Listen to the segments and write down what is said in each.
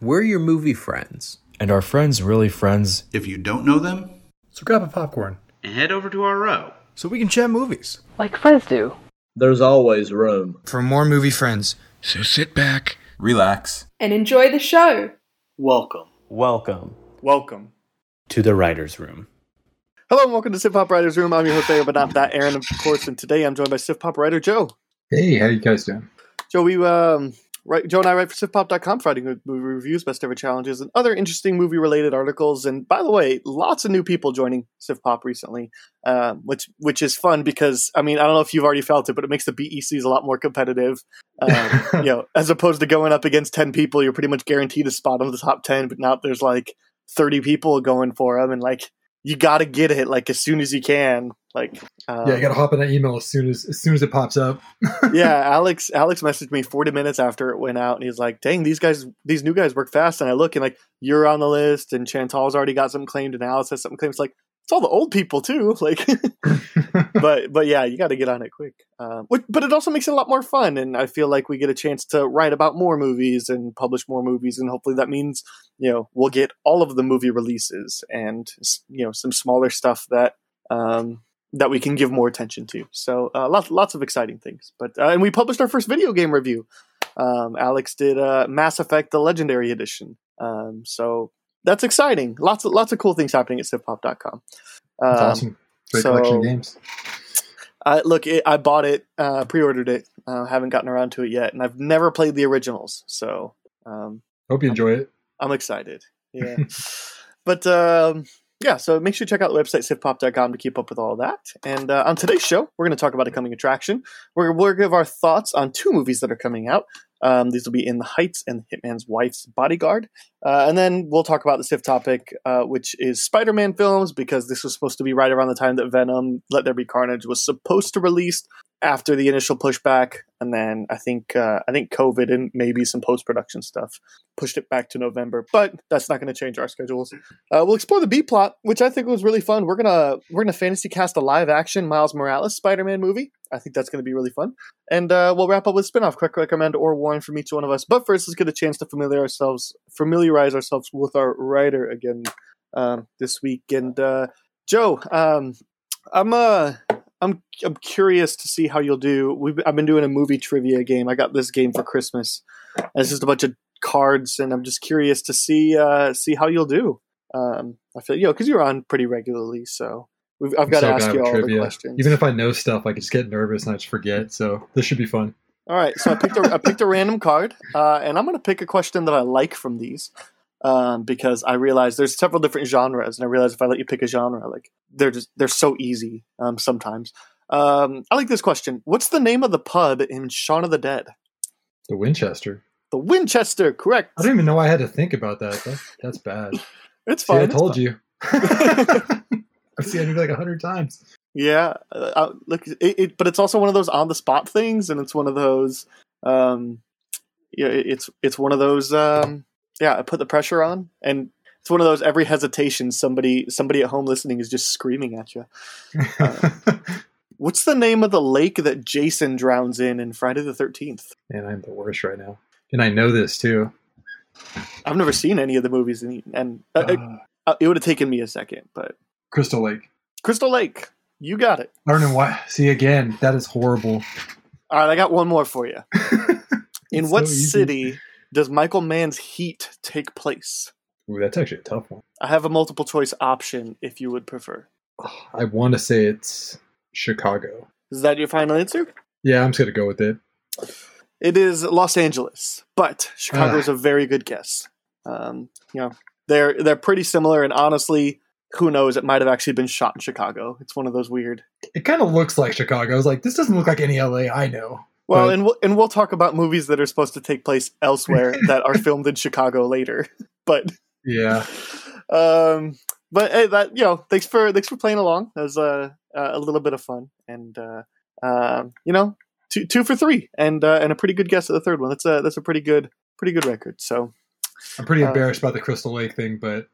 We're your movie friends. And our friends really friends? If you don't know them, So grab a popcorn and head over to our row. so we can chat movies. Like friends do. There's always room. For more movie friends. So sit back, relax. and enjoy the show. Welcome. Welcome Welcome. to the writer's room. Hello and welcome to Sif Pop Writers Room. I'm your host, but not that Aaron, of course, and today I'm joined by Sif Pop writer Joe. Hey, how you guys doing? Joe, we um, write, Joe and I write for SifPop.com, writing movie reviews, best ever challenges, and other interesting movie-related articles. And by the way, lots of new people joining SifPop recently, uh, which which is fun because I mean I don't know if you've already felt it, but it makes the BECs a lot more competitive. Um, you know, as opposed to going up against ten people, you're pretty much guaranteed a spot on the top ten. But now there's like thirty people going for them, and like you got to get it like as soon as you can. Like uh, yeah, you gotta hop in that email as soon as as soon as it pops up. yeah, Alex Alex messaged me 40 minutes after it went out and he's like, "Dang, these guys these new guys work fast." And I look and like you're on the list and Chantal's already got some claimed analysis, Alice has something claimed. It's like it's all the old people too. Like but but yeah, you got to get on it quick. Um, but, it also makes it a lot more fun and I feel like we get a chance to write about more movies and publish more movies and hopefully that means, you know, we'll get all of the movie releases and you know, some smaller stuff that um that we can give more attention to. So uh, lots lots of exciting things. But uh, and we published our first video game review. Um, Alex did uh, Mass Effect: The Legendary Edition. Um, so that's exciting. Lots of lots of cool things happening at SifPop.com. Um, awesome. Great so- collection of games. I, look, it, I bought it, uh, pre-ordered it. Uh, haven't gotten around to it yet, and I've never played the originals. So um, Hope you enjoy it. I'm excited. Yeah. but um, yeah, so make sure you check out the website, sifpop.com to keep up with all that. And uh, on today's show, we're going to talk about a coming attraction. We're going to give our thoughts on two movies that are coming out. Um, these will be In the Heights and Hitman's Wife's Bodyguard. Uh, and then we'll talk about the SIF topic, uh, which is Spider Man films, because this was supposed to be right around the time that Venom Let There Be Carnage was supposed to release after the initial pushback. And then I think uh, I think COVID and maybe some post production stuff pushed it back to November. But that's not going to change our schedules. Uh, we'll explore the B plot, which I think was really fun. We're gonna we're gonna fantasy cast a live action Miles Morales Spider Man movie. I think that's going to be really fun. And uh, we'll wrap up with spin off, quick recommend or warn from each one of us. But first, let's get a chance to familiar ourselves familiarize ourselves with our writer again um, this week. And uh, Joe, um, I'm uh. I'm I'm curious to see how you'll do. We've, I've been doing a movie trivia game. I got this game for Christmas. And it's just a bunch of cards, and I'm just curious to see uh, see how you'll do. Um, I feel you know because you're on pretty regularly, so we've, I've got to ask you all the questions. Even if I know stuff, I just get nervous and I just forget. So this should be fun. All right, so I picked a, I picked a random card, uh, and I'm going to pick a question that I like from these um, because I realize there's several different genres, and I realize if I let you pick a genre, like they're just they're so easy um, sometimes. Um, I like this question. What's the name of the pub in Shaun of the Dead? The Winchester. The Winchester, correct. I don't even know I had to think about that. That- that's bad. It's See, fine. I it's told fine. you. I've seen it like a hundred times. Yeah, uh, uh, look, it, it, but it's also one of those on the spot things, and it's one of those, um, yeah, it, it's it's one of those, um, yeah, I put the pressure on, and it's one of those every hesitation somebody somebody at home listening is just screaming at you. Uh, what's the name of the lake that Jason drowns in in Friday the Thirteenth? Man, I'm the worst right now, and I know this too. I've never seen any of the movies, and, and uh, it, Uh, uh, it would have taken me a second, but Crystal Lake. Crystal Lake, you got it. I don't know why. See again, that is horrible. All right, I got one more for you. In what so city does Michael Mann's Heat take place? Ooh, that's actually a tough one. I have a multiple choice option if you would prefer. I want to say it's Chicago. Is that your final answer? Yeah, I'm just gonna go with it. It is Los Angeles, but Chicago Ah. is a very good guess. Um, you know, they're they're pretty similar, and honestly, who knows? It might have actually been shot in Chicago. It's one of those weird. It kind of looks like Chicago. I was like, this doesn't look like any LA I know. Well, But- and we'll, and we'll talk about movies that are supposed to take place elsewhere that are filmed in Chicago later. but yeah. Um, but hey, that you know, thanks for thanks for playing along. That was uh, uh, a little bit of fun, and uh, um, you know, two two for three, and uh, and a pretty good guess at the third one. That's a that's a pretty good pretty good record. So I'm pretty Uh, embarrassed by the Crystal Lake thing, but,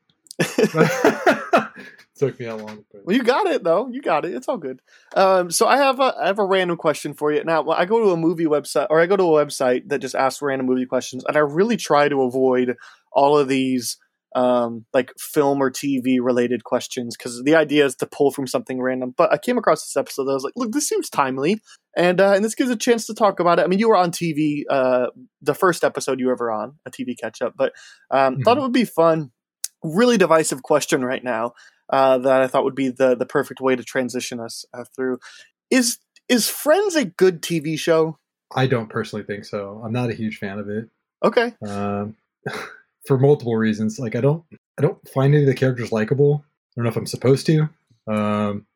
but took me that long. But. Well, you got it though. You got it. It's all good. Um, so I have a I have a random question for you. Now I go to a movie website or I go to a website that just asks random movie questions, and I really try to avoid all of these um, like film or TV related questions because the idea is to pull from something random. But I came across this episode that I was like, look, this seems timely, and uh, and this gives a chance to talk about it. I mean, you were on TV uh, the first episode you were ever on a TV catch up, but um, thought it would be fun. Really divisive question right now uh, that I thought would be the the perfect way to transition us uh, through. Is is Friends a good TV show? I don't personally think so. I'm not a huge fan of it. Okay. Um, for multiple reasons. Like I don't I don't find any of the characters likable. I don't know if I'm supposed to. Um,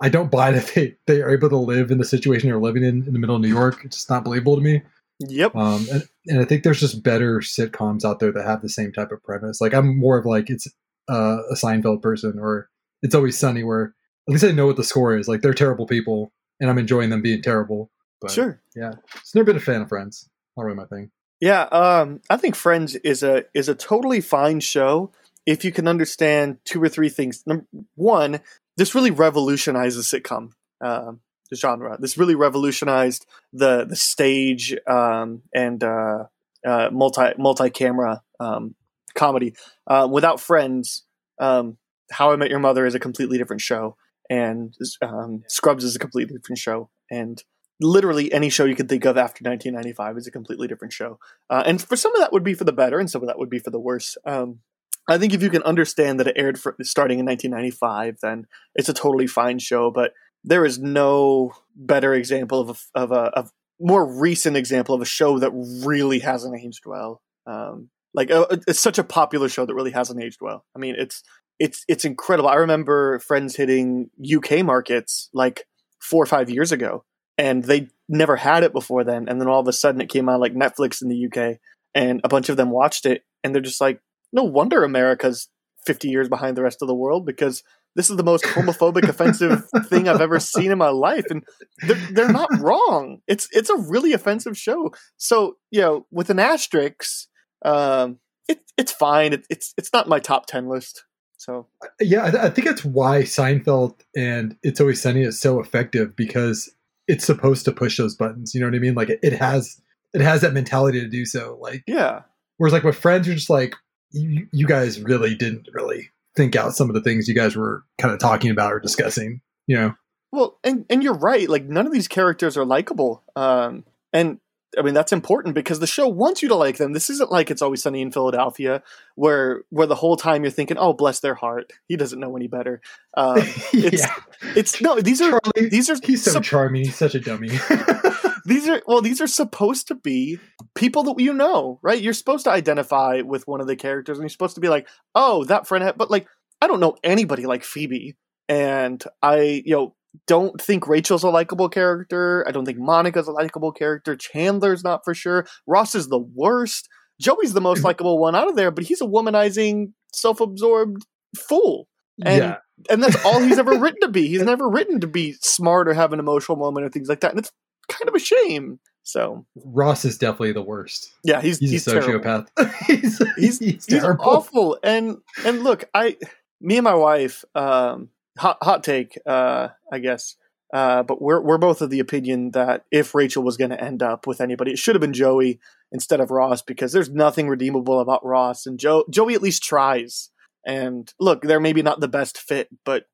I don't buy that they, they are able to live in the situation they're living in in the middle of New York. It's just not believable to me. Yep. Um, and, and I think there's just better sitcoms out there that have the same type of premise. Like I'm more of like it's uh, a Seinfeld person or it's always sunny where at least I know what the score is. Like they're terrible people and I'm enjoying them being terrible. But Sure. yeah, it's never been a fan of Friends. Not really my thing. Yeah, um, I think Friends is a is a totally fine show if you can understand two or three things. Number one, this really revolutionized the sitcom um, the genre. This really revolutionized the the stage um, and uh, uh, multi multi camera um, comedy. Uh, without Friends, um, How I Met Your Mother is a completely different show, and um, Scrubs is a completely different show, and literally any show you could think of after 1995 is a completely different show. Uh, and for some of that would be for the better, and some of that would be for the worse. Um, I think if you can understand that it aired for, starting in 1995, then it's a totally fine show. But there is no better example of a, of a of more recent example of a show that really hasn't aged well. Um, like uh, it's such a popular show that really hasn't aged well. I mean, it's it's it's incredible. I remember Friends hitting UK markets like four or five years ago, and they never had it before then. And then all of a sudden, it came on like Netflix in the UK, and a bunch of them watched it, and they're just like, no wonder America's 50 years behind the rest of the world because this is the most homophobic, offensive thing I've ever seen in my life, and they're, they're not wrong. It's it's a really offensive show. So you know, with an asterisk, um, it it's fine. It, it's it's not my top 10 list. So Yeah, I, th- I think that's why Seinfeld and It's Always Sunny is so effective because it's supposed to push those buttons. You know what I mean? Like it, it has it has that mentality to do so. Like yeah, whereas like with Friends, you're just like you, you guys really didn't really think out some of the things you guys were kind of talking about or discussing. You know? Well, and and you're right. Like none of these characters are likable. Um, and I mean that's important because the show wants you to like them. This isn't like it's always sunny in Philadelphia, where where the whole time you're thinking, "Oh, bless their heart, he doesn't know any better." Um, it's yeah. it's no, these are Charlie, these are he's so sup- charming. He's such a dummy. these are well, these are supposed to be people that you know, right? You're supposed to identify with one of the characters, and you're supposed to be like, "Oh, that friend," but like I don't know anybody like Phoebe, and I you know don't think Rachel's a likable character. I don't think Monica's a likable character. Chandler's not for sure. Ross is the worst. Joey's the most likable one out of there, but he's a womanizing, self-absorbed fool. And yeah. and that's all he's ever written to be. He's never written to be smart or have an emotional moment or things like that. And it's kind of a shame. So Ross is definitely the worst. yeah, he's He's, he's, a sociopath. he's, He's he's, he's awful. And and look, I me and my wife, um, hot hot take, uh, I guess. Uh, but we're we're both of the opinion that if Rachel was going to end up with anybody, it should have been Joey instead of Ross because there's nothing redeemable about Ross and Joe. Joey at least tries. And look, they're maybe not the best fit, but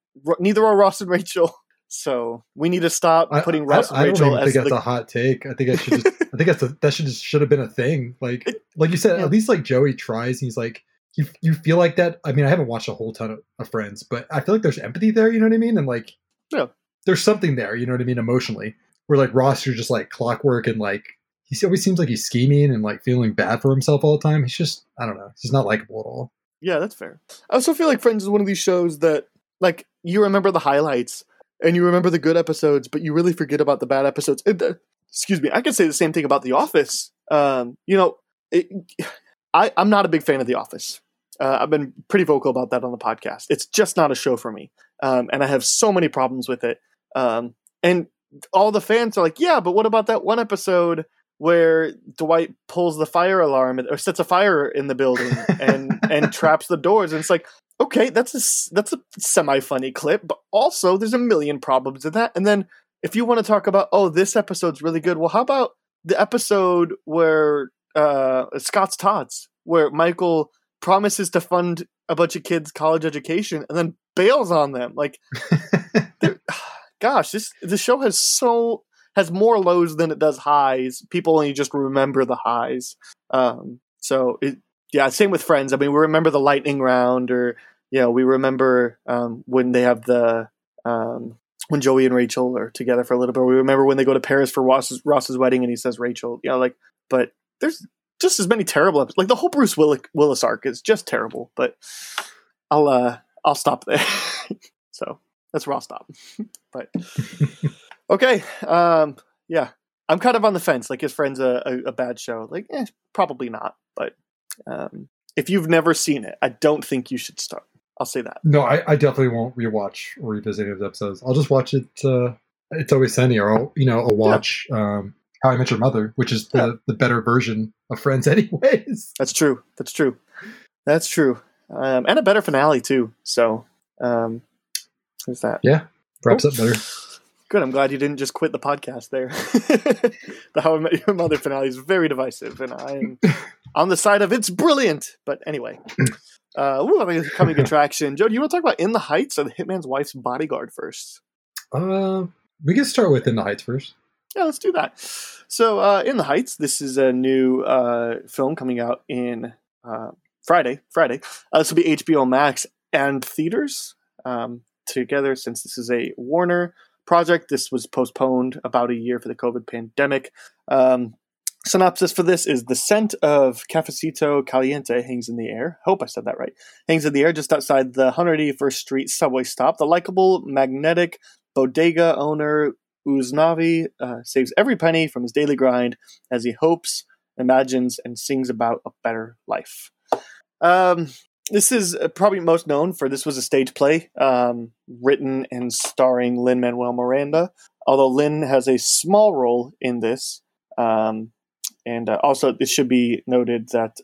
neither are Ross and Rachel. So we need to stop I- putting I, Ross I and Rachel don't think that's the a hot take. I think I should. Just, I think that's a, that should just should have been a thing. Like like you said, Yeah. at least like Joey tries. And he's like you. You feel like that. I mean, I haven't watched a whole ton of, of Friends, but I feel like there's empathy there. You know what I mean? And like Yeah. there's something there. You know what I mean? Emotionally, where like Ross, you're just like clockwork and like he always seems like he's scheming and like feeling bad for himself all the time. He's just I don't know. He's not likable at all. Yeah, that's fair. I also feel like Friends is one of these shows that, like, you remember the highlights and you remember the good episodes, but you really forget about the bad episodes. It, uh, excuse me, I could say the same thing about The Office. Um, you know, it, I, I'm not a big fan of The Office. Uh, I've been pretty vocal about that on the podcast. It's just not a show for me, um, and I have so many problems with it. Um, and all the fans are like, "Yeah, but what about that one episode where Dwight pulls the fire alarm or sets a fire in the building and and traps the doors?" And it's like, okay, that's a that's a semi funny clip, but also there's a million problems with that. And then if you want to talk about, oh, this episode's really good, well, how about the episode where uh, Scott's Tots, where Michael promises to fund a bunch of kids' college education and then bails on them. Like, gosh, this the show has so has more lows than it does highs. People only just remember the highs. Um, so it, yeah, same with Friends. I mean, we remember the lightning round, or you know, we remember um, when they have the um, when Joey and Rachel are together for a little bit. We remember when they go to Paris for Ross's, Ross's wedding, and he says Rachel. You know, like, but there's just as many terrible episodes. Like the whole Bruce Willis, Willis arc is just terrible. But I'll uh I'll stop there. so that's where I'll stop. but okay, um, yeah, I'm kind of on the fence. Like his friend's a, a, a bad show. Like, eh, probably not. But um, if you've never seen it, I don't think you should start. I'll say that. No, I, I definitely won't rewatch or revisit those episodes. I'll just watch it. Uh, it's always sunny, or I'll you know I'll watch yeah. um, How I Met Your Mother, which is the, yeah. the better version of Friends, anyways. That's true. That's true. That's true. Um, and a better finale too. So, um, there's that. Yeah, cool. up better. Good. I'm glad you didn't just quit the podcast there. the How I Met Your Mother finale is very divisive, and I'm on the side of it's brilliant. But anyway, uh, ooh, a coming attraction. Joe, do you want to talk about In the Heights or the Hitman's Wife's Bodyguard first? Uh, we can start with In the Heights first. Yeah, let's do that. So, uh, In the Heights, this is a new uh, film coming out in uh, Friday. Friday. Uh, this will be HBO Max and theaters um, together since this is a Warner project. This was postponed about a year for the COVID pandemic. Um, synopsis for this is the scent of cafecito caliente hangs in the air. Hope I said that right. Hangs in the air just outside the 181st Street subway stop. The likable, magnetic bodega owner Usnavi uh, saves every penny from his daily grind as he hopes, imagines, and sings about a better life. Um, this is uh, probably most known for this was a stage play um, written and starring Lin Manuel Miranda. Although Lin has a small role in this, um, and uh, also it should be noted that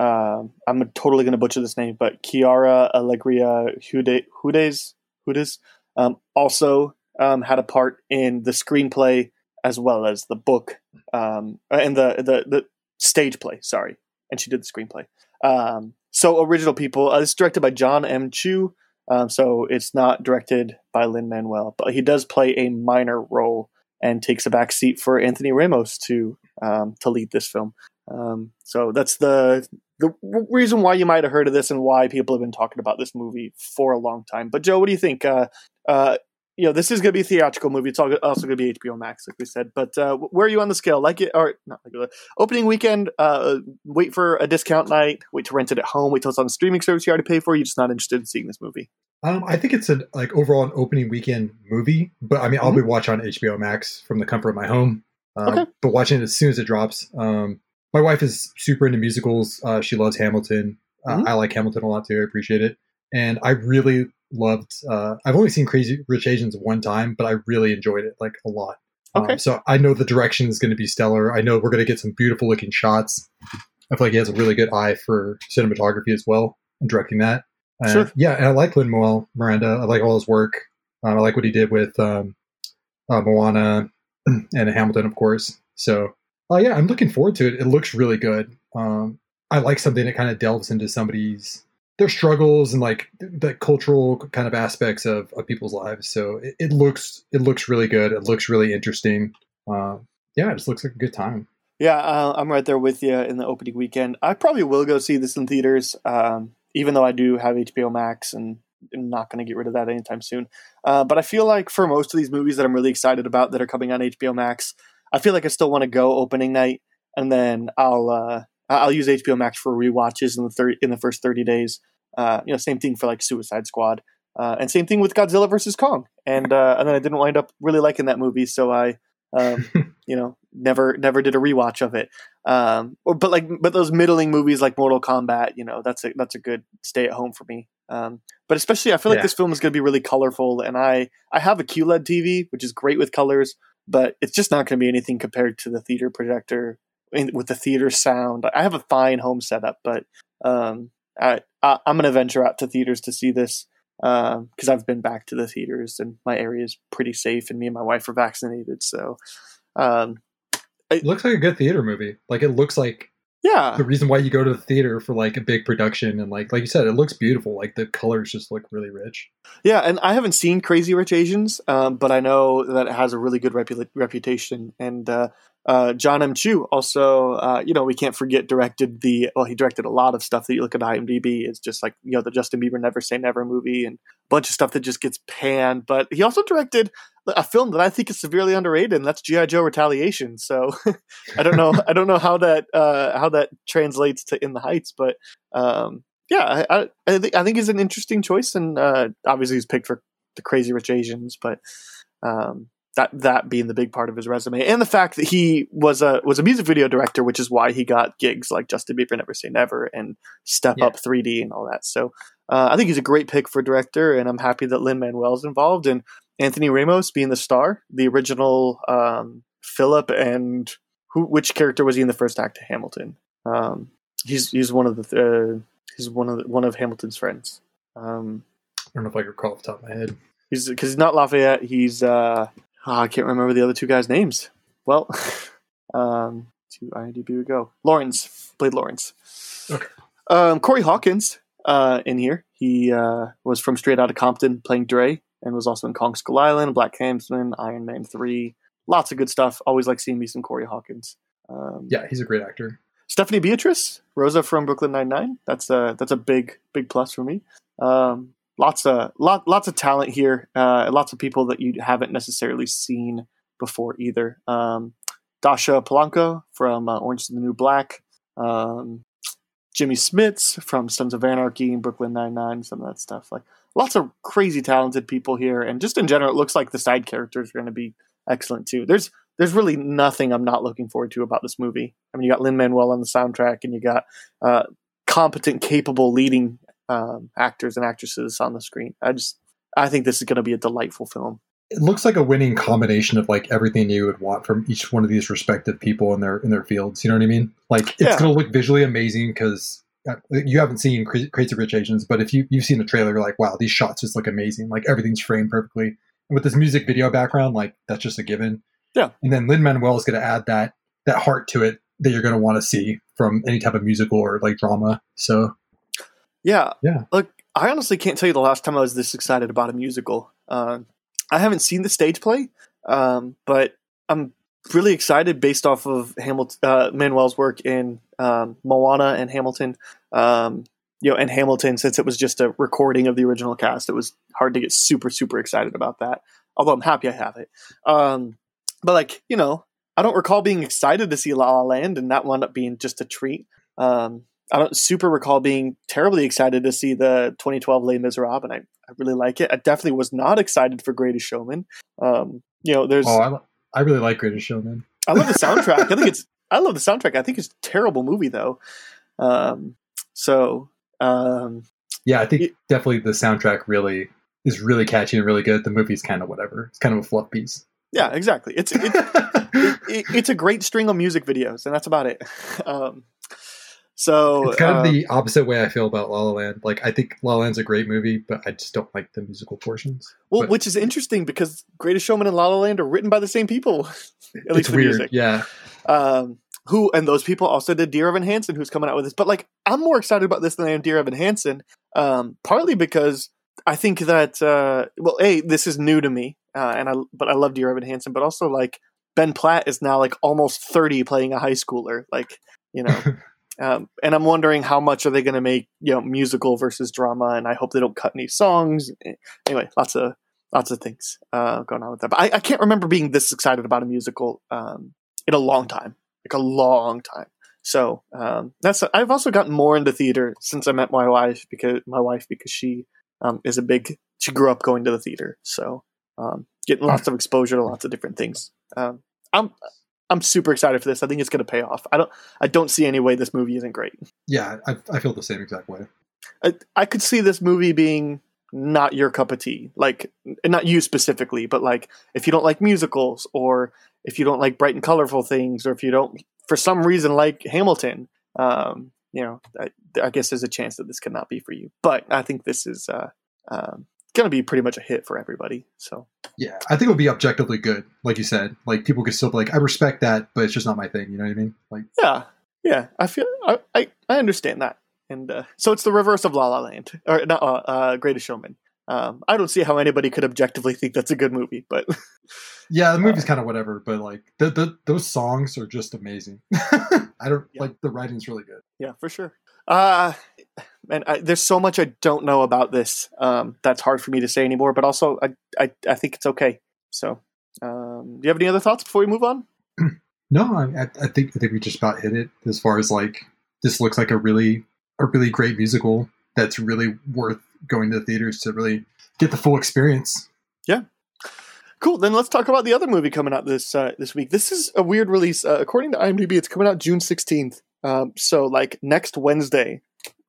uh, I'm totally going to butcher this name, but Quiara Alegria Hudes Hudes um, also um, had a part in the screenplay as well as the book um, and the, the the stage play. Sorry, and she did the screenplay. Um, so original people. Uh, it's directed by John M. Chu. Um, so it's not directed by Lin Manuel, but he does play a minor role and takes a back seat for Anthony Ramos to um, to lead this film. Um, so that's the the reason why you might have heard of this and why people have been talking about this movie for a long time. But Joe, what do you think? Uh, uh, you know, this is going to be a theatrical movie. It's also going to be HBO Max, like we said. But uh, where are you on the scale? Like it or not? Like opening weekend. Uh, wait for a discount night. Wait to rent it at home. Wait till it's on the streaming service you already pay for. You're just not interested in seeing this movie. Um, I think it's a like overall an opening weekend movie, but I mean, I'll mm-hmm. be watching on HBO Max from the comfort of my home. Um, okay. But watching it as soon as it drops. Um, my wife is super into musicals. Uh, she loves Hamilton. Uh, mm-hmm. I like Hamilton a lot too. I appreciate it, and I really loved. Uh, I've only seen Crazy Rich Asians one time, but I really enjoyed it like a lot. Um, okay. Um, so I know the direction is going to be stellar. I know we're going to get some beautiful looking shots. I feel like he has a really good eye for cinematography as well and directing that. Sure. Yeah, and I like Lin Manuel Miranda. I like all his work. Um, I like what he did with um, uh, Moana and Hamilton, of course. So, uh, yeah, I'm looking forward to it. It looks really good. Um, I like something that kind of delves into somebody's their struggles and like the cultural kind of aspects of, of people's lives. So it, it looks it looks really good. It looks really interesting. Uh, yeah, it just looks like a good time. Yeah, uh, I'm right there with you in the opening weekend. I probably will go see this in theaters, um, even though I do have HBO Max and I'm not going to get rid of that anytime soon. Uh, but I feel like for most of these movies that I'm really excited about that are coming on HBO Max, I feel like I still want to go opening night, and then I'll uh, I'll use HBO Max for re-watches in the thir- in the first 30 days. Uh, you know, same thing for like Suicide Squad, uh, and same thing with Godzilla versus Kong. And uh, and then I didn't wind up really liking that movie, so I, um, you know, never never did a rewatch of it. Um, or, but like, but those middling movies like Mortal Kombat, you know, that's a that's a good stay at home for me. Um, but especially, I feel like Yeah. this film is going to be really colorful, and I I have a QLED TV, which is great with colors, but it's just not going to be anything compared to the theater projector in, with the theater sound. I have a fine home setup, but um, I, I I'm going to venture out to theaters to see this because I've been back to the theaters and my area is pretty safe, and me and my wife are vaccinated, so. Um, It looks like a good theater movie. Like it looks like yeah, the reason why you go to the theater for like a big production and like like you said, it looks beautiful. Like the colors just look really rich. Yeah, and I haven't seen Crazy Rich Asians, um, but I know that it has a really good repu- reputation. And uh, uh, John M. Chu also, uh, you know, we can't forget directed the well, he directed a lot of stuff that you look at IMDb. It's just like you know the Justin Bieber Never Say Never movie and a bunch of stuff that just gets panned. But he also directed a film that I think is severely underrated, and that's GI Joe Retaliation. So I don't know, I don't know how that uh, how that translates to In the Heights, but um, yeah, I, I, think I think he's an interesting choice, and uh, obviously he's picked for the Crazy Rich Asians, but um, that that being the big part of his resume, and the fact that he was a was a music video director, which is why he got gigs like Justin Bieber Never Say Never and Step Yeah. Up 3D and all that. So uh, I think he's a great pick for director, and I'm happy that Lin Manuel's involved and Anthony Ramos being the star, the original um, Philip, and who which character was he in the first act of Hamilton? Um, he's he's one of the uh, he's one of the, one of Hamilton's friends. Um, I don't know if I can recall off the top of my head. He's because he's not Lafayette. He's uh, oh, I can't remember the other two guys' names. Well, um, to IMDb we go. Lawrence played Lawrence. Okay. Um, Corey Hawkins uh, in here. He uh, was from Straight Outta Compton, playing Dre, and was also in Kong Skull Island, BlacKkKlansman, Iron Man Three. Lots of good stuff. Always like seeing me some Corey Hawkins. Um, Yeah, he's a great actor. Stephanie Beatrice, Rosa from Brooklyn Nine Nine. That's a that's a big big plus for me. Um, lots of lot lots of talent here. Uh, lots of people that you haven't necessarily seen before either. Um, Dasha Polanco from uh, Orange is the New Black. Um, Jimmy Smits from Sons of Anarchy and Brooklyn Nine Nine. Some of that stuff. Like lots of crazy talented people here, and just in general, it looks like the side characters are going to be excellent too. There's there's really nothing I'm not looking forward to about this movie. I mean, you got Lin Manuel on the soundtrack, and you got uh, competent, capable leading um, actors and actresses on the screen. I just, I think this is going to be a delightful film. It looks like a winning combination of like everything you would want from each one of these respective people in their in their fields. You know what I mean? Like it's Yeah. going to look visually amazing because you haven't seen Crazy Rich Asians, but if you you've seen the trailer, you're like, wow, these shots just look amazing. Like everything's framed perfectly, and with this music video background, like that's just a given. Yeah. And then Lin Manuel is going to add that that heart to it that you're going to want to see from any type of musical or like drama. So Yeah, Yeah. Look, I honestly can't tell you the last time I was this excited about a musical. Uh, I haven't seen the stage play, um, but I'm really excited based off of Hamilton uh, Manuel's work in um, Moana and Hamilton. Um, you know, and Hamilton, since it was just a recording of the original cast, it was hard to get super, super excited about that. Although I'm happy I have it. Um, but like, you know, I don't recall being excited to see La La Land, and that wound up being just a treat. Um, I don't super recall being terribly excited to see the 2012 Les Miserables, and I, I really like it. I definitely was not excited for Greatest Showman. Um, you know, there's oh, I, I really like Greatest Showman. I love the soundtrack. I think it's I love the soundtrack. I think it's a terrible movie though. Um, so um, Yeah, I think It- definitely the soundtrack really is really catchy and really good. The movie's kind of whatever. It's kind of a fluff piece. yeah, exactly. It's it's it, it's a great string of music videos, and that's about it. Um, so it's kind of um, the opposite way I feel about La La Land. Like I think La La Land's a great movie, but I just don't like the musical portions. well, but- which is interesting because Greatest Showman and La La Land are written by the same people. At it's least the weird. music. Yeah. um, who and those people also did Dear Evan Hansen, who's coming out with this. But like, I'm more excited about this than I am Dear Evan Hansen, um, partly because I think that uh, well, a this is new to me, uh, and I but I love Dear Evan Hansen, but also like Ben Platt is now like almost 30 playing a high schooler, like you know. Um, and I'm wondering how much are they going to make, you know, musical versus drama, and I hope they don't cut any songs. Eh, Anyway, lots of lots of things uh, going on with that. But I, I can't remember being this excited about a musical um, in a long time, like a long time. So um, that's. I've also gotten more into theater since I met my wife because my wife because she um, is a big. She grew up going to the theater, so um, getting lots of exposure to lots of different things. Um, I'm I'm super excited for this. I think it's going to pay off. I don't I don't see any way this movie isn't great. Yeah, I, I feel the same exact way. I, I could see this movie being not your cup of tea. Like not you specifically, but like if you don't like musicals or if you don't like bright and colorful things or if you don't for some reason like Hamilton, um, you know, I, I, guess there's a chance that this could not be for you. But I think this is uh, um, going to be pretty much a hit for everybody. So yeah, I think it'll be objectively good, like you said. Like people could still be like, I respect that, but it's just not my thing. You know what I mean? Like yeah, yeah. I feel I I, I understand that, and uh, so it's the reverse of La La Land or not uh, uh, Greatest Showman. Um, I don't see how anybody could objectively think that's a good movie, but yeah, the movie's uh, kind of whatever. But like the, the those songs are just amazing. I don't yeah. like the writing's really good. Yeah, for sure. Uh and I, there's so much I don't know about this. Um, that's hard for me to say anymore. But also, I I, I think it's okay. So, um, do you have any other thoughts before we move on? no, I, I think I think we just about hit it as far as like this looks like a really a really great musical that's really worth going to the theaters to really get the full experience. Yeah. Cool. Then let's talk about the other movie coming out this uh, this week. This is a weird release. Uh, according to IMDb, it's coming out June sixteenth. Um, so like next Wednesday,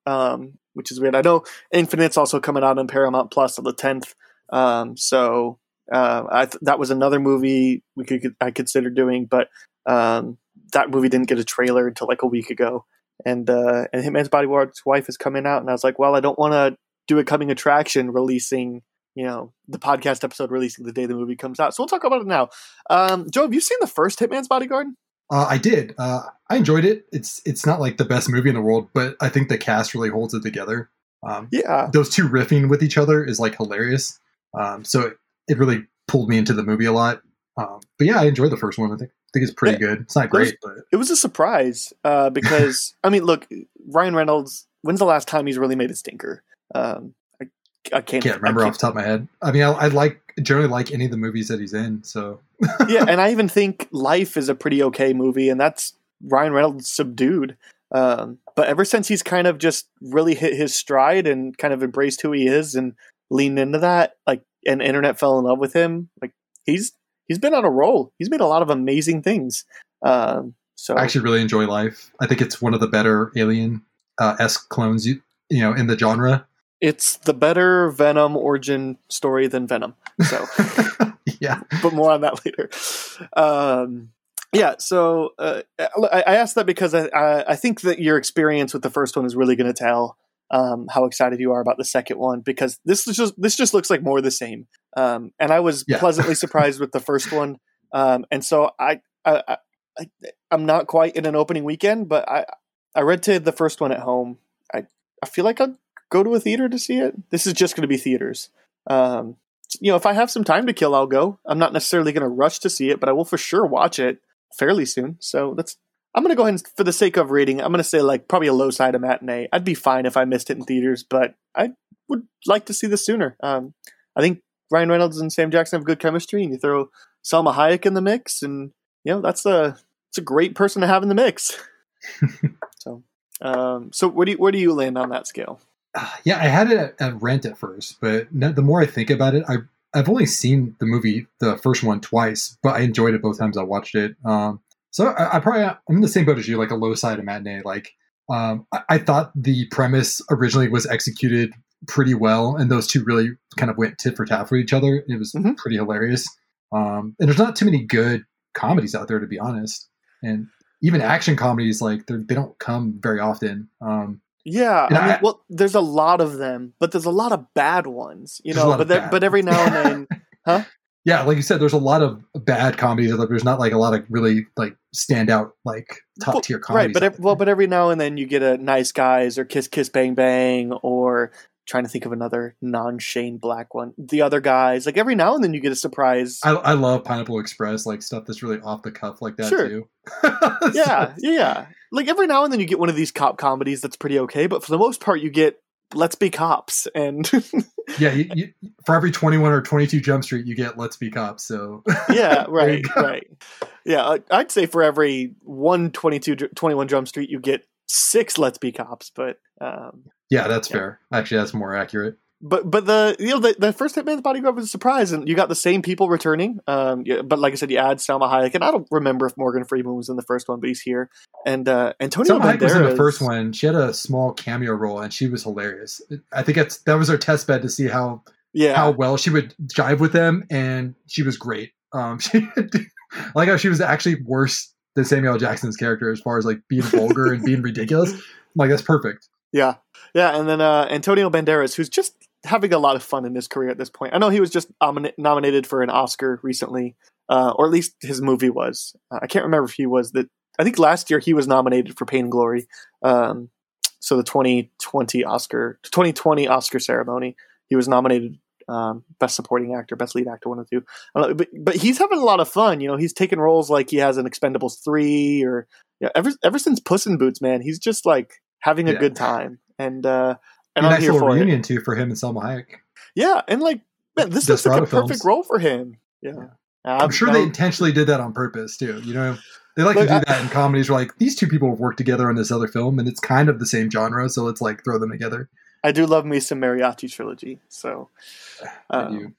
um, which is weird. I know Infinite's also coming out on Paramount Plus on the tenth. Um, so uh, I th- that was another movie we could I considered doing, but um, that movie didn't get a trailer until like a week ago. And uh, and Hitman's Bodyguard's wife is coming out, and I was like, well, I don't want to do a coming attraction releasing you know the podcast episode releasing the day the movie comes out. So we'll talk about it now. Um, Joe, have you seen the first Hitman's Bodyguard? Uh, I did. Uh, I enjoyed it. It's it's not like the best movie in the world, but I think the cast really holds it together. Um, yeah, those two riffing with each other is like hilarious. Um, so it, it, really pulled me into the movie a lot. Um, but yeah, I enjoyed the first one. I think I think it's pretty good. It's not great, but it was a surprise uh, because I mean, look, Ryan Reynolds. When's the last time he's really made a stinker? Um, I can't, can't remember off the top of my head. I mean, I, I, like generally like any of the movies that he's in. So yeah, and I even think Life is a pretty okay movie, and that's Ryan Reynolds subdued. Um, but ever since he's kind of just really hit his stride and kind of embraced who he is and leaned into that, like, and internet fell in love with him. Like he's he's been on a roll. He's made a lot of amazing things. Um, so I actually really enjoy Life. I think it's one of the better Alien uh, esque clones you you know in the genre it's the better Venom origin story than Venom. So, yeah, but more on that later. Um, yeah, so uh, I, I asked that because I, I, think that your experience with the first one is really going to tell um, how excited you are about the second one because this is just this just looks like more of the same. Um, and I was yeah. pleasantly surprised with the first one, um, and so I, I, I I'm not quite in an opening weekend, but I I read to the first one at home. I I feel like I'd go to a theater to see it. This is just going to be theaters. Um, you know, if I have some time to kill, I'll go. I'm not necessarily going to rush to see it, but I will for sure watch it fairly soon. So that's. I'm going to go ahead and, for the sake of rating, I'm going to say like probably a low side of matinee. I'd be fine if I missed it in theaters, but I would like to see this sooner. Um, I think Ryan Reynolds and Sam Jackson have good chemistry, and you throw Salma Hayek in the mix, and you know that's a it's a great person to have in the mix. so, um, so where do you, where do you land on that scale? yeah, I had it at, at, rent at first, but the more I think about it, I I've only seen the movie, the first one, twice, but I enjoyed it both times I watched it. Um, so I, I, probably I'm in the same boat as you, like a low side of matinee. Like um, I, I, thought the premise originally was executed pretty well, and those two really kind of went tit for tat for each other. It was mm-hmm. pretty hilarious. Um, and there's not too many good comedies out there, to be honest. And even action comedies, like they don't come very often. Um, yeah, I mean, well, there's a lot of them, but there's a lot of bad ones, you know. But there, but every now and then, huh? Yeah, like you said, there's a lot of bad comedies. Like there's not like a lot of really like standout like top well, tier comedies. Right, but every, well, but every now and then you get a Nice Guys or Kiss Kiss Bang Bang or trying to think of another non Shane Black one. The other guys, like every now and then you get a surprise. I, I love Pineapple Express, like stuff that's really off the cuff like that sure. too. yeah, yeah. Like every now and then you get one of these cop comedies that's pretty okay, but for the most part you get Let's Be Cops and yeah, you, you, for every twenty one or twenty two Jump Street you get Let's Be Cops. So yeah, right, right. Yeah, I'd say for every one 22, 21 Jump Street you get six Let's Be Cops, but um, yeah, that's yeah. fair. Actually, that's more accurate. But but the you know the, the first Hitman's Bodyguard was a surprise, and you got the same people returning. Um, yeah, but like I said, you add Salma Hayek, and I don't remember if Morgan Freeman was in the first one, but he's here. And uh, Antonio Salma Hayek was in the first one. She had a small cameo role, and she was hilarious. I think it's that was her test bed to see how Yeah, how well she would jive with them, and she was great. Um, she I like how she was actually worse than Samuel Jackson's character as far as like being vulgar and being ridiculous. Like that's perfect. Yeah, yeah, and then uh, Antonio Banderas, who's just having a lot of fun in his career at this point. I know he was just nomina- nominated for an Oscar recently, uh, or at least his movie was. Uh, I can't remember if he was that. I think last year he was nominated for Pain and Glory. Um, so the 2020 Oscar, 2020 Oscar ceremony, he was nominated um, best supporting actor, best lead actor, one of two. I don't know, but but he's having a lot of fun. You know, he's taking roles like he has in Expendables three, or yeah, ever ever since Puss in Boots, man, he's just like having a Yeah. good time. And uh, and I'm nice here little for it. reunion too for him and Salma Hayek. Yeah, and like man, this looks like a Desperado perfect films. role for him. Yeah, I'm sure I- they intentionally did that on purpose too. You know, they like to do I- that in comedies. Where like these two people have worked together on this other film, and it's kind of the same genre, so let's like throw them together. I do love me some mariachi trilogy. So, um,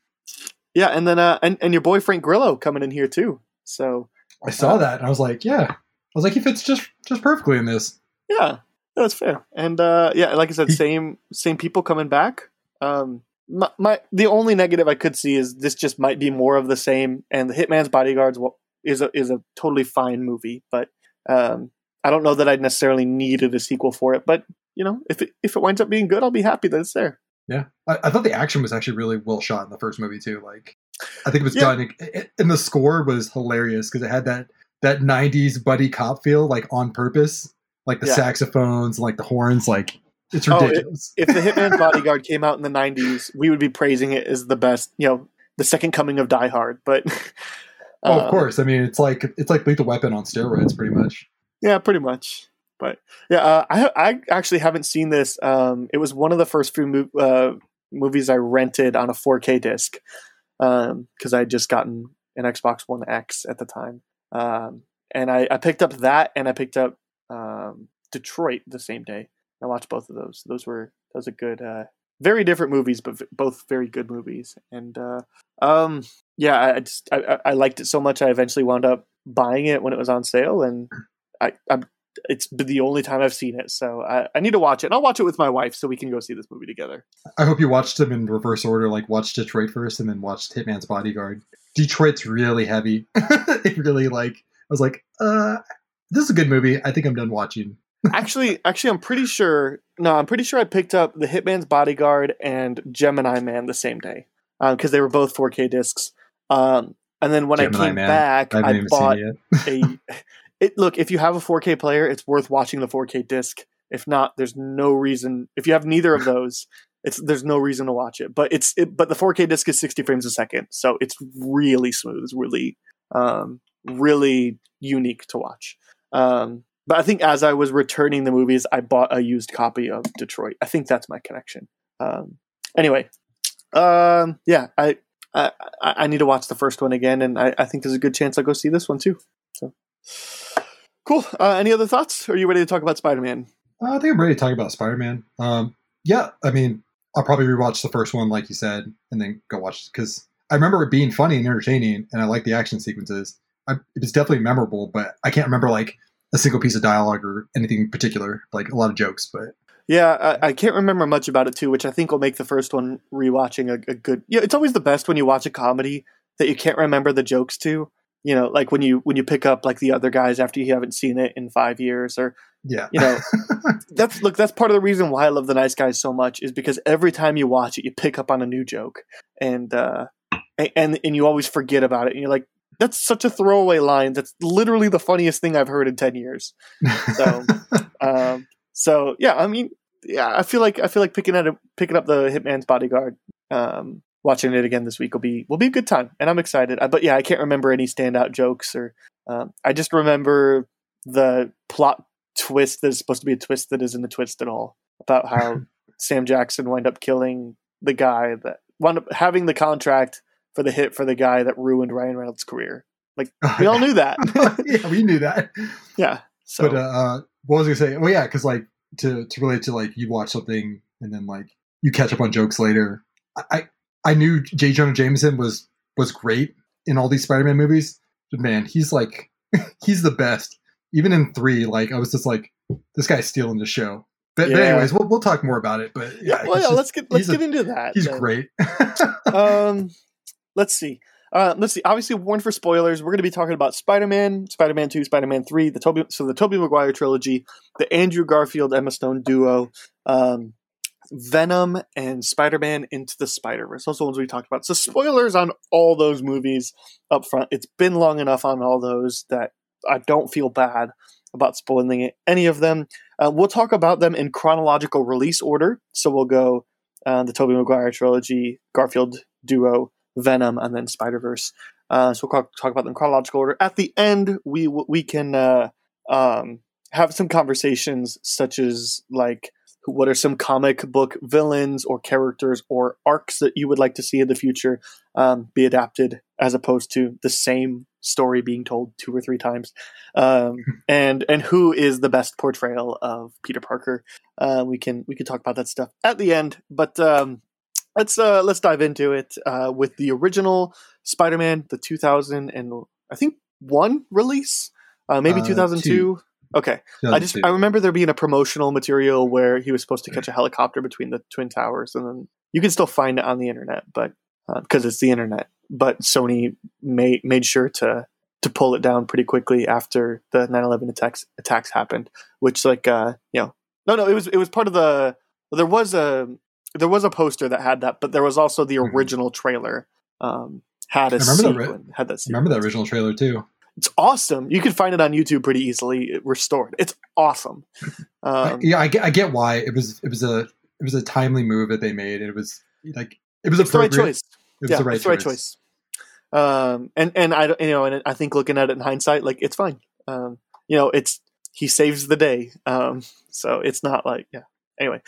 yeah, and then uh, and and your boy Frank Grillo coming in here too. So I saw uh, that, and I was like, yeah. I was like, he fits just just perfectly in this. yeah, that's fair. And uh, yeah, like I said, same same people coming back. Um, my, my the only negative I could see is this just might be more of the same. And the Hitman's Bodyguards is a is a totally fine movie, but um, I don't know that I necessarily needed a sequel for it. But you know, if it if it winds up being good, I'll be happy that it's there. Yeah, I, I thought the action was actually really well shot in the first movie too. Like, I think it was Yeah. done, and the score was hilarious because it had that that '90s buddy cop feel, like on purpose, like the Yeah. saxophones, like the horns, like it's Oh, it- ridiculous. if the Hitman's Bodyguard came out in the '90s, we would be praising it as the best, you know, the second coming of Die Hard. But oh, um, of course. I mean, it's like it's like Lethal Weapon on steroids, pretty much. yeah, pretty much. But yeah, uh, I I actually haven't seen this. Um, it was one of the first few mov- uh, movies I rented on a 4K disc because I had just gotten an Xbox One X at the time, um, and I, I picked up that and I picked up um, Detroit the same day. I watched both of those. Those were those are good. Uh, very different movies, but v- both very good movies. And uh, um, yeah, I I just I, I- liked it so much. I eventually wound up buying it when it was on sale, and I I'm, it's the only time I've seen it. So I, I need to watch it. And I'll watch it with my wife so we can go see this movie together. I hope you watched them in reverse order, like watched Detroit first and then watched Hitman's Bodyguard. Detroit's really heavy. it really like I was like, uh, this is a good movie. I think I'm done watching. actually, actually, I'm pretty sure. No, I'm pretty sure I picked up the Hitman's Bodyguard and Gemini Man the same day because they were both 4K discs. Um, and then when I came Man. back, I I bought it a. It look if you have a 4K player, it's worth watching the 4K disc. If not, there's no reason. If you have neither of those, it's there's no reason to watch it. But it's it, but the 4K disc is 60 frames a second, so it's really smooth. It's really um, really unique to watch. Um, but I think as I was returning the movies, I bought a used copy of Detroit. I think that's my connection. Um, anyway, um, yeah, I, I I need to watch the first one again, and I, I think there's a good chance I'll go see this one too. So cool. Uh, any other thoughts? Are you ready to talk about Spider Man? Uh, I think I'm ready to talk about Spider Man. Um, yeah, I mean, I'll probably rewatch the first one, like you said, and then go watch because I remember it being funny and entertaining, and I like the action sequences. I, it was definitely memorable, but I can't remember like a single piece of dialogue or anything in particular, like a lot of jokes. But Yeah, I, I can't remember much about it too, which I think will make the first one rewatching a, a good. Yeah, it's always the best when you watch a comedy that you can't remember the jokes to. You know, like when you when you pick up like the other guys after you haven't seen it in five years, or yeah, you know, that's look. That's part of the reason why I love the Nice Guys so much is because every time you watch it, you pick up on a new joke, and uh, and and you always forget about it, and you're like, that's such a throwaway line. That's literally the funniest thing I've heard in ten years. So, um, so yeah, I mean, yeah, I feel like I feel like picking a, picking up the Hitman's Bodyguard, um, watching it again this week will be will be a good time, and I'm excited. Uh, But yeah, I can't remember any standout jokes or um, I just remember the plot twist that is supposed to be a twist that isn't a twist at all about how Sam Jackson wound up killing the guy that wound up having the contract for the hit for the guy that ruined Ryan Reynolds' career. Like we all knew that. yeah, we knew that. yeah. So But uh, uh, what was I gonna say? Well, yeah, because like to to relate to like you watch something and then like you catch up on jokes later. I I, knew J. Jonah Jameson was was great in all these Spider-Man movies, but man, he's like he's the best. Even in three, like I was just like, this guy's stealing the show. But, but anyways, we'll we'll talk more about it. But yeah, well, yeah, just- let's get let's he's a- get into that. He's then. great. um, let's see. Uh, let's see. Obviously, warn for spoilers. We're going to be talking about Spider-Man, Spider-Man Two, Spider-Man Three, the Tobey, so the Tobey Maguire trilogy, the Andrew Garfield Emma Stone duo, um, Venom, and Spider-Man Into the Spider-Verse. Those are the ones we talked about. So spoilers on all those movies up front. It's been long enough on all those that I don't feel bad about spoiling any of them. Uh, we'll talk about them in chronological release order. So we'll go uh, the Tobey Maguire trilogy, Garfield duo, Venom, and then Spider Verse. Uh, so we'll talk, talk about them in chronological order. At the end, we we can uh, um, have some conversations such as like what are some comic book villains or characters or arcs that you would like to see in the future um, be adapted as opposed to the same story being told two or three times um, and and who is the best portrayal of peter parker uh, we can we can talk about that stuff at the end but um, let's uh, let's dive into it uh, with the original spider-man the 2000 and i think one release? Uh, maybe Uh, 2002 two. okay. I just I remember there being a promotional material where he was supposed to catch a helicopter between the twin towers, and then you can still find it on the internet, but because it's the internet. But Sony made made sure to to pull it down pretty quickly after the 9/11 attacks attacks happened, which like uh you know no no it was it was part of the there was a there was a poster that had that, but there was also the Mhm. original trailer um had a remember that sequence, had that Remember that original trailer too. It's awesome. You can find it on YouTube pretty easily restored. It's awesome. Um, yeah, I get, I get why it was. It was a it was a timely move that they made. It was like it was the right choice. It was yeah, the right it's the right choice. choice. Um, and and I don't- you know, and I think looking at it in hindsight, like it's fine. Um, you know, it's he saves the day. Um, so it's not like yeah. Anyway,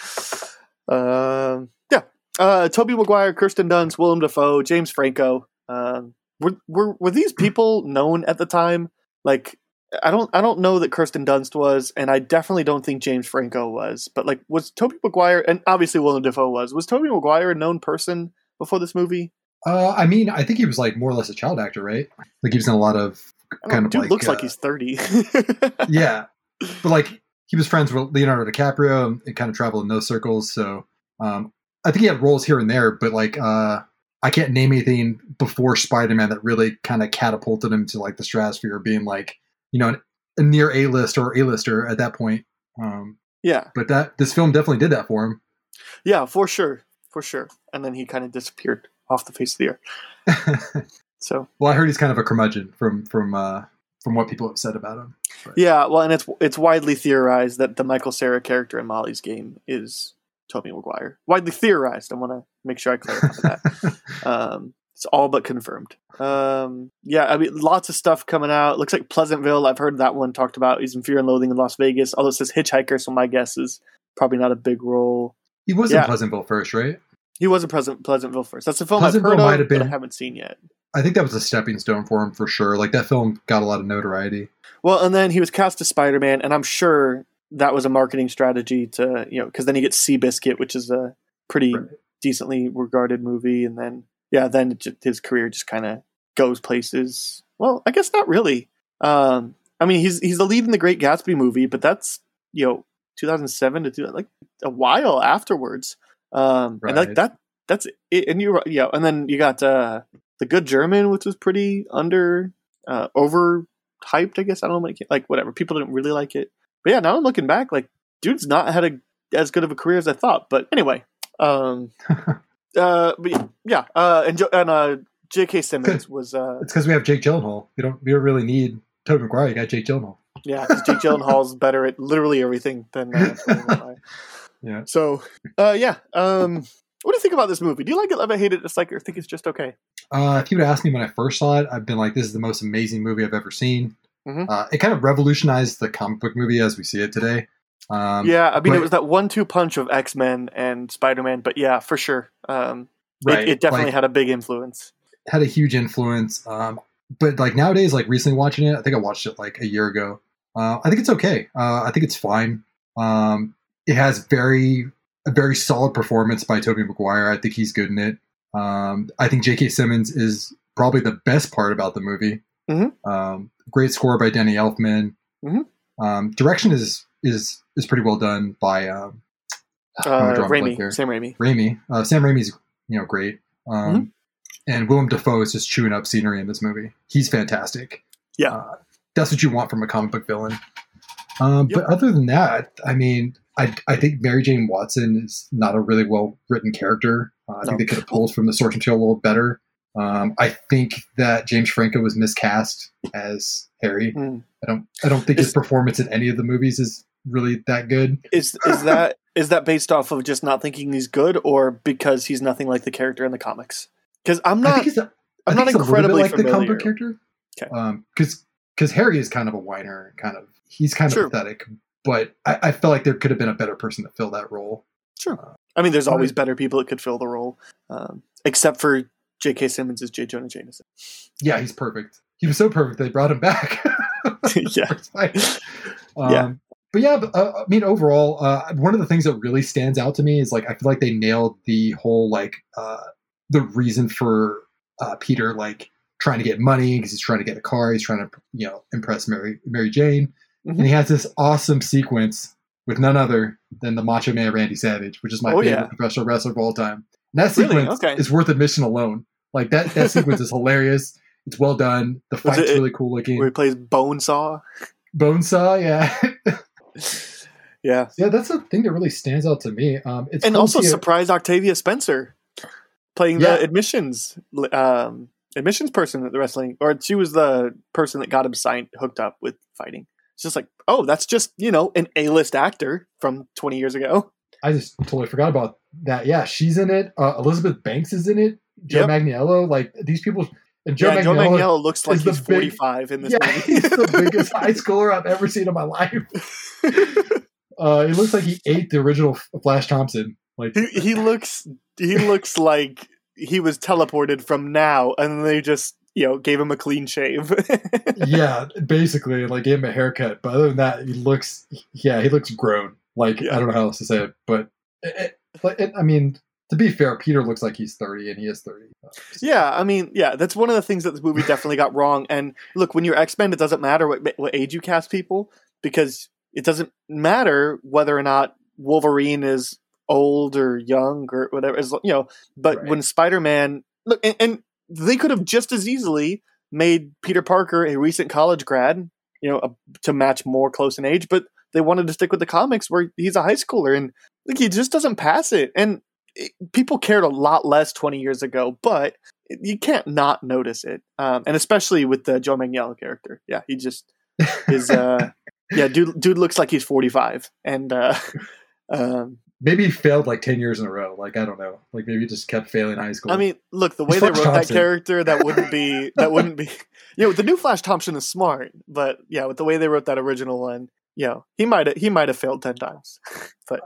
um, yeah. Uh, Tobey Maguire, Kirsten Dunst, Willem Dafoe, James Franco. Um, were were were these people known at the time? Like, I don't I don't know that Kirsten Dunst was, and I definitely don't think James Franco was. But like, was Tobey Maguire and obviously Willem Dafoe was was Toby Maguire a known person before this movie? Uh, I mean, I think he was like more or less a child actor, right? Like he was in a lot of kind know, of dude like looks uh, like he's thirty. yeah, but like he was friends with Leonardo DiCaprio and, and kind of traveled in those circles. So um, I think he had roles here and there, but like uh, I can't name anything before Spider Man that really kind of catapulted him to like the stratosphere, of being like you know an, a near A list or A lister at that point. Um, yeah, but that this film definitely did that for him. yeah, for sure, for sure. And then he kind of disappeared off the face of the earth. So well, I heard he's kind of a curmudgeon from from uh, from what people have said about him. yeah, well, and it's it's widely theorized that the Michael Cera character in Molly's game is Tobey Maguire. Widely theorized. I want to make sure I clarify that. um, it's all but confirmed. Um, yeah, I mean, lots of stuff coming out. Looks like Pleasantville. I've heard that one talked about. He's in Fear and Loathing in Las Vegas. Although it says Hitchhiker, so my guess is probably not a big role. He was Yeah. in Pleasantville first, right? He was in Pleasant, Pleasantville first. That's a film Pleasantville I've heard might of, have been- but I haven't seen yet. I think that was a stepping stone for him for sure. Like that film got a lot of notoriety. Well, and then he was cast as Spider Man, and I'm sure that was a marketing strategy to you know because then he gets Seabiscuit, which is a pretty Right. decently regarded movie, and then yeah, then it ju- his career just kind of goes places. Well, I guess not really. Um, I mean, he's he's the lead in the Great Gatsby movie, but that's you know 2007 to like a while afterwards. Um, and like that that's it. And you yeah, and then you got uh, the Good German, which was pretty under uh, over hyped. I guess I don't know, like, like whatever. People didn't really like it, but yeah. Now I'm looking back, like dude's not had a as good of a career as I thought. But anyway, um, uh, but yeah, uh, and jo- and uh, J.K. Simmons was uh, It's because we have Jake Gyllenhaal. We don't we don't really need Tobey Maguire. You got Jake Gyllenhaal. yeah, Jake Gyllenhaal's better at literally everything than. Uh, Yeah. so, uh, yeah. Um, what do you think about this movie? Do you like it, love it, hate it, dislike it, or think it's just okay? Uh, if you would ask me when I first saw it, I've been like, "This is the most amazing movie I've ever seen." Mhm. Uh, it kind of revolutionized the comic book movie as we see it today. Um, yeah, I mean, but- it was that one-two punch of X Men and Spider Man, but yeah, for sure. Um, right. it, it definitely like, had a big influence. had a huge influence. Um, but like nowadays, like recently watching it, I think I watched it like a year ago. Uh, I think it's okay. Uh, I think it's fine. Um, it has very a very solid performance by Tobey Maguire. I think he's good in it. Um, I think J.K. Simmons is probably the best part about the movie. Mm-hmm. Um, great score by Danny Elfman. Mm-hmm. Um, direction is is is pretty well done by um, uh, Raimi, Sam Raimi. Raimi. Uh, Sam Raimi's you know great. Um, mm-hmm. And Willem Dafoe is just chewing up scenery in this movie. He's fantastic. Yeah, uh, that's what you want from a comic book villain. Um, yep. But other than that, I mean, I, I think Mary Jane Watson is not a really well written character. Uh, I no. think they could have pulled from the source material a little better. Um, I think that James Franco was miscast as Harry. Mm. I don't I don't think is, his performance in any of the movies is really that good. Is is that is that based off of just not thinking he's good, or because he's nothing like the character in the comics? Because I'm not a, I'm not incredibly like familiar. the comic character. Okay. Um, because because Harry is kind of a whiner, kind of he's kind of True. pathetic, but I, I felt like there could have been a better person to fill that role. Sure. Uh, I mean, there's always better people that could fill the role, um, except for J.K. Simmons as J. Jonah Jameson. Yeah, he's perfect. He was so perfect they brought him back. yeah. Um, yeah. But yeah, but, uh, I mean, overall, uh, one of the things that really stands out to me is like I feel like they nailed the whole like uh, the reason for uh, Peter like trying to get money because he's trying to get a car, he's trying to you know impress Mary Mary Jane, mm-hmm. and he has this awesome sequence with none other than the Macho Man Randy Savage, which is my oh, favorite yeah. professional wrestler of all time. And that sequence really? okay. is worth admission alone. Like that that sequence is hilarious. It's well done. The fight's it, really cool looking. Where he plays Bonesaw. Bonesaw, yeah. yeah. Yeah, that's the thing that really stands out to me. Um, it's and also surprise Octavia Spencer playing Yeah. the admissions um, admissions person at the wrestling, or she was the person that got him signed hooked up with fighting. It's just like, oh, that's just you know an A list actor from twenty years ago. I just totally forgot about that. Yeah, she's in it. Uh, Elizabeth Banks is in it. Joe Yep. Manganiello, like these people. And Joe yeah, Joe Manganiello looks like he's big- forty five in this yeah, movie. he's the biggest high schooler I've ever seen in my life. Uh, it looks like he ate the original Flash Thompson. Like he, he looks he looks like he was teleported from now, and they just you know gave him a clean shave. yeah, basically, like gave him a haircut. But other than that, he looks, yeah, he looks grown. Like I don't know how else to say it, but it, it, it, I mean, to be fair, Peter looks like he's thirty, and he is thirty. Uh, Yeah, I mean, yeah, that's one of the things that this movie definitely got wrong. And look, when you're X Men, it doesn't matter what what age you cast people because it doesn't matter whether or not Wolverine is old or young or whatever. As you know, but Right. when Spider Man look, and, and they could have just as easily made Peter Parker a recent college grad, you know, a, to match more close in age, but they wanted to stick with the comics where he's a high schooler and like he just doesn't pass it. And it, people cared a lot less 20 years ago, but you can't not notice it. Um, and especially with the Joe Manganiello character. Yeah, he just is, uh, yeah, dude, dude looks like he's 45. And, uh, um, maybe he failed like ten years in a row. Like I don't know. Like maybe he just kept failing high school. I mean, look, the way they wrote that character, that wouldn't be, that wouldn't be, you know, the new Flash Thompson is smart, but yeah, with the way they wrote that original one, you know, he might have, he might have failed 10 times. but,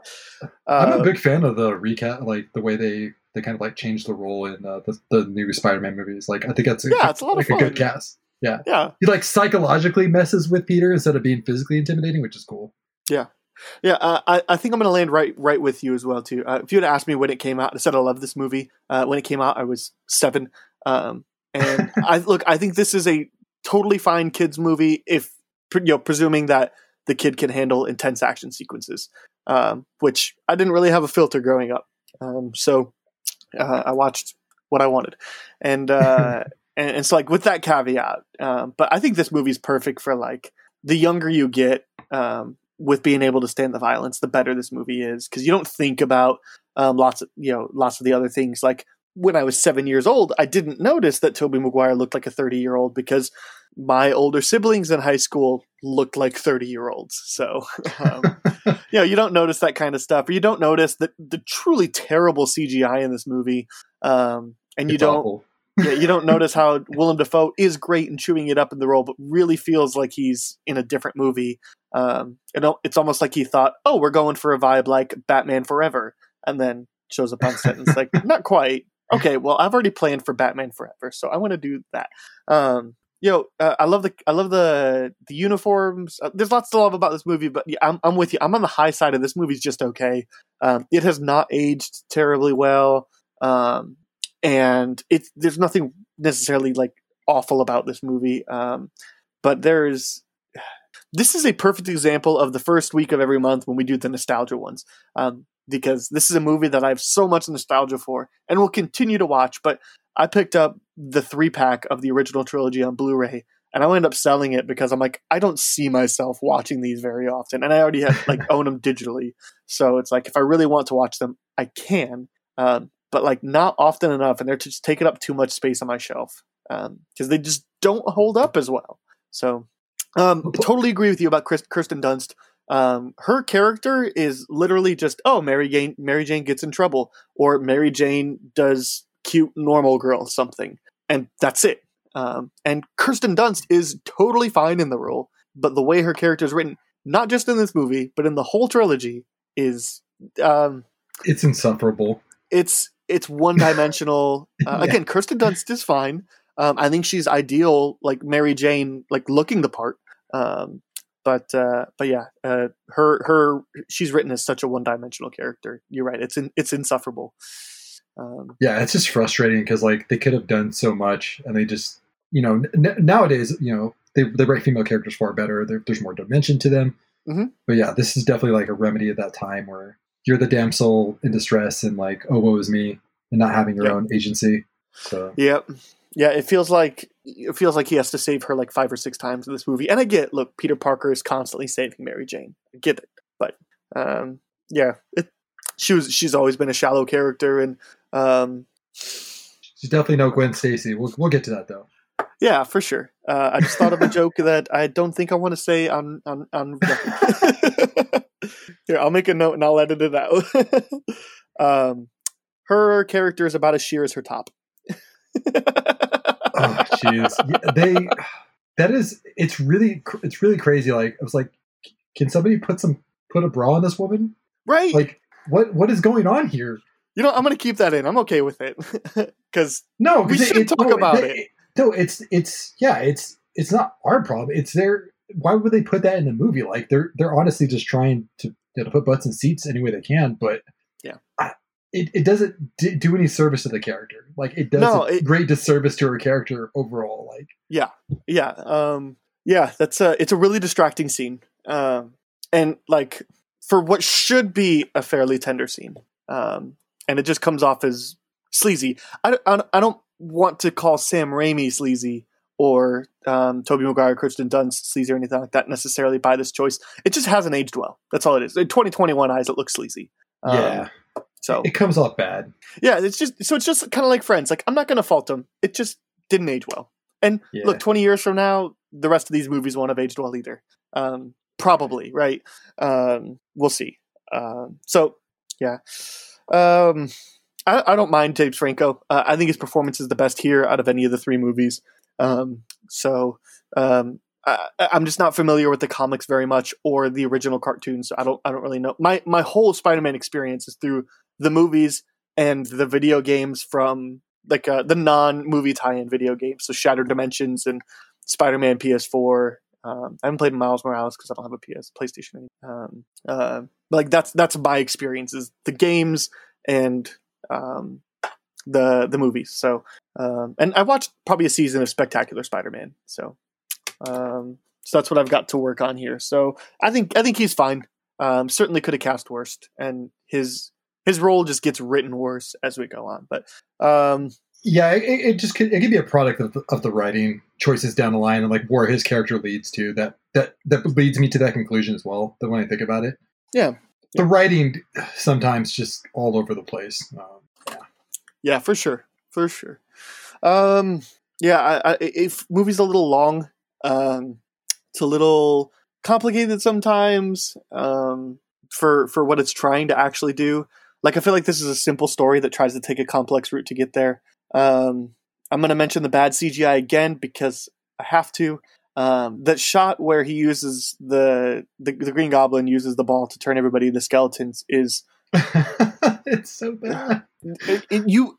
I'm uh, a big fan of the recap, like the way they they kind of like changed the role in uh, the, the new Spider-Man movies. Like I think that's a, Yeah, it's a lot of fun. a good cast. Yeah, yeah, he like psychologically messes with Peter instead of being physically intimidating, which is cool. Yeah, yeah. Uh, I I think I'm going to land right right with you as well too. Uh, if you had asked me when it came out, I said I love this movie. Uh, when it came out, I was seven. Um, and I look, I think this is a totally fine kids movie if you know, presuming that the kid can handle intense action sequences. Um, which I didn't really have a filter growing up. Um, so uh, I watched what I wanted, and uh, and, and so like with that caveat, um, but I think this movie's perfect for like the younger you get um, with being able to stand the violence, the better this movie is because you don't think about um, lots of you know lots of the other things. Like when I was seven years old, I didn't notice that Tobey Maguire looked like a thirty year old because my older siblings in high school looked like 30 year olds. So, um, you know, you don't notice that kind of stuff, or you don't notice the, the truly terrible CGI in this movie. Um, and you don't, yeah, you don't notice how Willem Dafoe is great in chewing it up in the role, but really feels like he's in a different movie. Um, it, it's almost like he thought, oh, we're going for a vibe like Batman Forever, and then shows up on set and it's like, not quite. Okay, well, I've already planned for Batman Forever, so I want to do that. Um, yo, uh, I love the I love the the uniforms. Uh, there's lots to love about this movie, but yeah, I'm I'm with you. I'm on the high side of this movie's just okay. Um, it has not aged terribly well, um, and it there's nothing necessarily like awful about this movie. Um, but there's this is a perfect example of the first week of every month when we do the nostalgia ones. Um, because this is a movie that I have so much nostalgia for and will continue to watch. But I picked up the three pack of the original trilogy on Blu ray and I wound up selling it because I'm like, I don't see myself watching these very often. And I already have like own them digitally. So it's like, if I really want to watch them, I can. Um, but like not often enough. And they're just taking up too much space on my shelf because um, they just don't hold up as well. So um, totally agree with you about Chris, Kirsten Dunst. Um, her character is literally just oh Mary Jane Mary Jane gets in trouble or Mary Jane does cute normal girl something and that's it. Um, and Kirsten Dunst is totally fine in the role, but the way her character is written, not just in this movie but in the whole trilogy, is um, it's insufferable. It's it's one dimensional. Uh, yeah. Again, Kirsten Dunst is fine. Um, I think she's ideal, like Mary Jane, like looking the part. Um, but uh, but yeah, uh, her her she's written as such a one dimensional character. You're right. It's in, it's insufferable. Um, yeah, it's just frustrating because like they could have done so much, and they just you know n- nowadays you know they they write female characters far better. There's more dimension to them. Mm-hmm. But yeah, this is definitely like a remedy at that time where you're the damsel in distress and like oh woe is me and not having your yep. own agency. So yep, yeah, it feels like it feels like he has to save her like five or six times in this movie. And I get, look, Peter Parker is constantly saving Mary Jane. I get it, but um, yeah, it, she was she's always been a shallow character, and um, she's definitely no Gwen Stacy. We'll we'll get to that though. Yeah, for sure. Uh, I just thought of a joke that I don't think I want to say on on on. Here, I'll make a note and I'll edit it out. um, her character is about as sheer as her top oh, jeez. They that is it's really it's really crazy. Like I was like, can somebody put some put a bra on this woman? Right. Like what what is going on here? You know, I'm gonna keep that in. I'm okay with it because no, we should it, talk no, about it, it. No, it's it's yeah, it's it's not our problem. It's their. Why would they put that in the movie? Like they're they're honestly just trying to you know, to put butts in seats any way they can. But yeah, I, it, it doesn't do any service to the character. Like it does no, it, great disservice to her character overall. Like yeah, yeah, um, yeah. That's a it's a really distracting scene, um, and like for what should be a fairly tender scene, um, and it just comes off as sleazy. I, I, I don't want to call Sam Raimi sleazy or um, Tobey Maguire, Kirsten Dunst sleazy or anything like that necessarily by this choice. It just hasn't aged well. That's all it is. In 2021 eyes, it looks sleazy. Um, yeah. So it comes off bad. Yeah, it's just so it's just kind of like Friends. Like I'm not going to fault them. It just didn't age well. And yeah. look, 20 years from now, the rest of these movies won't have aged well either. Um, probably, right? Um, we'll see. Um, so yeah, um, I, I, don't mind James Franco. Uh, I think his performance is the best here out of any of the three movies. Um, so um, I, am just not familiar with the comics very much or the original cartoons. So I don't I don't really know. My my whole Spider-Man experience is through the movies and the video games from like uh, the non-movie tie-in video games, so Shattered Dimensions and Spider-Man PS4. Um, I haven't played Miles Morales because I don't have a PS PlayStation. Um, uh, like that's that's my experiences, the games and um, the the movies. So, um, and I watched probably a season of Spectacular Spider-Man. So, um, so that's what I've got to work on here. So I think I think he's fine. Um, certainly could have cast worse, and his his role just gets written worse as we go on. But um, yeah, it, it just could, it could be a product of the, of the writing choices down the line and like where his character leads to. That that that leads me to that conclusion as well. That when I think about it, yeah, the writing sometimes just all over the place. Um, yeah, yeah, for sure, for sure. Um, yeah, I, I, if movie's a little long, um, it's a little complicated sometimes um, for for what it's trying to actually do. Like I feel like this is a simple story that tries to take a complex route to get there. Um, I'm going to mention the bad CGI again because I have to. Um, that shot where he uses the, the, the Green Goblin uses the ball to turn everybody into skeletons is it's so bad. It, it, you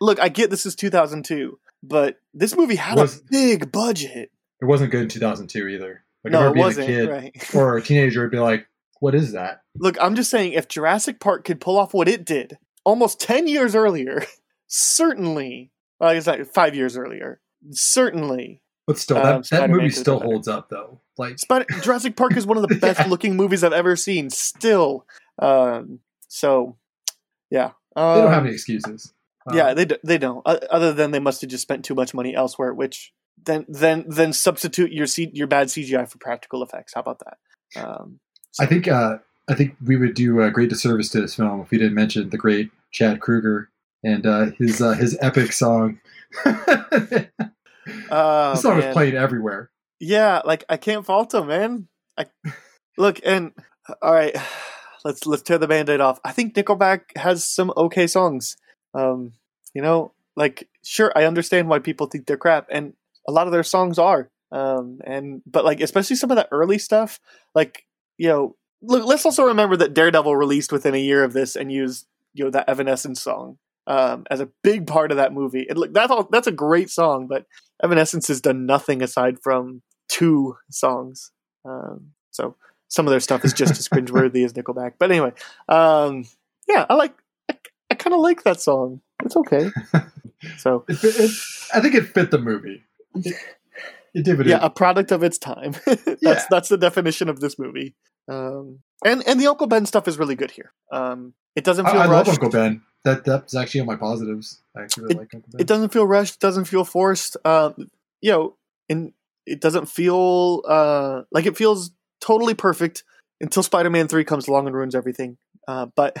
look, I get this is 2002, but this movie had Was- a big budget. It wasn't good in 2002 either. Like, No, I remember being wasn't, a kid right. or a teenager would be like, "What is that?" Look, I'm just saying, if Jurassic Park could pull off what it did almost 10 years earlier, certainly, well, I guess like five years earlier, certainly. But still, Um, that, that movie still better. holds up though. Like, Spider- Jurassic Park is one of the best Yeah. looking movies I've ever seen, still. Um, so, yeah. Um, they don't have any excuses. Uh, Yeah, they, d- they don't. Other than they must have just spent too much money elsewhere, which then then then substitute your C- your bad CGI for practical effects. How about that? Um, I think uh, I think we would do a great disservice to this film if we didn't mention the great Chad Kroeger and uh, his uh, his epic song. oh, song was man. played everywhere. Yeah, like I can't fault him, man. I look and all right, let's let's tear the band-aid off. I think Nickelback has some okay songs. Um, you know, like sure, I understand why people think they're crap, and a lot of their songs are. Um, and but like especially some of the early stuff, like you know, look. Let's also remember that Daredevil released within a year of this and used you know that Evanescence song um, as a big part of that movie. And look, that's all. That's a great song, but Evanescence has done nothing aside from two songs. Um, so some of their stuff is just as cringeworthy as Nickelback. But anyway, um, yeah, I like. I, I kind of like that song. It's okay. So It, it, I think it fit the movie. It, it did yeah, it- a product of its time. that's Yeah. that's the definition of this movie. Um, and and the Uncle Ben stuff is really good here. Um, it doesn't I, feel I love rushed. Uncle Ben. That that's actually on my positives. I actually really like Uncle Ben. it doesn't feel rushed doesn't feel forced um you know and it doesn't feel uh like it feels totally perfect until spider-man 3 comes along and ruins everything uh but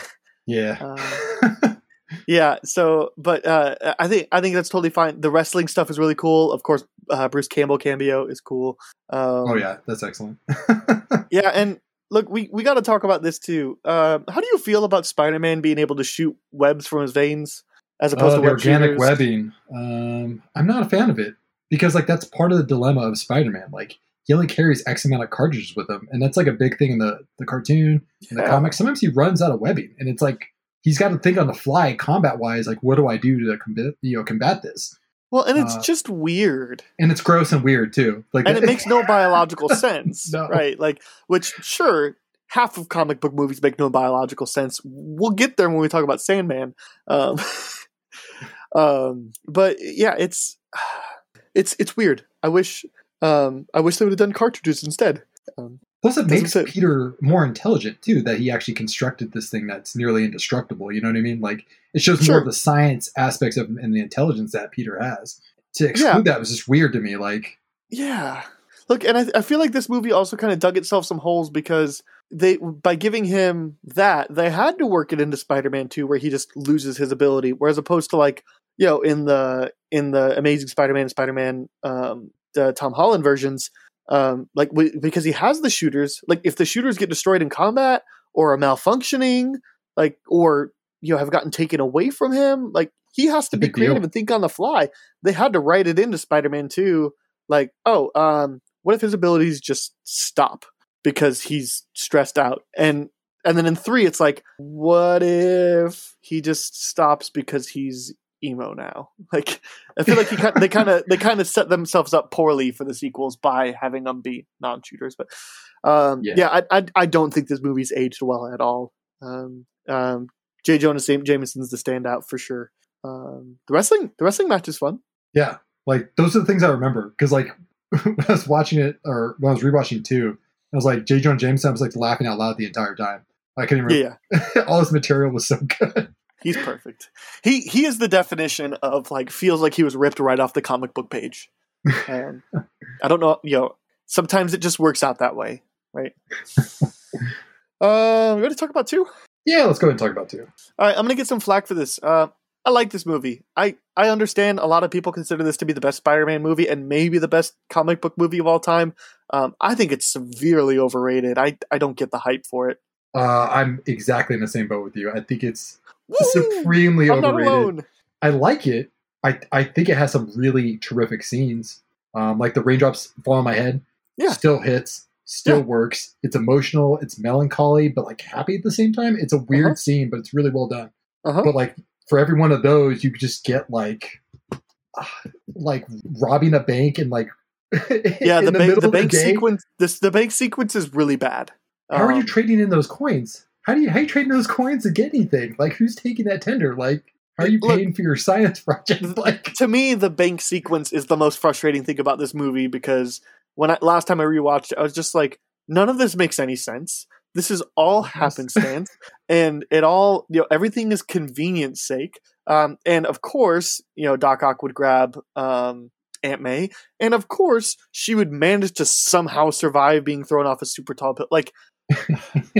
yeah. yeah so but uh i think i think that's totally fine the wrestling stuff is really cool of course uh bruce campbell cameo is cool um oh yeah, that's excellent. yeah and look we we got to talk about this too um how do you feel about spider-man being able to shoot webs from his veins as opposed Uh, to organic shooters? webbing. Um, I'm not a fan of it because like that's part of the dilemma of Spider-Man. Like he only carries X amount of cartridges with him, and that's like a big thing in the the cartoon in the Yeah. comics. Sometimes he runs out of webbing, and it's like he's got to think on the fly, combat wise. Like, what do I do to combat you know combat this? Well and it's Uh, just weird And it's gross and weird too. Like, and it makes no biological sense, No. right? Like, which sure, half of comic book movies make no biological sense. We'll get there when we talk about Sandman. Um, um, but yeah, it's it's it's weird. I wish um, I wish they would have done cartridges instead. Um, Plus, it makes fit. Peter more intelligent too. That he actually constructed this thing that's nearly indestructible. You know what I mean? Like it shows Sure. more of the science aspects of and the intelligence that Peter has. To exclude Yeah. that was just weird to me. Like, Yeah. Look, and I, I feel like this movie also kind of dug itself some holes because they by giving him that they had to work it into Spider-Man 2 where he just loses his ability whereas opposed to like you know in the in the Amazing Spider-Man Spider-Man um the Tom Holland versions um like we, because he has the shooters like if the shooters get destroyed in combat or are malfunctioning like or you know have gotten taken away from him like he has to be big deal. creative and think on the fly they had to write it into Spider-Man 2 like oh um what if his abilities just stop because he's stressed out and and then in 3 it's like what if he just stops because he's emo now like i feel like he kind they kind of they kind of set themselves up poorly for the sequels by having them be non-shooters but um yeah, Yeah. I, I i don't think this movie's aged well at all um um J. Jonah Sam- Jameson's the standout for sure. Um, the wrestling, the wrestling match is fun. yeah, like those are the things I remember because like when I was watching it or when I was rewatching too, I was like J. Jonah Jameson. I was like laughing out loud the entire time. I couldn't remember. Yeah, all his material was so good. He's perfect. He he is the definition of like feels like he was ripped right off the comic book page. And I don't know, you know, sometimes it just works out that way, right? Uh, we want to talk about two. Yeah, let's go ahead and talk about two. All right, I'm gonna get some flack for this. Uh, I like this movie. I I understand a lot of people consider this to be the best Spider-Man movie and maybe the best comic book movie of all time. Um, I think it's severely overrated. I I don't get the hype for it. Uh, I'm exactly in the same boat with you. I think it's! Supremely I'm overrated. alone. I like it. I I think it has some really terrific scenes. Um, like the raindrops fall on my head. Yeah. Still hits. Still Yeah. works. It's emotional. It's melancholy, but like happy at the same time. It's a weird Uh-huh. scene, but it's really well done. Uh-huh. But like for every one of those, you just get like uh, like robbing a bank and like yeah, the, in bank the bank day. sequence this the bank sequence is really bad. How are you Um, trading in those coins? How do you how you trading those coins to get anything? Like who's taking that tender? Like how are you Look- paying for your science project? Like to me, the bank sequence is the most frustrating thing about this movie because when I last time I rewatched it, I was just like, none of this makes any sense. This is all happenstance, and it all you know everything is convenience sake. Um, and of course, you know Doc Ock would grab um, Aunt May, and of course she would manage to somehow survive being thrown off a super tall pit, like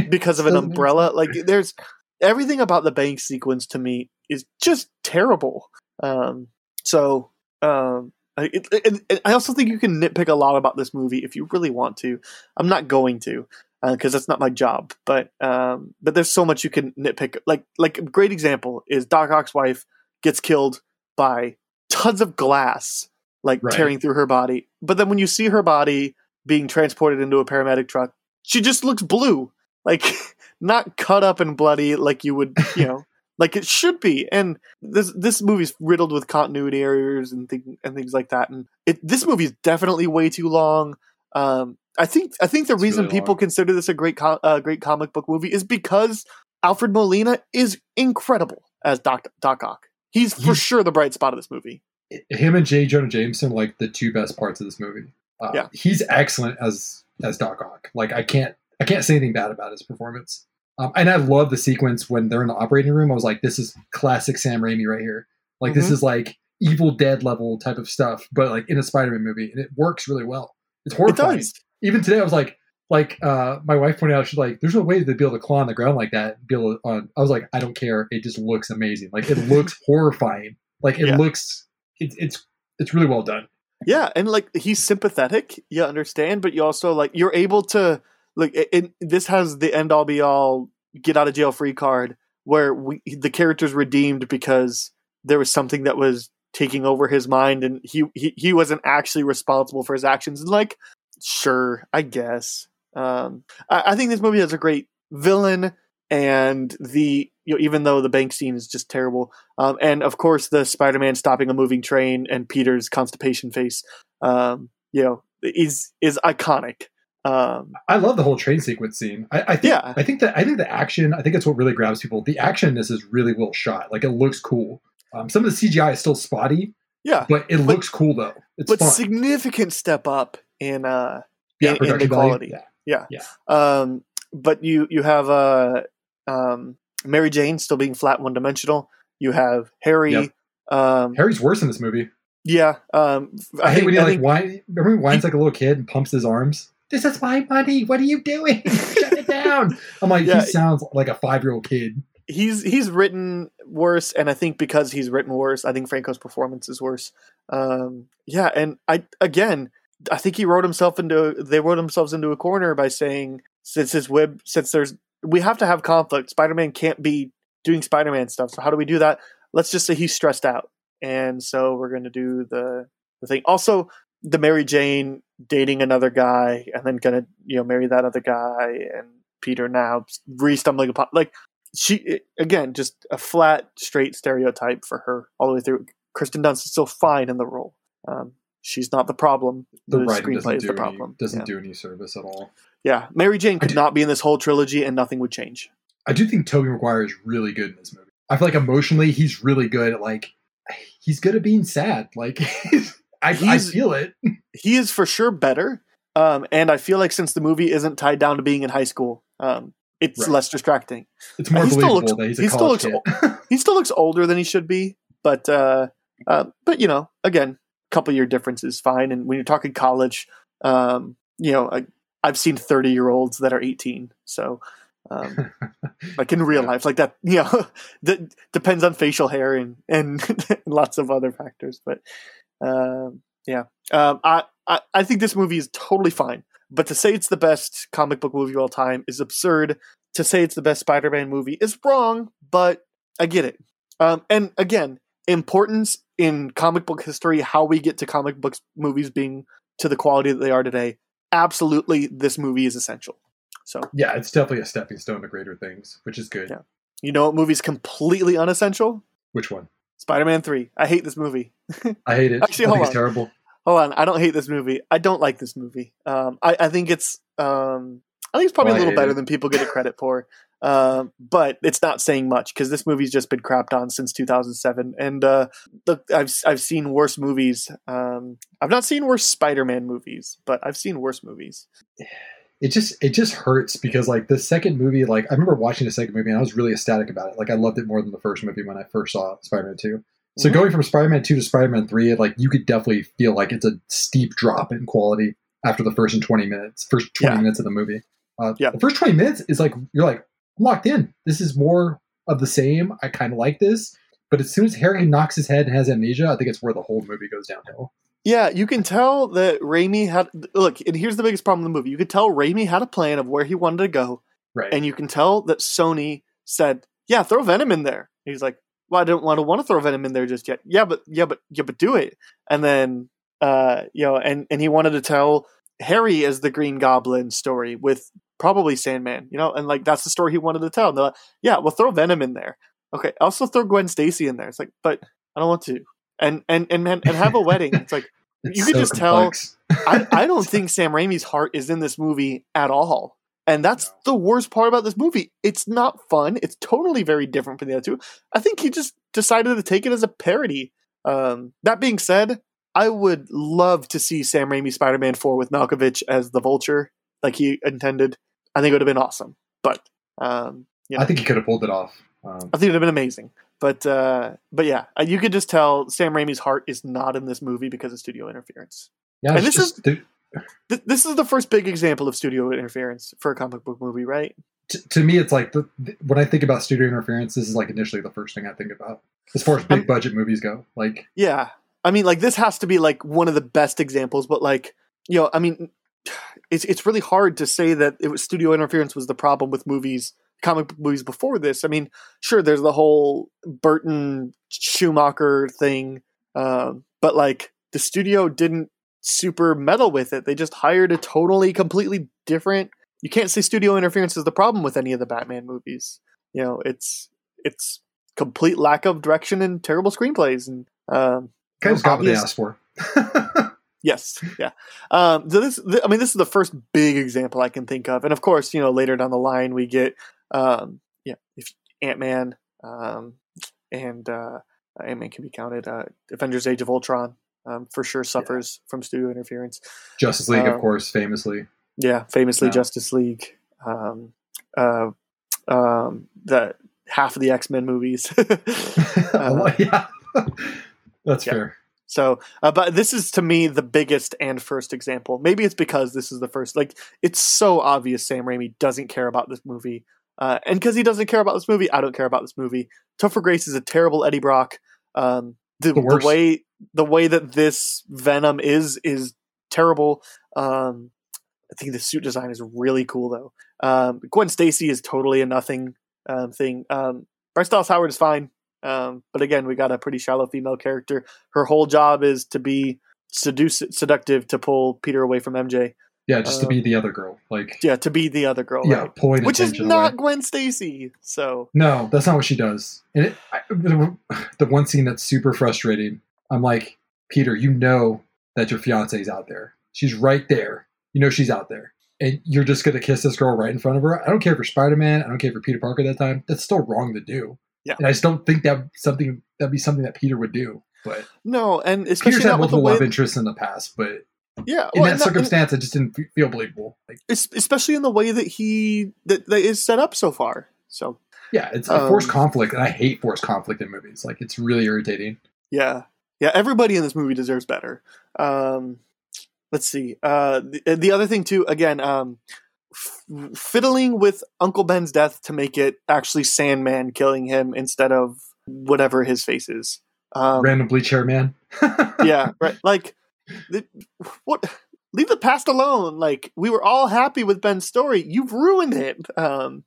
because of an umbrella. Like there's everything about the bank sequence to me is just terrible. Um, so um, I- it, it, I also think you can nitpick a lot about this movie if you really want to. I'm not going to because that's not my job. But um, but there's so much you can nitpick. Like like a great example is Doc Ock's wife gets killed by tons of glass like Right. tearing through her body. But then when you see her body being transported into a paramedic truck, she just looks blue, like not cut up and bloody like you would, you know, like it should be. And this this movie's riddled with continuity errors and thing, and things like that. And it this movie is definitely way too long. Um, I think I think the It's reason really people long. consider this a great co- uh, great comic book movie is because Alfred Molina is incredible as Doc Doc Ock. He's for He's- sure the bright spot of this movie. him and J. Jonah Jameson like the two best parts of this movie. Uh, Yeah. he's excellent as as Doc Ock. Like I can't I can't say anything bad about his performance. Um, and I love the sequence when they're in the operating room. I was like, this is classic Sam Raimi right here. Like this Mhm. is like Evil Dead level type of stuff, but like in a Spider-Man movie, and it works really well. It's It horrifying. does. Even today, I was like, like uh, my wife pointed out, she's like, "There's no way to be able to claw on the ground like that." Be able to, on. I was like, I don't care. It just looks amazing. Like it looks horrifying. Like it Yeah. looks. It's it's it's really well done. Yeah, and like he's sympathetic, you understand, but you also like you're able to like it, it, this has the end all be all get out of jail free card where we the character's redeemed because there was something that was taking over his mind and he he, he wasn't actually responsible for his actions. And like, sure, I guess. Um, I, I think this movie has a great villain and the you know even though the bank scene is just terrible um, and of course the spider-man stopping a moving train and peter's constipation face um, you know is is iconic um, I love the whole train sequence scene. I, I think Yeah. I think that I think the action. I think it's what really grabs people. The action in this is really well shot. Like it looks cool. Um, some of the CGI is still spotty, yeah but it looks cool though. It's but fun. significant step up in uh yeah, in- in the value. quality. Yeah. yeah um but you you have uh um mary jane still being flat one dimensional you have harry Yep. um Harry's worse in this movie. yeah um I, hate when he I like think- whine. Remember he whines like a little kid and pumps his arms. This is my money. What are you doing? Shut it down. I'm like, Yeah. he sounds like a five year old kid. he's he's written worse and i think because he's written worse i think franco's performance is worse um yeah and i again i think he wrote himself into they wrote themselves into a corner by saying since his web since there's we have to have conflict. Spider-man can't be doing spider-man stuff so how do we do that? Let's just say he's stressed out and so we're going to do the the thing. Also the mary jane dating another guy and then gonna you know marry that other guy and peter now re-stumbling upon like she again just a flat straight stereotype for her all the way through. Kristen dunst is still fine in the role. Um, she's not the problem. The, the, screenplay doesn't is the any, problem. doesn't yeah. do any service at all. Yeah mary jane could not be in this whole trilogy and nothing would change I do think Tobey Maguire is really good in this movie. I feel like emotionally he's really good at like he's good at being sad. Like I, I feel it. he is for sure better um, and i feel like since the movie isn't tied down to being in high school um, it's Right. less distracting It's more He still believable looks- that he's a he still looks he still looks older than he should be, but uh, uh, but you know, again, couple year difference is fine. And when you're talking college, um, you know, I, I've seen 30 year olds that are 18, so um, like in real Yeah. life, like that, you know, that depends on facial hair and and lots of other factors. But um, yeah, um, I, I I think this movie is totally fine. But to say it's the best comic book movie of all time is absurd. To say it's the best Spider-Man movie is wrong, but I get it. Um, and again, importance in comic book history, how we get to comic books movies being to the quality that they are today. Absolutely, this movie is essential. So yeah, it's definitely a stepping stone to greater things, which is good. Yeah. you know what movie's completely unessential? Which one? Spider-Man Three. I hate this movie. I hate it. Actually, I hold think it's on. terrible. Hold on, I don't hate this movie. I don't like this movie. Um, I, I think it's um, I think it's probably Well, a little better than people get it credit for. Um, but it's not saying much because this movie's just been crapped on since 2007. And uh, look, I've I've seen worse movies. Um, I've not seen worse Spider-Man movies, but I've seen worse movies. it just it just hurts because like the second movie like i remember watching the second movie and i was really ecstatic about it like i loved it more than the first movie when i first saw spider-man 2 so Mhm. going from spider-man 2 to spider-man 3 like you could definitely feel like it's a steep drop in quality after the first 20 minutes first 20 Yeah. minutes of the movie uh, Yeah. the first 20 minutes is like you're like I'm locked in this is more of the same i kind of like this but as soon as harry knocks his head and has amnesia i think it's where the whole movie goes downhill Yeah, you can tell that Raimi had look, and here's the biggest problem in the movie. You could tell Raimi had a plan of where he wanted to go, right and you can tell that Sony said, "Yeah, throw Venom in there." He's like, "Well, I don't want to want to throw Venom in there just yet." Yeah, but yeah, but yeah, but do it. And then, uh, you know, and and he wanted to tell Harry as the Green Goblin story with probably Sandman, you know, and like that's the story he wanted to tell. And they're like, "Yeah, well, throw Venom in there." Okay, also throw Gwen Stacy in there. It's like, but I don't want to. And and and and have a wedding. It's like It's you could so just tell- I, I don't think Sam Raimi's heart is in this movie at all. And that's the worst part about this movie. It's not fun. It's totally very different from the other two. I think he just decided to take it as a parody. Um, that being said, I would love to see Sam Raimi Spider Man 4 with Malkovich as the vulture, like he intended. I think it would have been awesome. But um, you know, i think he could have pulled it off um, I think it would have been amazing. But uh, but yeah, uh, you could just tell Sam Raimi's heart is not in this movie because of studio interference. yeah And this is- just, Th- this is the first big example of studio interference for a comic book movie, right? to, to me, it's like the, the- when I think about studio interference, this is like initially the first thing I think about as far as big Um, budget movies go. Like, Yeah. I mean, like this has to be like one of the best examples, but like, you know, I mean, it's it's really hard to say that it was studio interference was the problem with movies, comic movies before this. I mean, sure, there's the whole Burton Schumacher thing, um, but like the studio didn't super meddle with it. They just hired a totally, completely different. You can't say studio interference is the problem with any of the Batman movies. You know, it's it's complete lack of direction and terrible screenplays and um, kind of got what they asked for. Yes, yeah. Um, so this, th- I mean, this is the first big example I can think of, and of course, you know, later down the line we get, um, yeah, if Ant Man, um, and uh, Ant Man can be counted. Uh, Avengers: Age of Ultron, um, for sure suffers from studio interference. Justice League, Um, of course, famously. Yeah, famously No. Justice League. Um, uh, um, the half of the X Men movies. uh, yeah, that's yeah. fair. So, uh, but this is to me the biggest and first example. Maybe it's because this is the first. Like, it's so obvious Sam Raimi doesn't care about this movie, uh, and because he doesn't care about this movie, I don't care about this movie. Topher Grace is a terrible Eddie Brock. Um, the, The the way the way that this Venom is is terrible. Um, I think the suit design is really cool though. Um, Gwen Stacy is totally a nothing um, thing. Um, Bryce Dallas Howard is fine. Um, but again, we got a pretty shallow female character. Her whole job is to be seduce, seductive to pull Peter away from MJ. Yeah, just to Um, be the other girl. Like, Yeah, to be the other girl, yeah, right? pulling Which is not away. Gwen Stacy. So No, that's not what she does. And it, I, the, the one scene that's super frustrating. I'm like, Peter, you know that your fiance's out there. She's right there. You know she's out there, and you're just gonna kiss this girl right in front of her. I don't care for Spider Man. I don't care for Peter Parker at that time. That's still wrong to do. Yeah. and I just don't think that something that'd be something that Peter would do. But no, and especially Peter's had not with the multiple love interests in the past, but yeah, in that and not- and circumstance, it just didn't feel believable. Like, especially in the way that he that, that is set up so far. So yeah, it's a forced Um, conflict, and I hate forced conflict in movies. Like, it's really irritating. Yeah, yeah. Everybody in this movie deserves better. Um, let's see. Uh, the, the other thing too, again, um, f- fiddling with Uncle Ben's death to make it actually Sandman killing him instead of whatever his face is. Um, Random bleach hair man. yeah, right. Like, the, what? Leave the past alone. Like, we were all happy with Ben's story. You've ruined it. Um,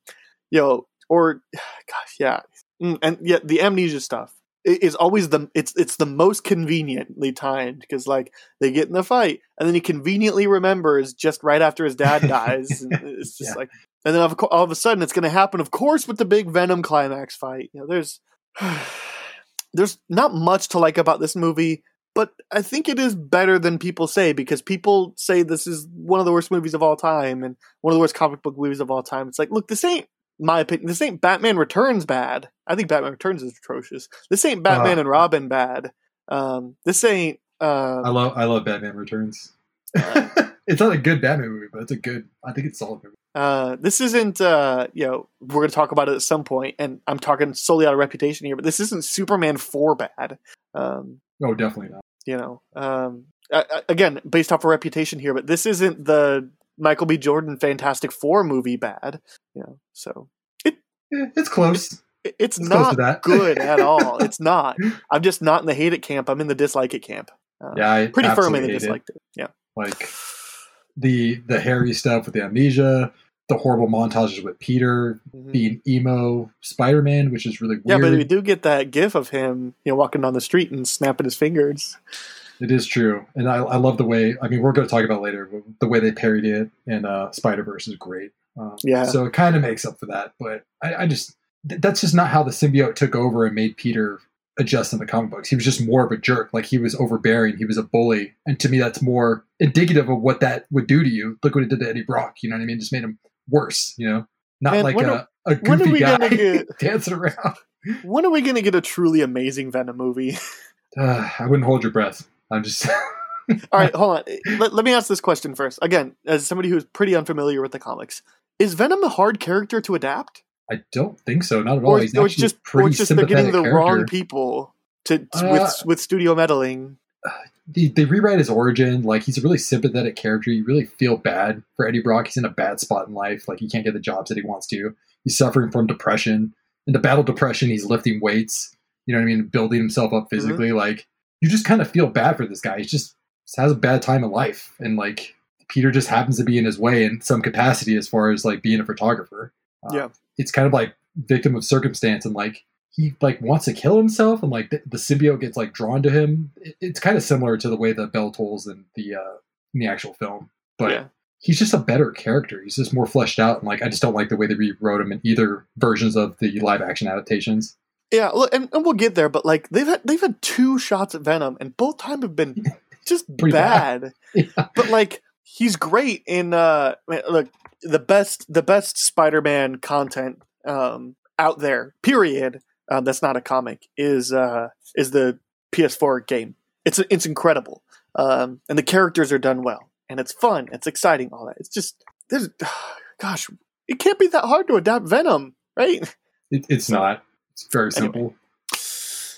you know, or gosh, yeah, Mm, and yet the amnesia stuff is always the it's it's the most conveniently timed because like they get in the fight and then he conveniently remembers just right after his dad dies. and it's just Yeah. like, and then of co- all of a sudden it's going to happen, of course, with the big Venom climax fight. You know, there's there's not much to like about this movie, but I think it is better than people say because people say this is one of the worst movies of all time and one of the worst comic book movies of all time. It's like, look, this ain't my opinion. This ain't Batman Returns bad. I think Batman Returns is atrocious. This ain't Batman Uh. and Robin bad. Um, this ain't. Uh, I love I love Batman Returns. it's not a good Batman movie, but it's a good. I think it's a solid movie. Uh, this isn't, uh, you know, we're going to talk about it at some point, and I'm talking solely out of reputation here, but this isn't Superman 4 bad. Um, Oh, definitely not. you know, um, uh, uh, again, based off of reputation here, but this isn't the Michael B. Jordan Fantastic Four movie bad, you know, so Yeah, it's close. it- it's, It's not good at all. It's not. I'm just not in the hate it camp. I'm in the dislike it camp. Uh, Yeah, I pretty firm in the hate it. disliked it. Yeah. Like the the hairy stuff with the amnesia, the horrible montages with Peter Mhm. being emo Spider Man, which is really Yeah, but we do get that gif of him, you know, walking down the street and snapping his fingers. It is true, and I, I love the way. I mean, we're going to talk about it later. But the way they parried it in uh, Spider Verse is great. Um, Yeah. So it kind of makes up for that, but I, I just th- that's just not how the symbiote took over and made Peter adjust in the comic books. He was just more of a jerk. Like he was overbearing. He was a bully, and to me, that's more indicative of what that would do to you. Look what it did to Eddie Brock. You know what I mean? Just made him worse. You know, not Man, like a, are- a goofy guy get- dancing around. When are we going to get a truly amazing Venom movie? Uh, I wouldn't hold your breath. I'm just. All right, hold on. Let, let me ask this question first. Again, as somebody who's pretty unfamiliar with the comics, is Venom a hard character to adapt, I don't think so. Not at all. or, He's or it's just or it's just they're getting the sympathetic wrong people to, Uh, with with studio meddling? they, they rewrite his origin. Like he's a really sympathetic character. You really feel bad for Eddie Brock. He's in a bad spot in life. Like he can't get the jobs that he wants to. He's suffering from depression. In the battle depression, he's lifting weights. You know what I mean? Building himself up physically. Like you just kind of feel bad for this guy. He just, has a bad time in life, and like Peter just happens to be in his way in some capacity as far as like being a photographer. Uh, Yeah. it's kind of like victim of circumstance, and like he like wants to kill himself, and like the, the symbiote gets like drawn to him. It, it's kind of similar to the way the bell tolls in the uh, in the actual film, but Yeah. he's just a better character. He's just more fleshed out, and like I just don't like the way they rewrote him in either versions of the live action adaptations. Yeah, look, and, and we'll get there, but like they've had they've had two shots at Venom, and both time have been just bad. bad. Yeah. But like he's great in uh look the best the best Spider-Man content um out there. Period. Uh, that's not a comic. Is uh is the PS4 game. It's it's incredible. Um, and the characters are done well, and it's fun. It's exciting. All that. It's just there's gosh, it can't be that hard to adapt Venom, right? It, it's not. It's very simple.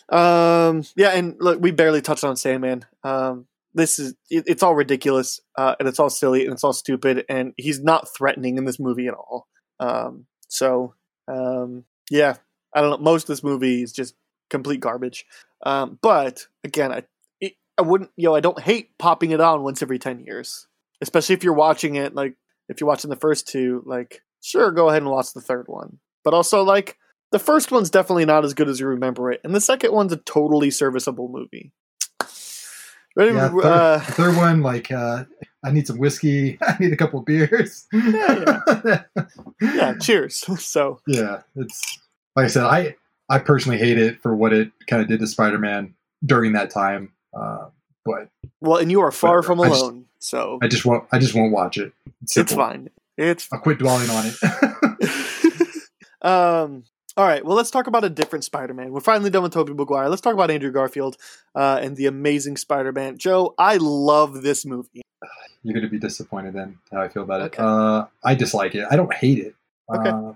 Um, yeah, and look, we barely touched on Sandman. Um, this is it, it's all ridiculous, uh, and it's all silly, and it's all stupid, and he's not threatening in this movie at all. Um, so, um, yeah, I don't know. Most of this movie is just complete garbage. Um, but again, I it, I wouldn't, you know, I don't hate popping it on once every ten years, especially if you're watching it. Like if you're watching the first two, like sure, go ahead and watch the third one. But also, like the first one's definitely not as good as you remember it, and the second one's a totally serviceable movie. Ready? Yeah, third, uh, third one, like uh, I need some whiskey. I need a couple of beers. Yeah, yeah. Cheers. So yeah, it's like I said, I I personally hate it for what it kind of did to Spider-Man during that time. Uh, but well, and you are far Whatever. from I just- alone. so I just won't. I just won't watch it. It's, it's fine. It's I'll quit dwelling on it. um. All right. Well, let's talk about a different Spider-Man. We're finally done with Tobey Maguire. Let's talk about Andrew Garfield uh, and the Amazing Spider-Man. Joe, I love this movie. You're going to be disappointed then how I feel about it. Uh, I dislike it. I don't hate it. Okay. Uh,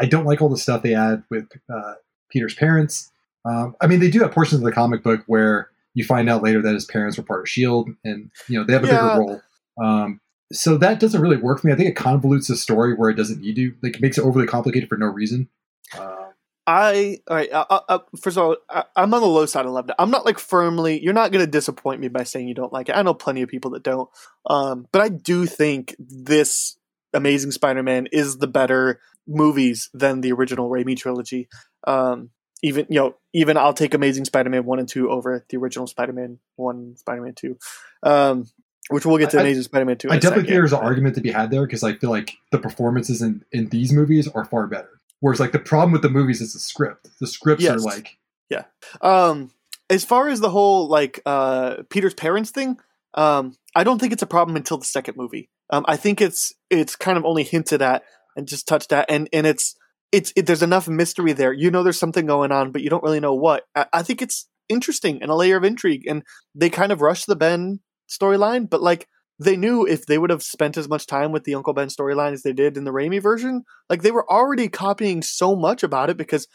I don't like all the stuff they add with uh, Peter's parents. Um, I mean, they do have portions of the comic book where you find out later that his parents were part of Shield, and you know they have a Yeah. bigger role. Um, so that doesn't really work for me. I think it convolutes the story where it doesn't need to. Like, it makes it overly complicated for no reason. Uh, I all right. Uh, uh, uh, first of all, I, I'm on the low side. I loved it. I'm not like firmly. You're not going to disappoint me by saying you don't like it. I know plenty of people that don't. Um, but I do think this Amazing Spider-Man is the better movies than the original Raimi trilogy. Um, even you know, even I'll take Amazing Spider-Man one and two over the original Spider-Man one, Spider-Man two. Um, which we'll get to I- Amazing Spider-Man two. I definitely think there's an argument to be had there because I feel like the performances in, in these movies are far better. Whereas like the problem with the movies is the script. The scripts are like Yeah. Um, as far as the whole like uh, Peter's parents thing, um, I don't think it's a problem until the second movie. Um, I think it's it's kind of only hinted at and just touched at, and and it's it's it, there's enough mystery there. You know, there's something going on, but you don't really know what. I, I think it's interesting and a layer of intrigue, and they kind of rush the Ben storyline, but like they knew if they would have spent as much time with the Uncle Ben storyline as they did in the Raimi version, like they were already copying so much about it because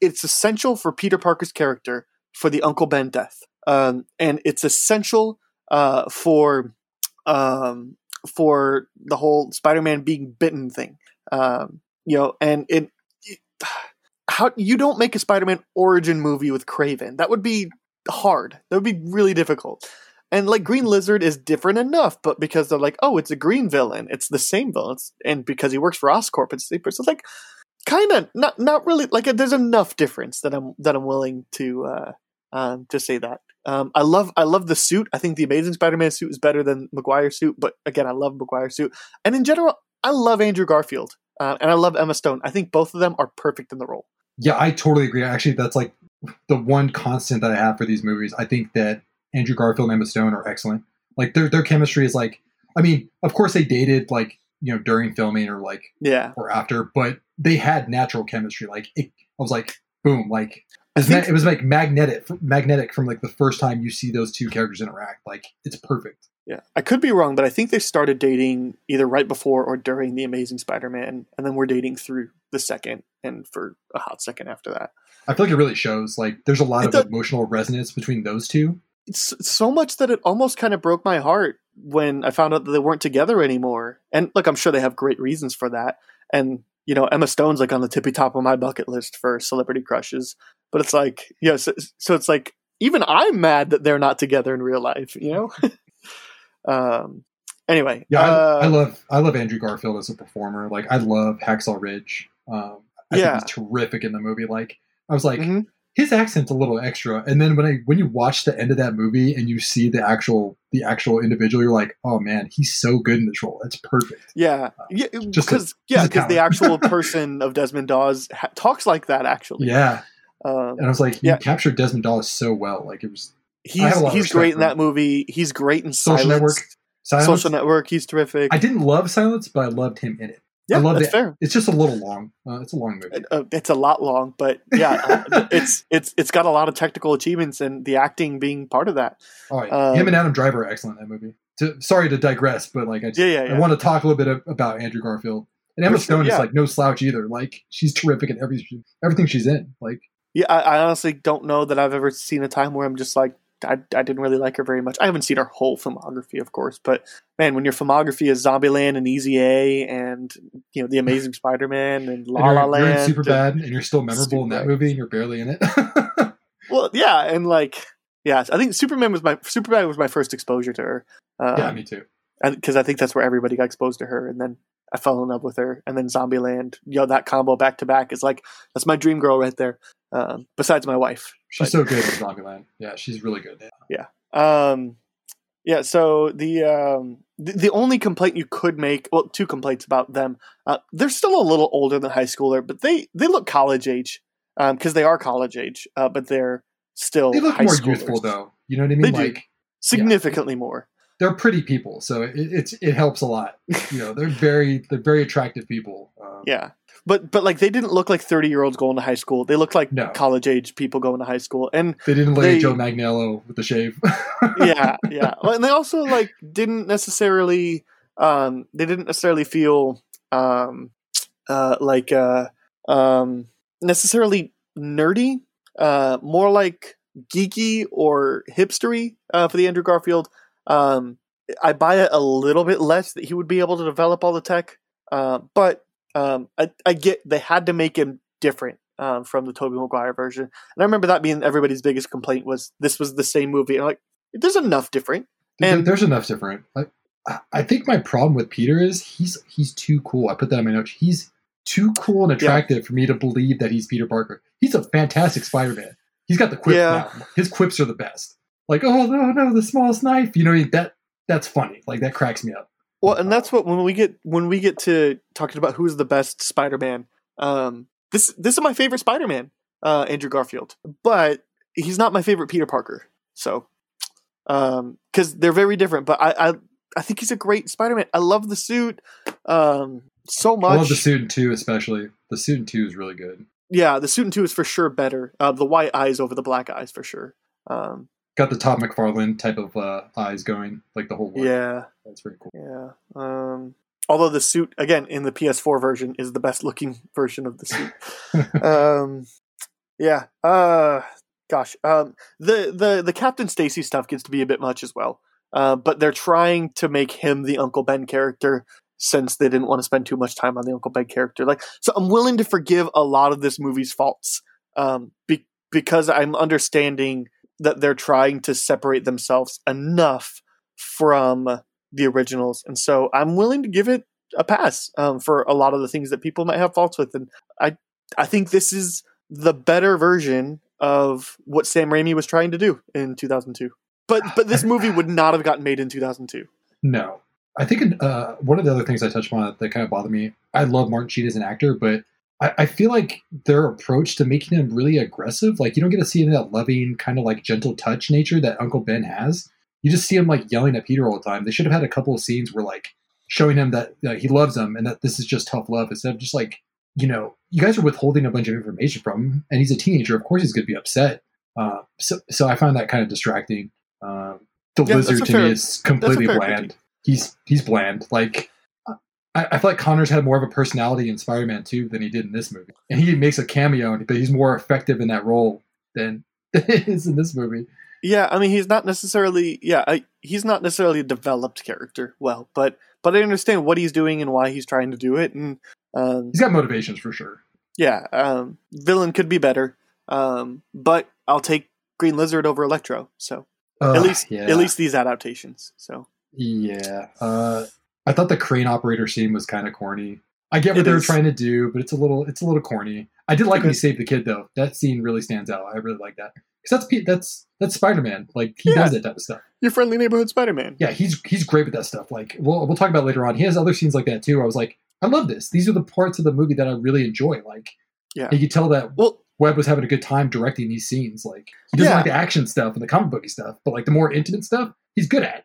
it's essential for Peter Parker's character for the Uncle Ben death, um, and it's essential uh, for um, for the whole Spider-Man being bitten thing. Um, you know, and it, it how you don't make a Spider-Man origin movie with Craven. That would be hard. That would be really difficult. And like Green Lizard is different enough, but because they're like, oh, it's a green villain, it's the same villain, it's, and because he works for Oscorp, it's, sleepers. So it's like kind of not not really like there's enough difference that I'm that I'm willing to uh, um, to say that. Um, I love I love the suit. I think the Amazing Spider-Man suit is better than Maguire suit, but again, I love Maguire suit. And in general, I love Andrew Garfield uh, and I love Emma Stone. I think both of them are perfect in the role. Yeah, I totally agree. Actually, that's like the one constant that I have for these movies. I think that Andrew Garfield and Emma Stone are excellent. Like their their chemistry is like, I mean, of course they dated like you know during filming or like yeah or after, but they had natural chemistry. Like it, I was like, boom, like it was, think, it was like magnetic, magnetic from like the first time you see those two characters interact. Like it's perfect. Yeah, I could be wrong, but I think they started dating either right before or during the Amazing Spider-Man, and then we're dating through the second and for a hot second after that. I feel like it really shows. Like there's a lot it of emotional resonance between those two. It's so much that it almost kind of broke my heart when I found out that they weren't together anymore. And look, I'm sure they have great reasons for that. And you know, Emma Stone's like on the tippy top of my bucket list for celebrity crushes. But it's like, yeah, so, so it's like even I'm mad that they're not together in real life, you know? um anyway. Yeah, uh, I, I, love I love Andrew Garfield as a performer. Like I love Hacksaw Ridge. Um I yeah. think he's terrific in the movie. Like I was like, mm-hmm his accent's a little extra. And then when I when you watch the end of that movie and you see the actual the actual individual, you're like, oh man, he's so good in this role. That's perfect. Yeah, uh, yeah, because yeah, because the actual person of Desmond Doss ha- talks like that actually. Yeah, um, and I was like, you yeah. captured Desmond Doss so well. Like it was. He's he's great in that movie. He's great in Social Silence. Network. Silence. Social Network. He's terrific. I didn't love Silence, but I loved him in it. Yeah, I love that's it. fair. It's just a little long. Uh, it's a long movie. Uh, it's a lot long, but yeah, uh, it's it's it's got a lot of technical achievements and the acting being part of that. Oh, yeah. um, him and Adam Driver are excellent in that movie. To, sorry to digress, but like I, just, yeah, yeah, yeah. I want to talk a little bit about Andrew Garfield and Emma Stone is like no slouch either. Like she's terrific in every everything she's in. Like yeah, I, I honestly don't know that I've ever seen a time where I'm just like I, I didn't really like her very much. I haven't seen her whole filmography, of course, but man, when your filmography is Zombieland and Easy A and you know The Amazing Spider-Man and La La Land, Superbad, and you're still memorable in that movie, and you're barely in it. well, yeah, and like, yeah, I think Superbad was my Superbad was my first exposure to her. Um, yeah, me too. Because I think that's where everybody got exposed to her, and then I fell in love with her, and then Zombieland. You know, that combo back to back is like that's my dream girl right there. Um, besides my wife, she's but, so good in Zombieland. Yeah, she's really good. Yeah. Um, yeah. So the, um, the, the only complaint you could make, well, two complaints about them. Uh, they're still a little older than high schooler, but they they look college age because um, they are college age, uh, but they're still they look more schoolers. youthful though. You know what I mean? They like do. significantly yeah. more. They're pretty people, so it, it's it helps a lot. You know, they're very they're very attractive people. Um, yeah, but but like they didn't look like 30 year olds going to high school they looked like no. college age people going to high school and they didn't look like joe Manganiello with the shave yeah yeah and they also like didn't necessarily um they didn't necessarily feel um uh like uh um necessarily nerdy uh more like geeky or hipstery uh for the andrew garfield um i buy it a little bit less that he would be able to develop all the tech uh, but um, I, I get they had to make him different um, from the Tobey Maguire version, and I remember that being everybody's biggest complaint was this was the same movie. And I'm like, there's enough different. And there's enough different. I, I think my problem with Peter is he's he's too cool. I put that in my notes. He's too cool and attractive yeah. for me to believe that he's Peter Parker. He's a fantastic Spider-Man. He's got the quips yeah. now. His quips are the best. Like, oh no, no, the smallest knife. You know that that's funny. Like that cracks me up. Well, and that's what when we get when we get to talking about who's the best Spider-Man. Um, this this is my favorite Spider-Man. uh, Andrew Garfield, but he's not my favorite Peter Parker. So, um, because they're very different, but I, I I think he's a great Spider Man. I love the suit, um, so much. I love the suit two, especially. The suit in two is really good. Yeah, the suit in two is for sure better. Uh, the white eyes over the black eyes for sure. Um, Got the Todd McFarlane type of uh, eyes going, like the whole look. yeah, That's pretty cool. yeah. Um, although the suit again in the PS4 version is the best looking version of the suit. um, yeah. Uh, gosh. Um, the the the Captain Stacy stuff gets to be a bit much as well. Uh, but they're trying to make him the Uncle Ben character since they didn't want to spend too much time on the Uncle Ben character. Like, so I'm willing to forgive a lot of this movie's faults um, be- because I'm understanding that they're trying to separate themselves enough from the originals, and so I'm willing to give it a pass um, for a lot of the things that people might have faults with. And I, I think this is the better version of what Sam Raimi was trying to do in 2002. But but this movie would not have gotten made in 2002. No. I think uh, one of the other things I touched on that kind of bothered me, I love Martin Sheen as an actor, but I, I feel like their approach to making him really aggressive, like you don't get to see any of that loving, kind of like gentle touch nature that Uncle Ben has. You just see him like yelling at Peter all the time. They should have had a couple of scenes where like showing him that uh, he loves him and that this is just tough love instead of just like, you know, you guys are withholding a bunch of information from him and he's a teenager. Of course he's going to be upset. Uh, so, so I find that kind of distracting. Um, the Yeah, lizard to fair- me is completely bland. critique. He's he's bland. Like I, I feel like Connors had more of a personality in Spider-Man 2 than he did in this movie, and he makes a cameo, but he's more effective in that role than is in this movie. Yeah, I mean he's not necessarily yeah I, he's not necessarily a developed character. Well, but but I understand what he's doing and why he's trying to do it, and um, He's got motivations for sure. yeah, um, villain could be better, um, but I'll take Green Lizard over Electro. So Ugh, at least yeah. at least these adaptations. So Yeah. Uh, I thought the crane operator scene was kind of corny. I get what It they were trying to do, but it's a little it's a little corny. I did like when he saved the kid though. That scene really stands out. I really like that because that's that's that's Spider Man. Like he Yeah. does that type of stuff. your friendly neighborhood Spider Man. Yeah, he's he's great with that stuff. Like we'll we'll talk about later on. He has other scenes like that too. I was like, I love this. These are the parts of the movie that I really enjoy. Like Yeah. you could tell that Well, Webb was having a good time directing these scenes. Like he doesn't Yeah. like the action stuff and the comic booky stuff, but like the more intimate stuff, he's good at.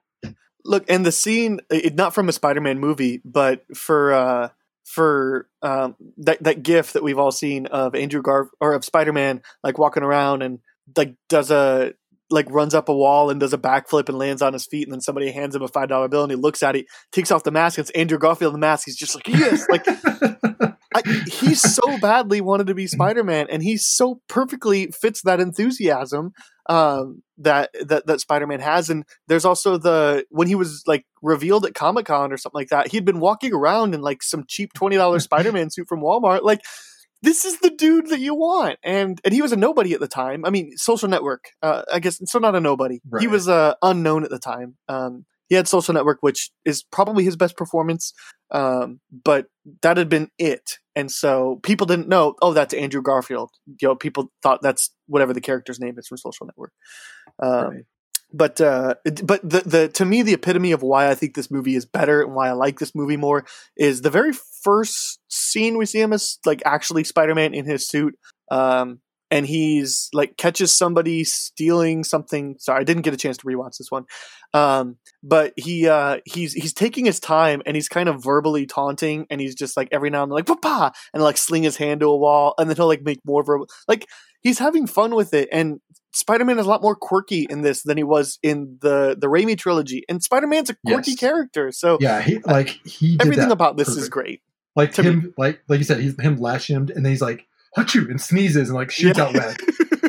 Look and the scene it, not from a spider-man movie but for uh for um that that gif that we've all seen of andrew gar or of spider-man like walking around and like does a like runs up a wall and does a backflip and lands on his feet and then somebody hands him a five dollar bill and he looks at it takes off the mask and it's andrew garfield in the mask. He's just like yes! Like I, he so badly wanted to be Spider-Man, and he so perfectly fits that enthusiasm um, that that that Spider-Man has. And there's also the when he was like revealed at Comic Con or something like that, he'd been walking around in like some cheap twenty dollars Spider-Man suit from Walmart. Like this is the dude that you want, and and he was a nobody at the time. I mean, Social Network, uh, I guess, so not a nobody. He was uh, unknown at the time. Um, he had Social Network, which is probably his best performance um, but that had been it, and so people didn't know. Oh, that's Andrew Garfield. You know, people thought that's whatever the character's name is from Social Network. Um, Right. But uh, but the the to me the epitome of why I think this movie is better and why I like this movie more is the very first scene we see him as like actually Spider Man in his suit. Um, and he's like catches somebody stealing something. Sorry, I didn't get a chance to rewatch this one. Um, but he uh he's he's taking his time and he's kind of verbally taunting and he's just like every now and then like papa and like sling his hand to a wall and then he'll like make more verbal like he's having fun with it and Spider-Man is a lot more quirky in this than he was in the the Raimi trilogy and Spider-Man's a quirky Yes. character so Yeah, he like he did everything about this is great Like to him, like like you said, he's him lashing him, and then he's like "Achoo," and sneezes and like shoots Yeah. out web.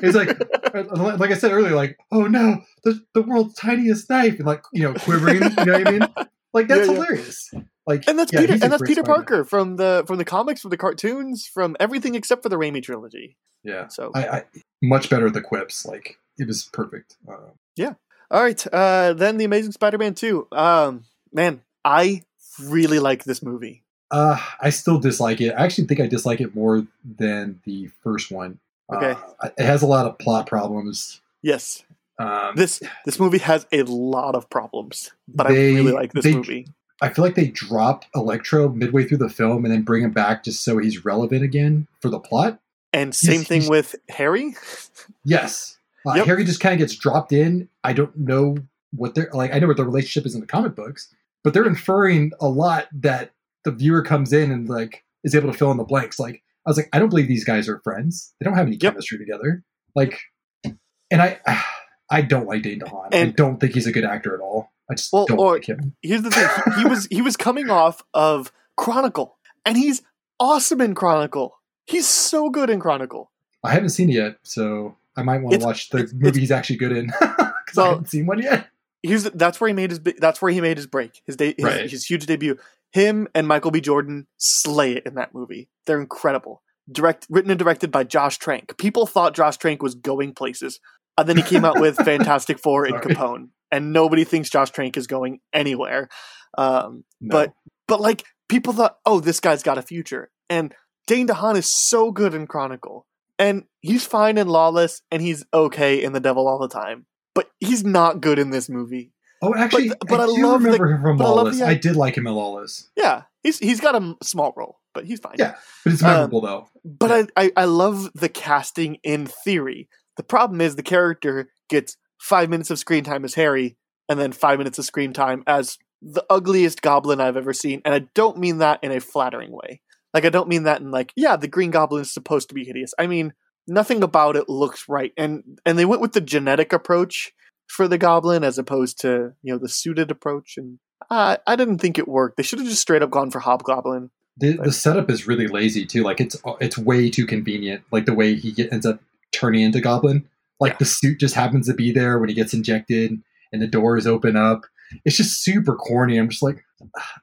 He's like, like I said earlier, like oh no, the the world's tiniest knife, and like you know quivering. You know what I mean? Like that's Yeah, yeah. hilarious. Like and that's Peter and that's Peter. Parker from the from the comics from the cartoons from everything except for the Raimi trilogy Yeah, so I, I much better the quips. Like it was perfect. Uh, yeah. All right, uh, then the Amazing Spider-Man two. Um, man, I really like this movie. Uh, I still dislike it. I actually think I dislike it more than the first one. Okay. Uh, it has a lot of plot problems. Yes, Um, this this movie has a lot of problems, but They- I really like this they- movie. I feel like they drop Electro midway through the film and then bring him back just so he's relevant again for the plot. And same He's- thing he's- with Harry. Yes. Uh, Yep. Harry just kind of gets dropped in. I don't know what they're like. I know what the relationship is in the comic books, but they're inferring a lot that the viewer comes in and like is able to fill in the blanks. Like I was like, I don't believe these guys are friends. They don't have any Yep. chemistry together. Like, and I, I don't like Dane DeHaan. I don't think he's a good actor at all. I just Well, don't or- like him. Here's the thing: he, he was he was coming off of Chronicle, and he's awesome in Chronicle. He's so good in Chronicle. I haven't seen it yet, so I might want to watch the movie he's actually good in because I haven't seen one yet. Here's the, that's where he made his that's where he made his break. His day his, Right. his huge debut. Him and Michael B. Jordan slay it in that movie. They're incredible. Direct written and directed by Josh Trank. People thought Josh Trank was going places, and then he came out with Fantastic Four and Capone, and nobody thinks Josh Trank is going anywhere. Um, No. But but like people thought, oh, this guy's got a future. And Dane DeHaan is so good in Chronicle. And he's fine in Lawless and he's okay in The Devil All the Time. But he's not good in this movie. Oh, actually, But- but I, I do love the- remember him from but I Lawless. I did like him in Lawless. Yeah, he's he's got a small role, but he's fine. Yeah, but it's Um, memorable though. But I, I, I love the casting in theory. The problem is the character gets five minutes of screen time as Harry, and then five minutes of screen time as the ugliest goblin I've ever seen. And I don't mean that in a flattering way. Like I don't mean that in like, yeah, the Green Goblin is supposed to be hideous. I mean, nothing about it looks right. And and they went with the genetic approach for the goblin as opposed to, you know, the suited approach. And I I didn't think it worked. They should have just straight up gone for Hobgoblin. The, the setup is really lazy too. Like it's it's way too convenient. Like the way he get, ends up turning into Goblin. Like Yeah. the suit just happens to be there when he gets injected, and the doors open up. It's just super corny. I'm just like,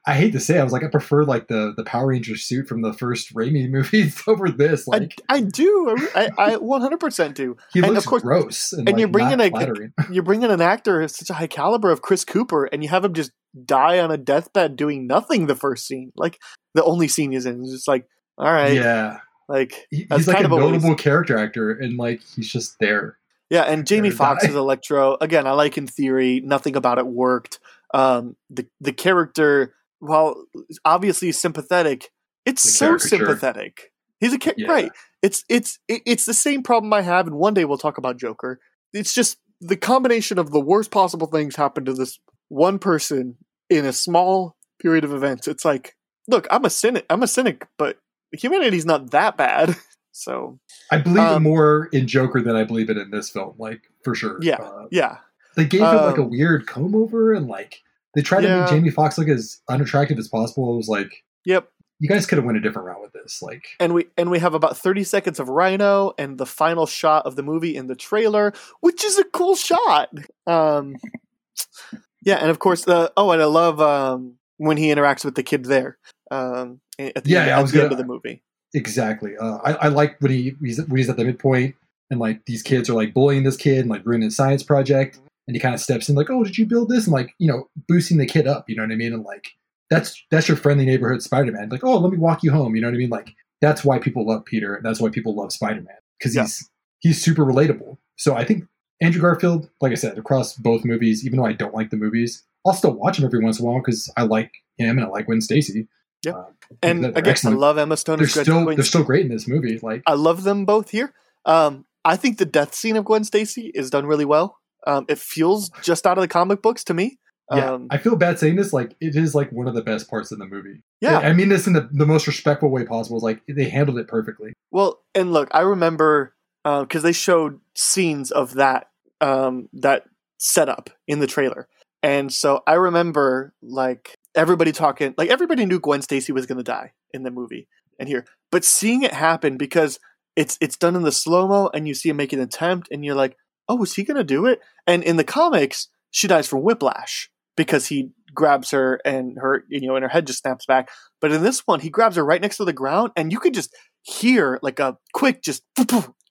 I hate to say, it, I was like, I prefer like the the Power Ranger suit from the first Raimi movies over this. Like I, I do. I, I 100% do. he and looks of course- gross, and, and like, you're bringing a- flattering. you're bringing an actor of such a high caliber of Chris Cooper, and you have him just die on a deathbed doing nothing the first scene. Like the only scene he's in is just like, all right, yeah, like He- he's like a of a notable character actor, and like he's just there. yeah. And Jamie die. as Electro again. I like in theory. Nothing about it worked. Um, the the character, while obviously sympathetic, it's The so caricature. sympathetic. He's a ca- Yeah. right. It's it's it's the same problem I have, and one day we'll talk about Joker. It's just the combination of the worst possible things happen to this one person in a small period of events. It's like, look, I'm a cynic. I'm a cynic, but humanity's not that bad. So I believe Um, more in Joker than I believe it in this film, like for sure. Yeah. Uh, yeah, they gave him like a Um, weird comb over, and like they tried to make Jamie Foxx look as unattractive as possible. It was like yep. you guys could have went a different route with this. Like, And we and we have about 30 seconds of Rhino and the final shot of the movie in the trailer, which is a cool shot. Um Yeah, and of course the oh and I love um when he interacts with the kid there. Um at the, Yeah, end, I at was the gonna- end of the movie. exactly. Uh, I, I like when he he's, when he's at the midpoint, and like these kids are like bullying this kid and like ruining his science project, and he kind of steps in like, "Oh, did you build this?" and like you know boosting the kid up. You know what I mean? And like that's that's your friendly neighborhood Spider-Man. Like, oh, let me walk you home. You know what I mean? Like that's why people love Peter. and That's why people love Spider-Man because Yeah. he's he's super relatable. So I think Andrew Garfield, like I said, across both movies, even though I don't like the movies, I'll still watch them every once in a while because I like him and I like Gwen Stacy. Yeah. Uh, And again, excellent. I love Emma Stone they're still they're still great in this movie. Like I love them both here. Um, I think the death scene of Gwen Stacy is done really well. Um, it feels just out of the comic books to me. Yeah, Um, I feel bad saying this. Like, it is like one of the best parts of the movie. yeah. I mean this in the, the most respectful way possible. Like they handled it perfectly. Well, and look, I remember because they showed scenes of that um, that setup in the trailer, and so I remember like everybody talking, like everybody knew Gwen Stacy was going to die in the movie and here, but seeing it happen because it's it's done in the slow mo, and you see him make an attempt, and you're like, oh, is he going to do it? And in the comics, she dies from whiplash because he grabs her and her you know and her head just snaps back but in this one he grabs her right next to the ground and you could just hear like a quick just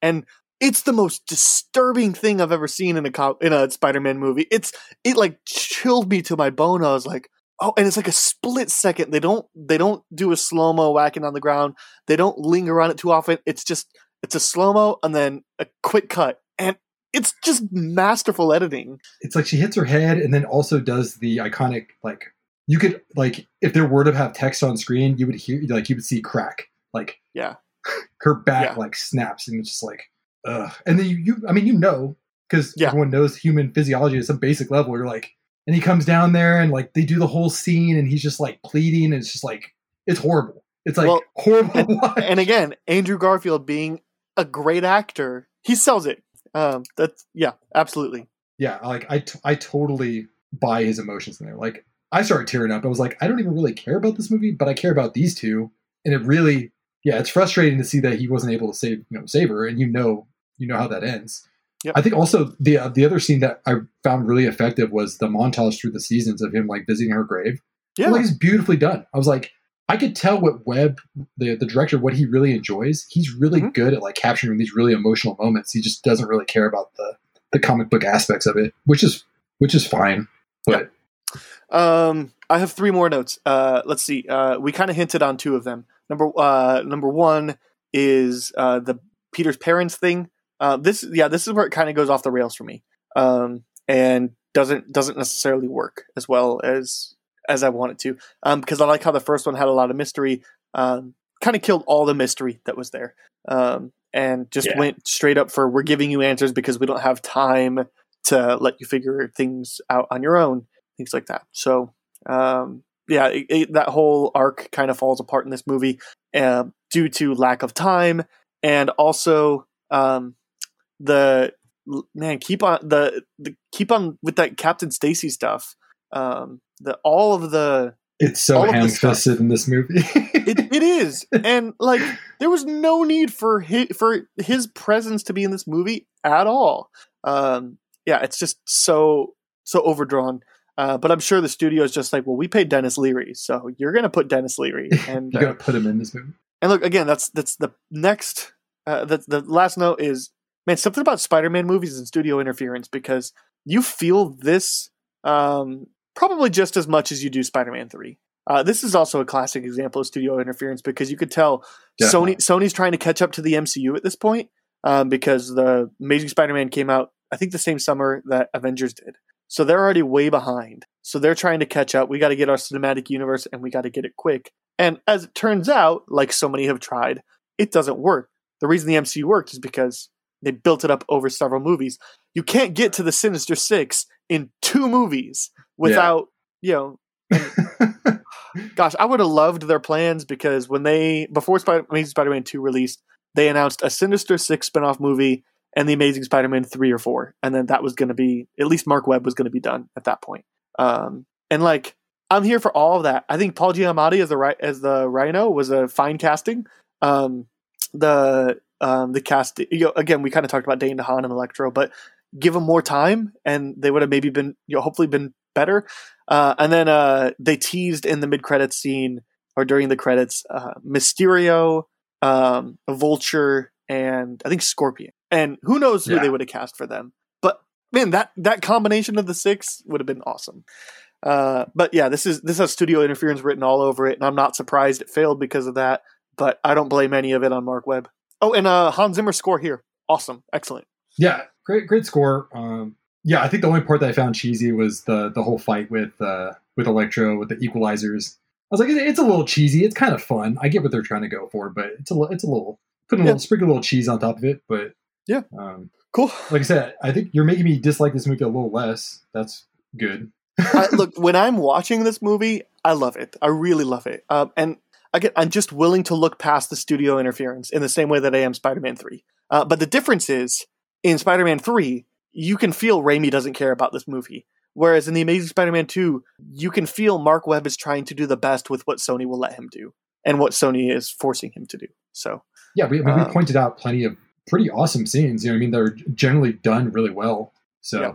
and it's the most disturbing thing I've ever seen in a co- in a Spider-Man movie. It's it like chilled me to my bone. I was like, oh, and it's like a split second. They don't they don't do a slow mo whacking on the ground. They don't linger on it too often. It's just it's a slow mo and then a quick cut, it's just masterful editing. It's like she hits her head and then also does the iconic like you could like if there were to have text on screen, you would hear like you would see crack. Like Yeah. her back Yeah. like snaps and it's just like ugh. And then you, you I mean you know because Yeah. everyone knows human physiology at some basic level. You're like, and he comes down there and like they do the whole scene and he's just like pleading and it's just like it's horrible. It's like Well, horrible. watch. and again, Andrew Garfield being a great actor, he sells it. Um, that's yeah, absolutely. yeah, like I, t- I totally buy his emotions in there. Like I started tearing up. I was like, I don't even really care about this movie, but I care about these two, and it really, yeah, it's frustrating to see that he wasn't able to save, you know, save her, and you know, you know how that ends. Yep. I think also the uh, the other scene that I found really effective was the montage through the seasons of him like visiting her grave. Yeah. like it's beautifully done. I was like, I could tell what Webb, the the director, what he really enjoys. He's really Mhm. good at like capturing these really emotional moments. He just doesn't really care about the the comic book aspects of it, which is which is fine. But Um, I have three more notes. Uh, let's see. Uh, we kind of hinted on two of them. Number uh, number one is uh, the Peter's parents thing. Uh, this yeah, this is where it kind of goes off the rails for me, um, and doesn't doesn't necessarily work as well as as I want it to. Um, because I like how the first one had a lot of mystery. Um, kind of killed all the mystery that was there. Um, and just Yeah. went straight up for we're giving you answers because we don't have time to let you figure things out on your own things like that. So, um, yeah, it, it, that whole arc kind of falls apart in this movie uh, due to lack of time and also um, the man keep on the, the keep on with that Captain Stacy stuff. Um, the all of the it's so ham fisted in this movie. it, it is and like there was no need for his, for his presence to be in this movie at all um yeah it's just so so overdrawn uh, but I'm sure the studio is just like, well, we paid Denis Leary, so you're going to put Denis Leary, and you uh, gotta put him in this movie. and look again. That's that's the next. Uh, the the last note is man something about Spider-Man movies and studio interference because you feel this um, probably just as much as you do Spider-Man three. Uh, this is also a classic example of studio interference because you could tell Definitely. Sony Sony's trying to catch up to the MCU at this point um, because the Amazing Spider-Man came out I think the same summer that Avengers did. So they're already way behind. So they're trying to catch up. We got to get our cinematic universe and we got to get it quick. And as it turns out, like so many have tried, it doesn't work. The reason the MCU worked is because they built it up over several movies. You can't get to the Sinister Six in two movies without, you know, gosh, I would have loved their plans because when they before Spider- Amazing Spider-Man two released, they announced a Sinister Six spin-off movie and the Amazing Spider-Man three or four, and then that was going to be at least Marc Webb was going to be done at that point. Um, and like I'm here for all of that. I think Paul Giamatti as the as the Rhino was a fine casting. Um, the um, the cast you know, again, we kind of talked about Dane DeHaan and Electro, but give them more time, and they would have maybe been you know hopefully been better. Uh, and then uh, they teased in the mid credits scene or during the credits uh, Mysterio, um, Vulture, and I think Scorpion. And who knows who Yeah. they would have cast for them? But man, that that combination of the six would have been awesome. Uh, but yeah, this is this has studio interference written all over it, and I'm not surprised it failed because of that. But I don't blame any of it on Marc Webb. Oh, and uh, Hans Zimmer score here, awesome, excellent. Yeah, great, great score. Um, yeah, I think the only part that I found cheesy was the the whole fight with uh, with Electro with the equalizers. I was like, it's a little cheesy. It's kind of fun. I get what they're trying to go for, but it's a it's a little putting a Yeah. little sprinkle a little cheese on top of it. But Yeah. um, Cool. like I said, I think you're making me dislike this movie a little less. That's good. I, look, when I'm watching this movie, I love it. I really love it. Um, and again, I'm just willing to look past the studio interference in the same way that I am Spider-Man Three. Uh, but the difference is, in Spider-Man Three, you can feel Raimi doesn't care about this movie. Whereas in the Amazing Spider-Man 2, you can feel Marc Webb is trying to do the best with what Sony will let him do and what Sony is forcing him to do. So, Yeah, we, I mean, Um, we pointed out plenty of pretty awesome scenes. You know, I mean, they're generally done really well. So Yeah.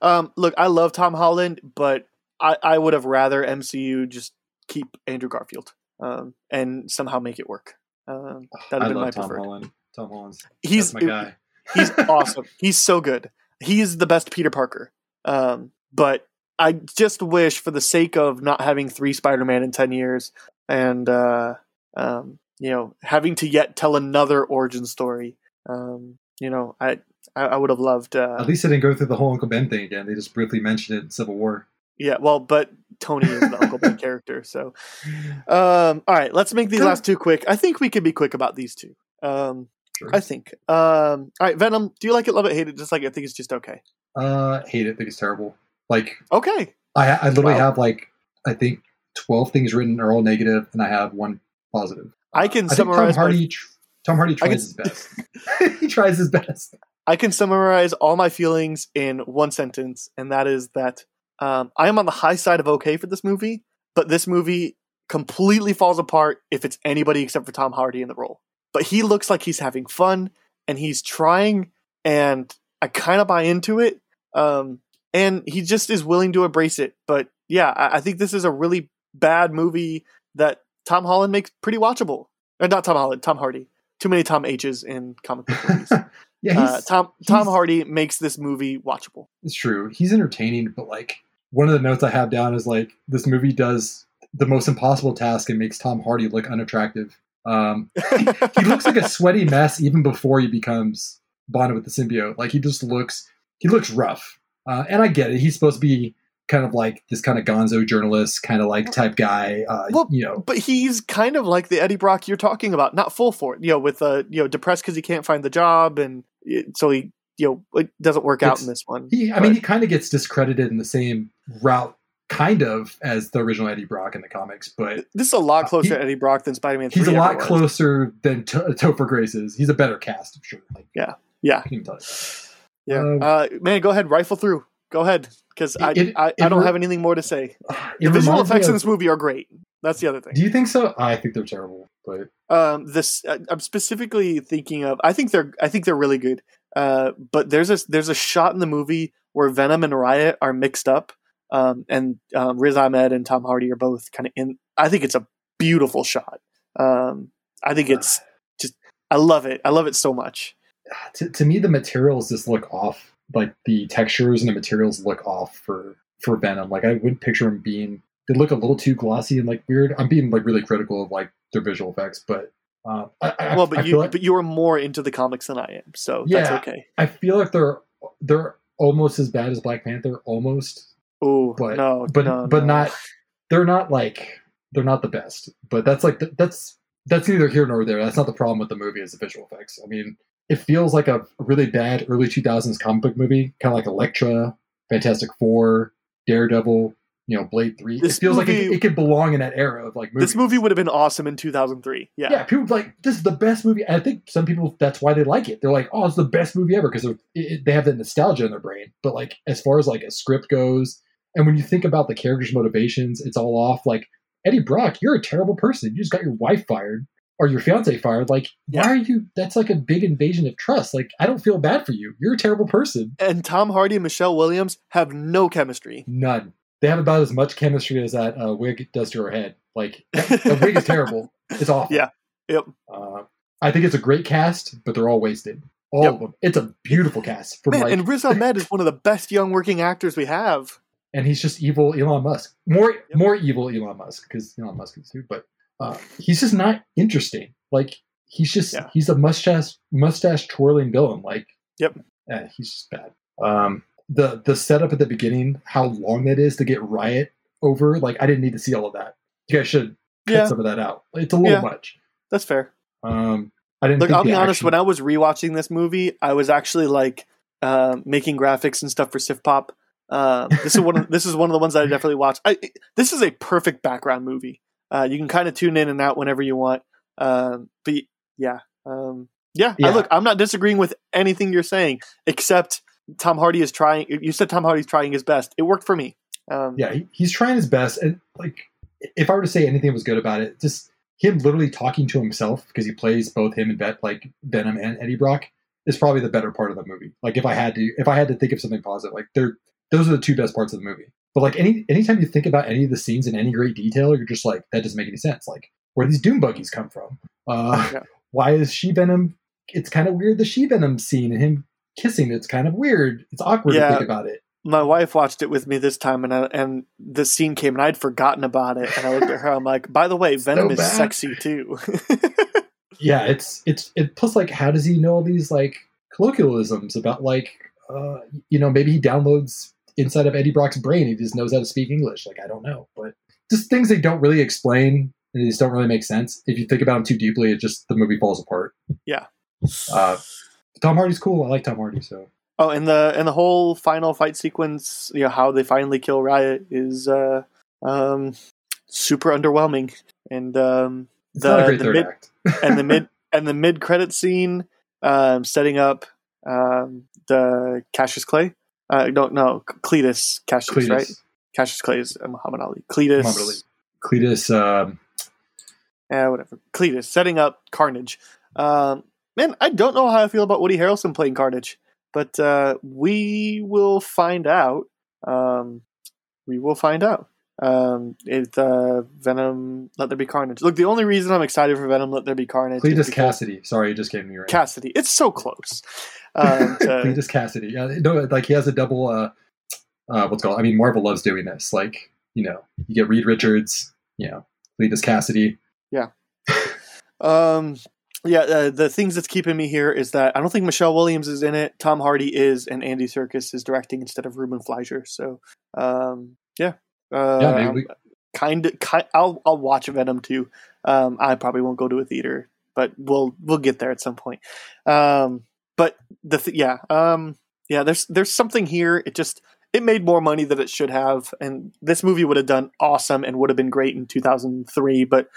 um, look, I love Tom Holland, but I, I would have rather MCU just keep Andrew Garfield um, and somehow make it work. Um, that'd I have been love my Tom preferred. Holland. Tom Holland's He's my guy. he's awesome. He's so good. He's the best Peter Parker. Um, but I just wish, for the sake of not having three Spider-Man in ten years, and uh, um, you know, having to yet tell another origin story, um, you know, I I, I would have loved. Uh, At least they didn't go through the whole Uncle Ben thing again. They just briefly mentioned it in Civil War. Yeah, well, but Tony is the Uncle Ben character. So, um, all right, let's make these last two quick. I think we can be quick about these two. Um, Sure. I think. Um, all right, Venom. Do you like it? Love it? Hate it? Just like I think it's just okay. Uh, hate it. think it's terrible. Like Okay. I, I literally Wow. have like I think twelve things written are all negative, and I have one positive. I can I summarize. Tom Hardy. tr- Tom Hardy tries can- his best. he tries his best. I can summarize all my feelings in one sentence, and that is that um, I am on the high side of okay for this movie, but this movie completely falls apart if it's anybody except for Tom Hardy in the role. But he looks like he's having fun and he's trying, and I kind of buy into it. Um, and he just is willing to embrace it. But yeah, I, I think this is a really bad movie that Tom Holland makes pretty watchable. Or not Tom Holland, Tom Hardy. Too many Tom H's in comic book movies. Yeah, he's, Uh, Tom Tom Hardy makes this movie watchable. It's true. He's entertaining, but like one of the notes I have down is like this movie does the most impossible task and makes Tom Hardy look unattractive. Um, he looks like a sweaty mess even before he becomes bonded with the symbiote. Like he just looks he looks rough. Uh, and I get it. He's supposed to be kind of like this kind of gonzo journalist, kind of like type guy. Uh, Well, you know, But he's kind of like the Eddie Brock you're talking about, not full for it. You know, with uh, you know, depressed because he can't find the job, and it, so he, you know, it doesn't work out in this one. he. I But- mean, he kind of gets discredited in the same route, kind of as the original Eddie Brock in the comics, but this is a lot uh, closer he- to Eddie Brock than Spider Man. he's a lot closer than T- Topher Grace is. He's a better cast, I'm sure. Like, Yeah. Yeah. I can tell you. Yeah, Um, uh, man, go ahead, rifle through. Go ahead, because I, It- I, I don't re- have anything more to say. The visual effects in this movie are great. That's the other thing. Do you think so? I think they're terrible, but um this uh, i'm specifically thinking of i think they're i think they're really good uh but there's a there's a shot in the movie where venom and riot are mixed up um and um, riz ahmed and tom hardy are both kind of in i think it's a beautiful shot um i think it's just i love it i love it so much to, to me the materials just look off. Like the textures and the materials look off for for Venom. Like I wouldn't picture him being. They look a little too glossy and like weird. I'm being like really critical of like their visual effects, but uh, I, I, well but you like, but you are more into the comics than i am so Yeah. that's okay I feel like they're they're almost as bad as Black Panther, almost, oh but no but no, but no. not. They're not like they're not the best, but that's like the, that's that's neither here nor there. That's not the problem with the movie is the visual effects. I mean, it feels like a really bad early 2000s comic book movie, kind of like Elektra, Fantastic Four, Daredevil, you know, Blade Three. This it feels like it, it could belong in that era of like movies. this movie would have been awesome in 2003 yeah yeah, people like this is the best movie. I think some people that's why they like it. They're like, oh, it's the best movie ever because they have that nostalgia in their brain. But like as far as like a script goes, and when you think about the characters' motivations, it's all off. Like Eddie Brock, you're a terrible person. You just got your wife fired or your fiance fired. Like, Yeah. why are you? That's like a big invasion of trust. Like, I don't feel bad for you. You're a terrible person. and tom hardy and michelle williams have no chemistry None. They have about as much chemistry as that uh, wig does to her head. Like, the wig is terrible. It's awful. Yeah. Yep. Uh, I think it's a great cast, but they're all wasted. All Yep. of them. It's a beautiful cast. From Man, like, and Riz Ahmed is one of the best young working actors we have. And he's just evil Elon Musk. More more evil Elon Musk because Elon Musk is too, but uh, he's just not interesting. Like he's just Yeah. he's a mustache mustache twirling villain. Like Yep. eh, he's just bad. Um, the the setup at the beginning, how long that is to get Riot over. Like I didn't need to see all of that. You guys should cut Yeah. some of that out. It's a little Yeah. much. That's fair. Um, I didn't. Look, I'll be honest. action- When I was rewatching this movie, I was actually like uh, making graphics and stuff for Sif Pop. Um, this is one. Of, this is one of the ones that I definitely watch. I, this is a perfect background movie. Uh, you can kind of tune in and out whenever you want. Um, but yeah, um, yeah. Yeah. I, look, I'm not disagreeing with anything you're saying, except Tom Hardy is trying. You said Tom Hardy's trying his best. It worked for me. Um, yeah, he, he's trying his best. And like, if I were to say anything that was good about it, just him literally talking to himself because he plays both him and Bet like Venom and Eddie Brock is probably the better part of the movie. Like, if I had to, if I had to think of something positive, like they're those are the two best parts of the movie. But like any anytime you think about any of the scenes in any great detail, you're just like that doesn't make any sense. Like where these Doom buggies come from? Uh, Yeah. Why is She Venom? It's kind of weird the She Venom scene and him kissing. It's kind of weird. It's awkward Yeah. to think about it. my wife watched it with me this time, and I, and the scene came, and I'd forgotten about it. And I looked at her. I'm like, by the way, Venom is bad. sexy too. yeah it's it's it plus like how does he know all these like colloquialisms about like uh you know maybe he downloads inside of Eddie Brock's brain. He just knows how to speak English. Like I don't know, but just things they don't really explain and they just don't really make sense. If you think about them too deeply, it just the movie falls apart. Yeah. Uh, Tom Hardy's cool. I like Tom Hardy. So Oh, and the and the whole final fight sequence, you know, how they finally kill Riot is uh um super underwhelming. And um it's not a the the third mid act. and the mid and the mid credit scene um setting up um the Cassius Clay. Uh no no Cletus Cassius, Cletus, right? Cassius Clay is uh, Muhammad Ali. Cletus Muhammad Ali. Cletus. Um, Yeah, whatever. Cletus setting up Carnage. Um, man, I don't know how I feel about Woody Harrelson playing Carnage, but uh, we will find out. Um, we will find out. Um, if uh, Venom Let There Be Carnage. Look, the only reason I'm excited for Venom Let There Be Carnage. Cletus Kasady. Sorry, it just gave me right. Cassidy. It's so close. Um, to- Cletus Kasady. Yeah, no, like he has a double. Uh, uh, what's it called? I mean, Marvel loves doing this. Like, you know, you get Reed Richards. You know, Cletus Kasady. Yeah. um, yeah, uh, the things that's keeping me here is that I don't think Michelle Williams is in it. Tom Hardy is, and Andy Serkis is directing instead of Ruben Fleischer. So, um, yeah, uh, Yeah, maybe we- kind of. Kind, I'll I'll watch Venom too. Um, I probably won't go to a theater, but we'll we'll get there at some point. Um, but the th- yeah, um, yeah, there's there's something here. It just it made more money than it should have, and this movie would have done awesome and would have been great in 2003, but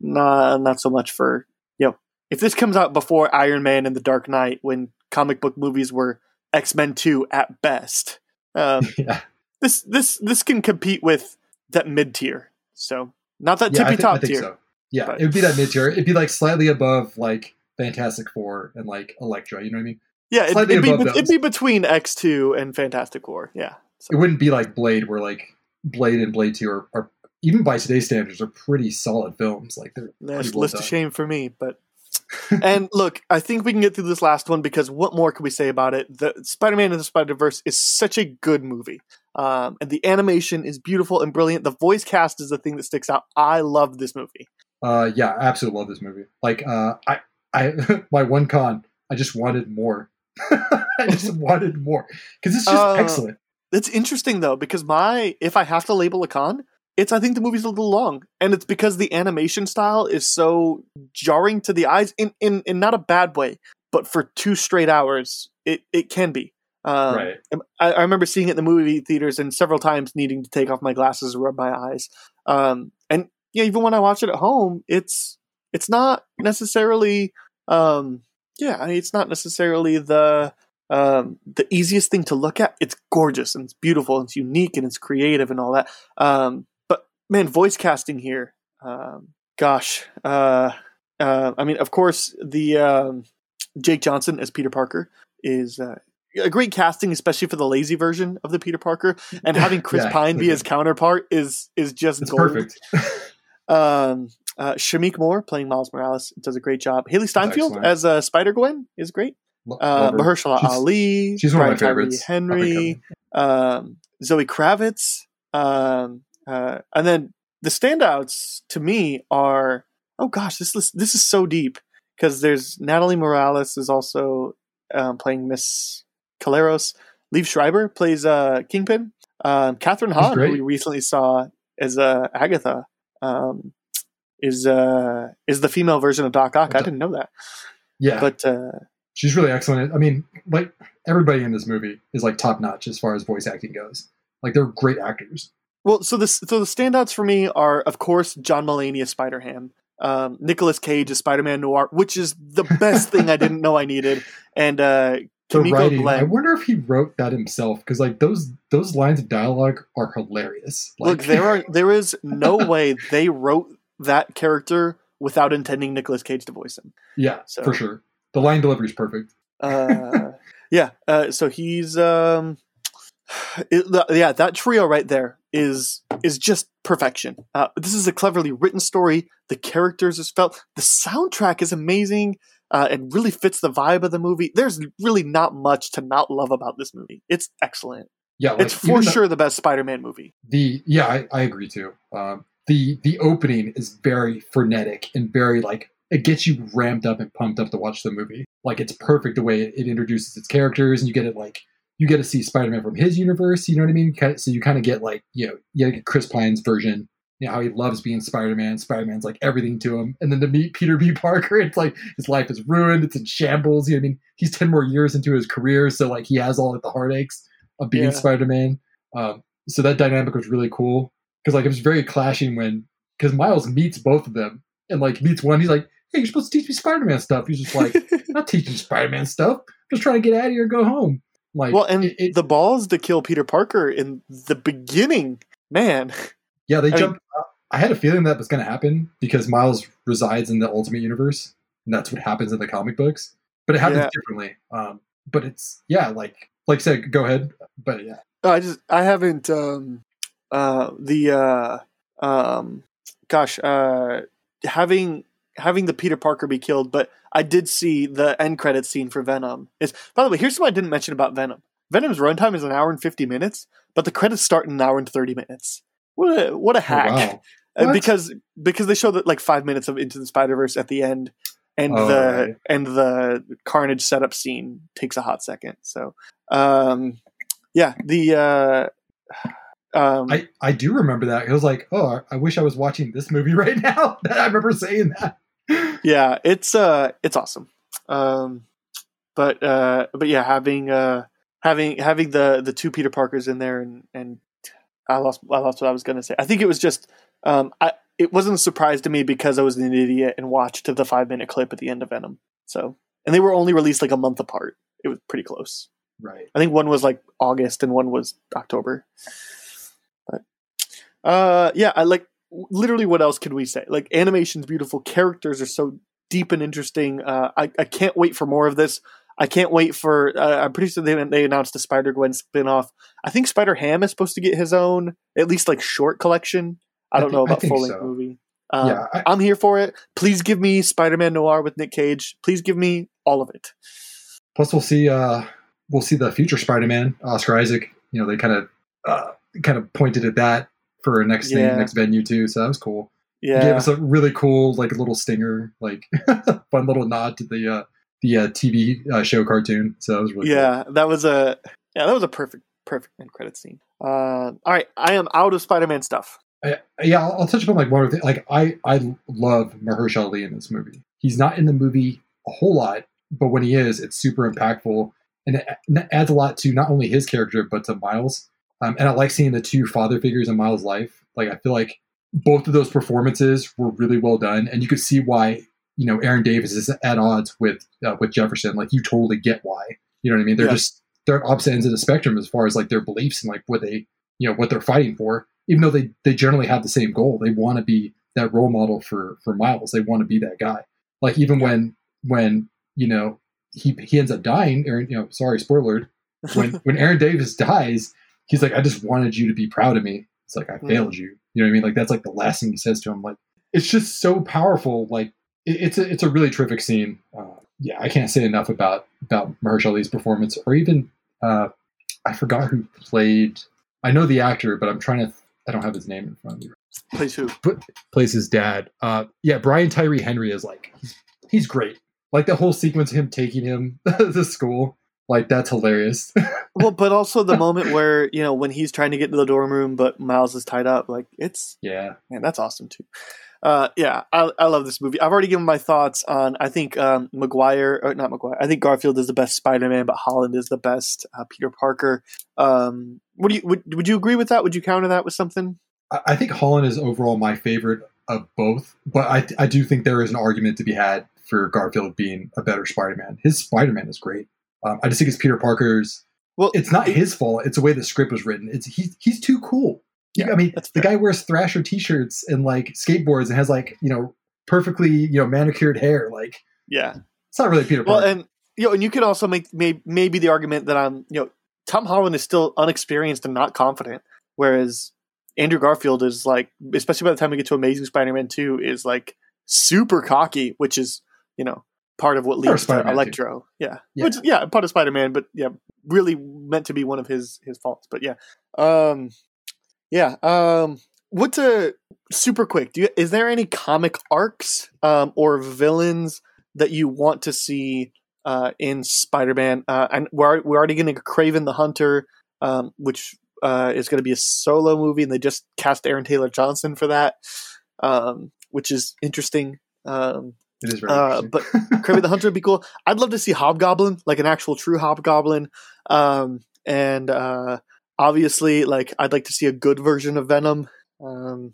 not not so much for you know if this comes out before Iron Man and the Dark Knight when comic book movies were X Men two at best. Um, Yeah. This this this can compete with that mid tier. So not that Yeah, tippy top tier. so. Yeah, but- it would be that mid tier. It'd be like slightly above like Fantastic Four and like Elektra. You know what I mean? Yeah, it'd, be it'd be between X two and Fantastic Four. Yeah. It wouldn't be like Blade, where like Blade and Blade Two are, are even by today's standards are pretty solid films. Like they're That's list of shame for me, but and look, I think we can get through this last one because what more can we say about it? The Spider-Man and the Spider-Verse is such a good movie. Um, and the animation is beautiful and brilliant. The voice cast is the thing that sticks out. I love this movie. Uh, yeah, I absolutely love this movie. Like, uh, I, I, my one con, I just wanted more. I just wanted more because it's just Uh, excellent. It's interesting though because my if I have to label a con, it's I think the movie's a little long, and it's because the animation style is so jarring to the eyes in in in not a bad way, but for two straight hours, it it can be. Um, right. I, I remember seeing it in the movie theaters and several times needing to take off my glasses and rub my eyes. Um, and yeah, even when I watch it at home, it's it's not necessarily um, yeah, I mean, it's not necessarily the um, the easiest thing to look at. It's gorgeous and it's beautiful and it's unique and it's creative and all that. Um, man, voice casting here, um, gosh, uh, uh, I mean, of course, the um, Jake Johnson as Peter Parker is uh, a great casting, especially for the lazy version of the Peter Parker, and having Chris Yeah, Pine be his counterpart is is just It's perfect. Um, uh, Shameik Moore playing Miles Morales does a great job. Hailee Steinfeld excellent. as uh, Spider Gwen is great. Uh. Mahershala She's- Ali, she's one of my favorites. Henry, um, Zoe Kravitz, um, uh, and then the standouts to me are oh gosh, this is this is so deep because there's Natalie Morales is also um, playing Miss Calleros. Liev Schreiber plays uh, Kingpin. Um, Kathryn Hahn, who we recently saw as uh, Agatha, um, is uh, is the female version of Doc Ock. I didn't know that, Yeah, but uh, she's really excellent. I mean, like everybody in this movie is like top notch as far as voice acting goes. Like they're great actors. Well, so the so the standouts for me are, of course, John Mulaney as Spider Ham, um, Nicolas Cage as Spider Man Noir, which is the best thing I didn't know I needed, and uh, The Kimiko writing. Glenn. I wonder if he wrote that himself because like those those lines of dialogue are hilarious. Like, Look, there are there is no way they wrote that character without intending Nicolas Cage to voice him. yeah, So- for sure. The line delivery is perfect. Uh, yeah, uh, so he's um, it, the- yeah, that trio right there is is just perfection. Uh, this is a cleverly written story. The characters is felt. The soundtrack is amazing. Uh, and really fits the vibe of the movie. There's really not much to not love about this movie. It's excellent. Yeah, like, it's for the- sure the best Spider-Man movie. the yeah I, I agree too um, the the opening is very frenetic and very like it gets you ramped up and pumped up to watch the movie like it's perfect the way it, it introduces its characters and you get it like you get to see Spider-Man from his universe. You know what I mean? So you kind of get like you know you get Chris Pine's version. You know how he loves being Spider-Man. Spider-Man's like everything to him, and then to meet Peter B. Parker, it's like his life is ruined. It's in shambles. You know what I mean? He's ten more years into his career, so like he has all of the heartaches of being Yeah. Spider-Man. Um, so that dynamic was really cool because like it was very clashing when because Miles meets both of them and like meets one. He's like, "Hey, you're supposed to teach me Spider-Man stuff." He's just like, "Not teaching Spider-Man stuff. I'm just trying to get out of here and go home." Like, well, and it- it- the balls to kill Peter Parker in the beginning, man. yeah, they I mean- jumped. I had a feeling that was going to happen because Miles resides in the Ultimate Universe, and that's what happens in the comic books. But it happens Yeah. differently. Um, but it's yeah, like like I said, go ahead. But yeah, I just I haven't um uh the uh um gosh uh having having the Peter Parker be killed, but I did see the end credit scene for Venom. Is by the way, here's what I didn't mention about Venom. Venom's runtime is an hour and fifty minutes, but the credits start in an hour and thirty minutes. What a what a hack! Oh, wow. What? because because they show that like five minutes of Into the Spider Verse at the end, and Oh, the right. and the Carnage setup scene takes a hot second. So, um, yeah, the uh, um, I I do remember that. It was like, oh, I, I wish I was watching this movie right now. I remember saying that. Yeah, it's uh, it's awesome. Um, but uh, but yeah, having uh, having having the the two Peter Parkers in there, and and I lost I lost what I was going to say. I think it was just um, I it wasn't a surprise to me because I was an idiot and watched the five minute clip at the end of Venom. So and they were only released like a month apart. It was pretty close. Right. I think one was like August and one was October. But uh yeah, I like literally what else can we say? Like animation's beautiful, characters are so deep and interesting. Uh I, I can't wait for more of this. I can't wait for uh, I'm pretty sure they they announced a Spider Gwen spin-off. I think Spider Ham is supposed to get his own at least like short collection. I I don't thi- know about full length so. movie. Um, Yeah, I- I'm here for it. Please give me Spider-Man Noir with Nick Cage. Please give me all of it. Plus, we'll see. Uh, we'll see the future Spider-Man, Oscar Isaac. You know, they kind of uh, kind of pointed at that for a next thing, next venue too. So that was cool. Yeah. He gave us a really cool, like a little stinger, like fun little nod to the uh, the uh, TV uh, show cartoon. So that was really cool. yeah, that was a yeah, that was a perfect perfect end credit scene. Uh, all right, I am out of Spider-Man stuff. I, yeah, I'll, I'll touch upon like one other thing. Like I, I love Mahershala Ali in this movie. He's not in the movie a whole lot, but when he is, it's super impactful and it adds a lot to not only his character but to Miles. Um, and I like seeing the two father figures in Miles' life. Like I feel like both of those performances were really well done, and you could see why you know Aaron Davis is at odds with uh, with Jefferson. Like you totally get why. You know what I mean? They're Yeah. just they're at opposite ends of the spectrum as far as like their beliefs and like what they you know what they're fighting for even though they they generally have the same goal they want to be that role model for for miles they want to be that guy like even when when you know he he ends up dying aaron you know sorry spoiler when when aaron davis dies he's like i just wanted you to be proud of me it's like i Mm. failed you you know what i mean like that's like the last thing he says to him like it's just so powerful like it, it's a it's a really terrific scene uh, yeah i can't say enough about about Mahershala ali's performance or even uh i forgot who played i know the actor but i'm trying to i don't have his name in front of me Plays who? but plays his dad. Uh, yeah, Brian Tyree Henry is like he's, he's great. Like the whole sequence of him taking him to school, like that's hilarious. well, but also the moment where you know when he's trying to get to the dorm room, but Miles is tied up. Like it's yeah, man, that's awesome too. Uh, yeah, I, I love this movie. I've already given my thoughts on. I think um, Maguire, or not McGuire. I think Garfield is the best Spider-Man, but Holland is the best uh, Peter Parker. Um, what do you would, would you agree with that? Would you counter that with something? I, I think Holland is overall my favorite of both, but I I do think there is an argument to be had for Garfield being a better Spider-Man. His Spider-Man is great. Um, I just think it's Peter Parker's. Well, it's not his fault. It's the way the script was written. It's he's he's too cool. Yeah, I mean, the guy wears Thrasher t-shirts and like skateboards and has like you know perfectly you know manicured hair. Like Yeah. it's not really Peter Well, Parker. and you know, and you could also make may, maybe the argument that I'm, you know, Tom Holland is still unexperienced and not confident, whereas Andrew Garfield is like, especially by the time we get to Amazing Spider-Man Two, is like super cocky, which is you know part of what leads to Electro. Yeah. Yeah. which yeah, part of Spider-Man, but yeah, really meant to be one of his his faults. But yeah, um, yeah, um. What's a super quick? Do you, is there any comic arcs um, or villains that you want to see uh, in Spider-Man, uh, and we're we're already getting Kraven the Hunter, um, which uh, is going to be a solo movie, and they just cast Aaron Taylor Johnson for that, um, which is interesting. Um, It is very uh, but Kraven the Hunter would be cool. I'd love to see Hobgoblin, like an actual true Hobgoblin. Um, and uh, obviously, like I'd like to see a good version of Venom. Um,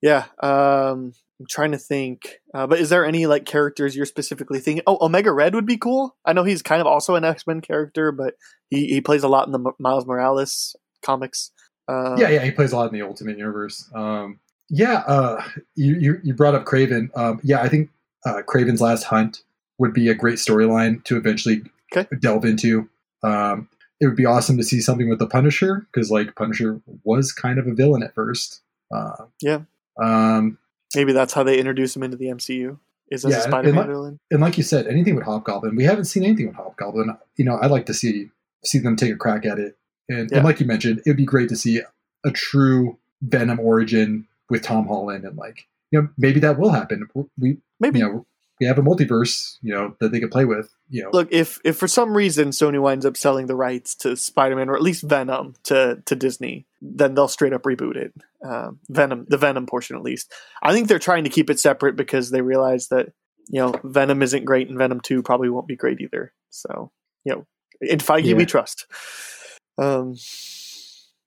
yeah, um, I'm trying to think. Uh, but is there any like characters you're specifically thinking? Oh, Omega Red would be cool. I know he's kind of also an X Men character, but he he plays a lot in the M- Miles Morales comics. Uh, yeah, yeah, he plays a lot in the Ultimate Universe. Um, yeah, uh, you, you you brought up Kraven. Um, yeah, I think uh, Kraven's Last Hunt would be a great storyline to eventually Okay. delve into. Um, it would be awesome to see something with the Punisher because like Punisher was kind of a villain at first. Uh, Yeah. Um, Maybe that's how they introduce him into the MCU. Is as Yeah, a and Spider-Man like- villain. and like you said, anything with Hobgoblin, we haven't seen anything with Hobgoblin. You know, I'd like to see see them take a crack at it. And, Yeah. and like you mentioned, it'd be great to see a true Venom origin with Tom Holland, and like you know maybe that will happen. We Maybe. you know we have a multiverse, you know, that they could play with. You know, Look, if if for some reason Sony winds up selling the rights to Spider-Man or at least Venom to to Disney, then they'll straight up reboot it. Um, Venom, the Venom portion at least. I think they're trying to keep it separate because they realize that you know Venom isn't great and Venom Two probably won't be great either. So you know, in Feige Yeah. we trust. Um,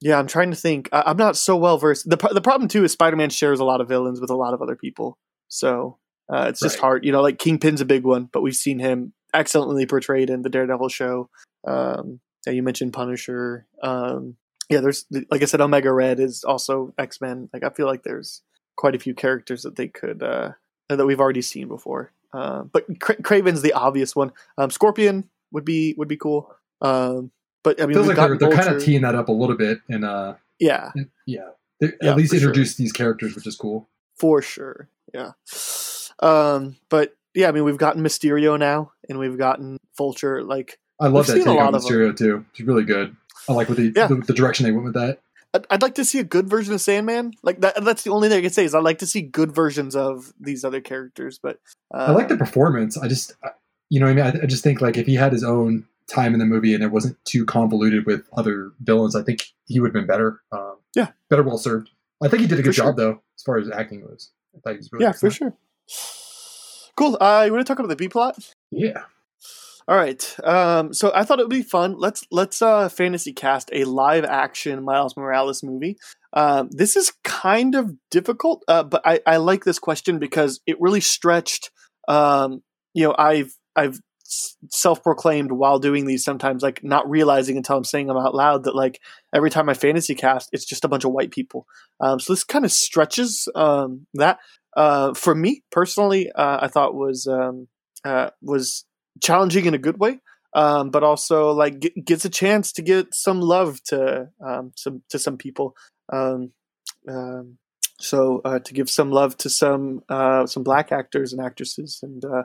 yeah, I'm trying to think. I, I'm not so well versed. the The problem too is Spider-Man shares a lot of villains with a lot of other people, so uh, it's just hard. You know, like Kingpin's a big one, but we've seen him excellently portrayed in the Daredevil show. Um, yeah, you mentioned Punisher. Um, yeah, there's like I said, Omega Red is also X Men. Like I feel like there's quite a few characters that they could uh, that we've already seen before. Uh, but Cra- Kraven's the obvious one. Um, Scorpion would be would be cool. Um, but I mean, feels like they're, they're kind of teeing that up a little bit, and uh, yeah, and- yeah, they Yeah, at least for sure. introduce these characters, which is cool. for sure. Yeah. Um, but yeah, I mean, we've gotten Mysterio now, and we've gotten Vulture. Like, I love that take on. Mysterio too. It's really good. I like what they, Yeah. the, the direction they went with that. I'd, I'd like to see a good version of Sandman. Like that. That's the only thing I can say is I'd like to see good versions of these other characters. But uh, I like the performance. I just, you know, what I mean, I, I just think like if he had his own time in the movie and it wasn't too convoluted with other villains, I think he would have been better. Um, Yeah. better well served. I think he did a good sure. job though, as far as acting goes. I thought he was really yeah, for sure. Cool. Uh, you want to talk about the B plot? Yeah, All right. Um, so I thought it would be fun. Let's let's uh, fantasy cast a live action Miles Morales movie. Um, this is kind of difficult, uh, but I, I like this question because it really stretched. Um, you know, I've I've self proclaimed while doing these sometimes like not realizing until I'm saying them out loud that like every time I fantasy cast, it's just a bunch of white people. Um, so this kind of stretches um, that. Uh, for me personally, uh, I thought was um, uh, was challenging in a good way, um, but also like g- gets a chance to get some love to um, some to some people. Um, so uh, to give some love to some uh, some black actors and actresses, and uh,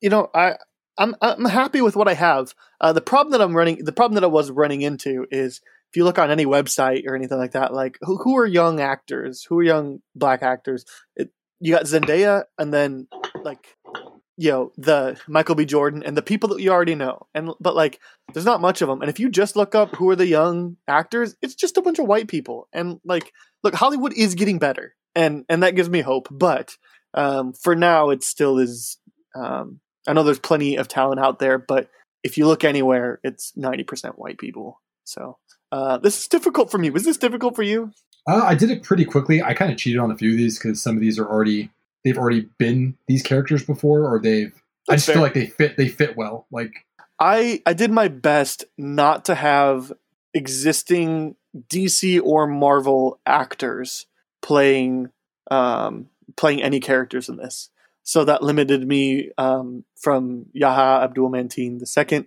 you know, I I'm I'm happy with what I have. Uh, the problem that I'm running, the problem that I was running into is if you look on any website or anything like that, like who who are young actors, who are young black actors, it, you got Zendaya, and then like you know the Michael B. Jordan and the people that you already know, and but like there's not much of them. And if you just look up who are the young actors, it's just a bunch of white people. And like, look, Hollywood is getting better, and and that gives me hope. But um, for now, it still is. Um, I know there's plenty of talent out there, but if you look anywhere, it's ninety percent white people. So uh, this is difficult for me. Was this difficult for you? uh, I did it pretty quickly. I kind of cheated on a few of these because some of these are already they've already been these characters before, or they've. I That's just feel like they fit. They fit well. Like I I did my best not to have existing DC or Marvel actors playing um, playing any characters in this. So that limited me um, from Yahya Abdul-Mateen II.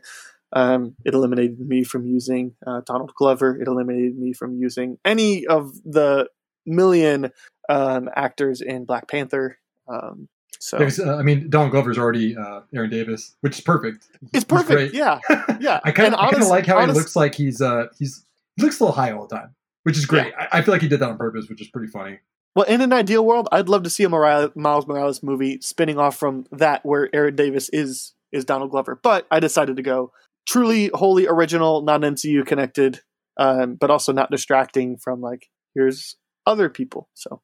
Um, it eliminated me from using uh, Donald Glover. It eliminated me from using any of the million um, actors in Black Panther. Um, so uh, I mean, Don Glover's already uh, Aaron Davis, which is perfect. it's perfect. Yeah, yeah. I kind of I kind of honest- like how honest- he looks like he's uh he's he looks a little high all the time, which is great. I, I feel like he did that on purpose, which is pretty funny. Well, in an ideal world, I'd love to see a Morales, Miles Morales movie spinning off from that, where Aaron Davis is is Donald Glover. But I decided to go truly, wholly original, non MCU connected, um, but also not distracting from like here's other people. So,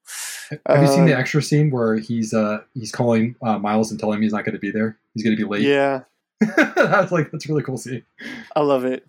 have you seen the extra scene where he's uh he's calling uh, Miles and telling him he's not going to be there? He's going to be late. Yeah, that's like, that's a really cool scene. I love it.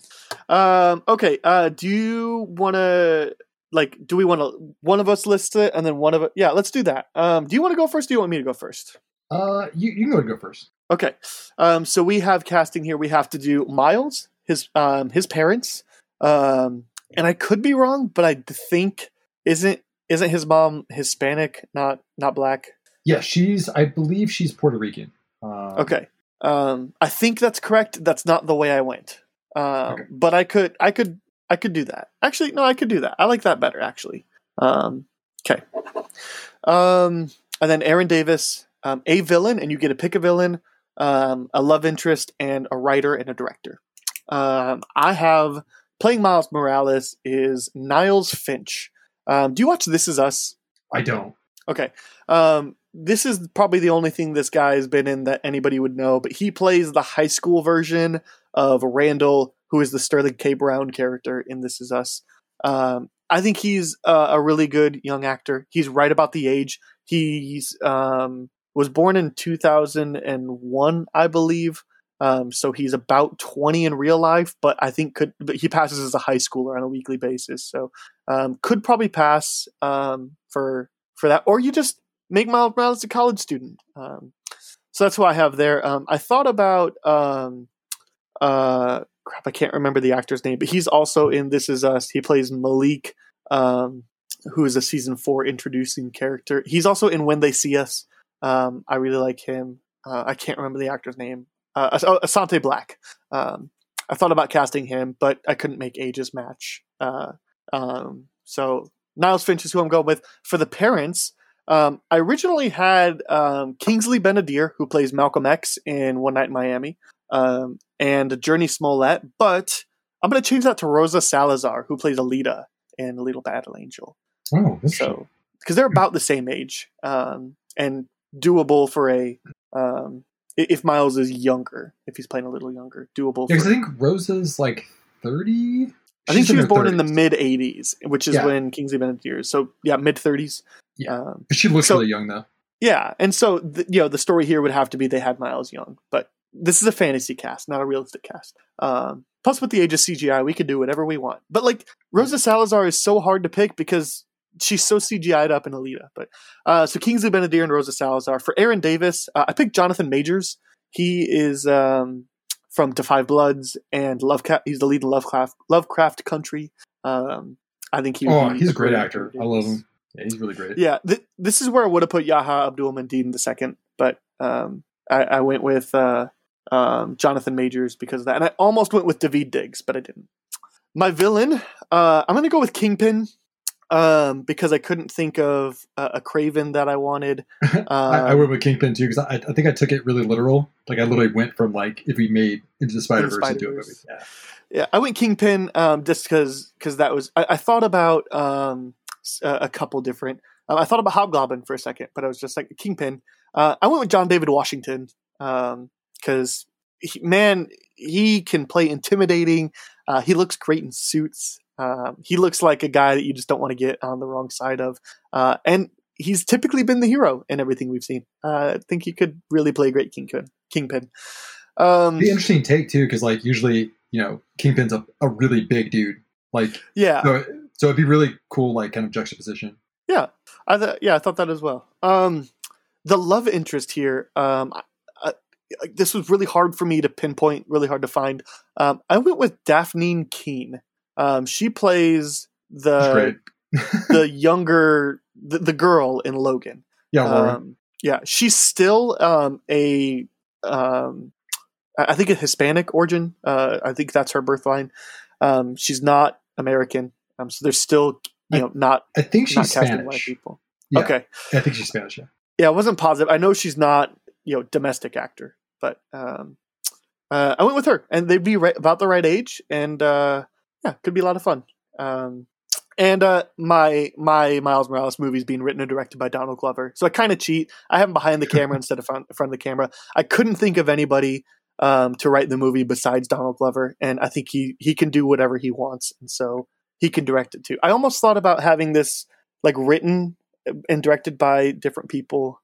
Um, okay, uh, do you want to like? Do we want to one of us list it and then one of it? Yeah, let's do that. Um, do you want to go first? Do you want me to go first? Uh, you you can go go first. Okay. Um, so we have casting here. We have to do Miles, his um, his parents, um, and I could be wrong, but I think isn't isn't his mom Hispanic, not not black? Yeah, she's. I believe she's Puerto Rican. Uh, Okay. Um, I think that's correct. That's not the way I went. Um, but I could I could I could do that. Actually, no, I could do that. I like that better. Actually. Um, okay. Um, and then Aaron Davis, um, a villain, and you get to pick a villain, um, a love interest, and a writer and a director. Um, I have playing Miles Morales is Niles Fitch. Um, do you watch This Is Us? I don't. Okay. Um, this is probably the only thing this guy has been in that anybody would know, but he plays the high school version of Randall, who is the Sterling K. Brown character in This Is Us. Um, I think he's a really good young actor. He's right about the age. He's um, was born in 2001, I believe. Um, so he's about 20 in real life, but I think could he passes as a high schooler on a weekly basis. So um, could probably pass um, for for that, or you just make Miles Morales a college student. Um, so that's what I have there. Um, I thought about um, uh, crap, I can't remember the actor's name, but he's also in This Is Us. He plays Malik, um, who is a season four introducing character. He's also in When They See Us. Um, I really like him. Uh, I can't remember the actor's name. Uh, oh, Asante Blackk. Um, I thought about casting him, but I couldn't make ages match. Uh, um, so Niles Fitch is who I'm going with. For the parents, um, I originally had um, Kingsley Ben-Adir, who plays Malcolm X in One Night in Miami, um, and Jurnee Smollett, but I'm going to change that to Rosa Salazar, who plays Alita in Little Battle Angel. Oh, that's So, because they're about the same age um, and doable for a. Um, if Miles is younger, if he's playing a little younger, doable. because for, I think Rosa's like thirty. I think she was born in the mid 80s, which is Yeah. when Kingsley Ben-Adir is. So, yeah, mid 30s. Yeah. Um, But she looks so- really young though. Yeah, and so th- you know the story here would have to be they had Miles Young, but this is a fantasy cast, not a realistic cast. Um, plus, with the age of CGI, we could do whatever we want. But like Rosa Salazar is so hard to pick because she's so CGI'd up in Alita. But uh, so Kingsley Ben-Adir and Rosa Salazar for Aaron Davis, uh, I picked Jonathan Majors. He is um, from Da Five Bloods and Lovecraft. He's the lead in Lovecraft Lovecraft Country. Um, I think he. Oh, he's a great actor. I love him. Yeah, he's really great. yeah, th- this is where I would have put Yahya Abdul-Mateen the second, but um, I, I went with uh, um, Jonathan Majors because of that, and I almost went with Daveed Diggs, but I didn't. My villain, uh, I'm going to go with Kingpin um, because I couldn't think of a, a Kraven that I wanted. Um, I, I went with Kingpin too because I, I think I took it really literal. Like I literally went from like if we made into the Spider Verse into a movie. Yeah. Yeah, I went Kingpin um, just because because that was I, I thought about um, a, a couple different. Um, I thought about Hobgoblin for a second, but I was just like Kingpin. Uh, I went with John David Washington because man, he can play intimidating. Uh, he looks great in suits. Um, he looks like a guy that you just don't want to get on the wrong side of, uh, and he's typically been the hero in everything we've seen. Uh, I think he could really play a great Kingpin. Kingpin. Um, Be interesting take too because like usually you know Kingpin's a, a really big dude. Like yeah. so, so it'd be really cool like kind of juxtaposition. Yeah, I th- yeah, I thought that as well. Um, the love interest here, um, this was really hard for me to pinpoint, really hard to find. Um, I went with Dafne Keen. Um, she plays the the younger the, the girl in Logan. Yeah, Um, yeah, she's still um, a um, I think a Hispanic origin. Uh, I think that's her birthline. Um, she's not American, um, so there's still you know not I think not she's casting white Spanish. people. Yeah. Okay, I think she's Spanish. Yeah. yeah, I wasn't positive. I know she's not you know domestic actor, but um, uh, I went with her, and they'd be right, about the right age, and uh, yeah, could be a lot of fun. Um, and uh, my my Miles Morales movie is being written and directed by Donald Glover, so I kind of cheat. I have him behind the camera instead of front, front of the camera. I couldn't think of anybody um, to write the movie besides Donald Glover, and I think he he can do whatever he wants, and so he can direct it too. I almost thought about having this like written and directed by different people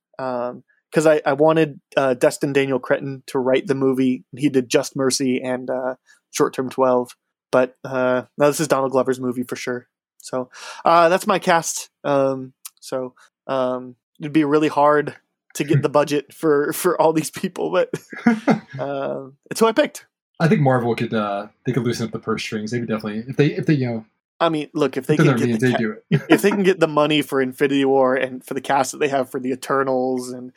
because I, I wanted uh, Destin Daniel Cretton to write the movie. He did Just Mercy and uh, Short Term Twelve, but uh, now this is Donald Glover's movie for sure. So uh, that's my cast. Um, so um, it'd be really hard to get the budget for for all these people, but uh, it's who I picked. I think Marvel could uh, they could loosen up the purse strings. They could definitely if they if they you know. I mean, look if they can get the, they do it. if they can get the money for Infinity War and for the cast that they have for the Eternals and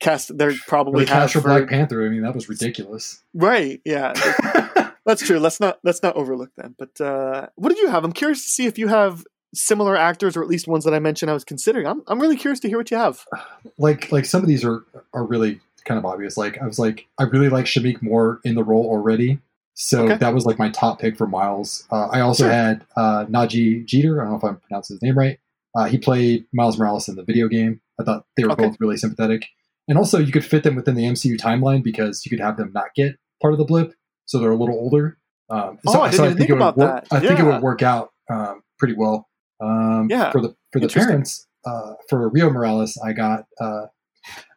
cast they're probably the cast for Black Panther. I mean, that was ridiculous. Right? Yeah. That's true. Let's not let's not overlook them. But uh, what did you have? I'm curious to see if you have similar actors or at least ones that I mentioned I was considering. I'm I'm really curious to hear what you have. Like like some of these are are really kind of obvious. Like I was like I really like Shameik Moore in the role already. So okay. that was like my top pick for Miles. Uh, I also sure. had uh, Nadji Jeter. I don't know if I'm pronouncing his name right. Uh, he played Miles Morales in the video game. I thought they were okay. both really sympathetic. And also, you could fit them within the MCU timeline because you could have them not get part of the blip, so they're a little older. Um, so, oh, I, didn't so I think, think, it would work. That. I think it would work out um, pretty well. Um, yeah. For the for the parents, uh, for Rio Morales, I got uh,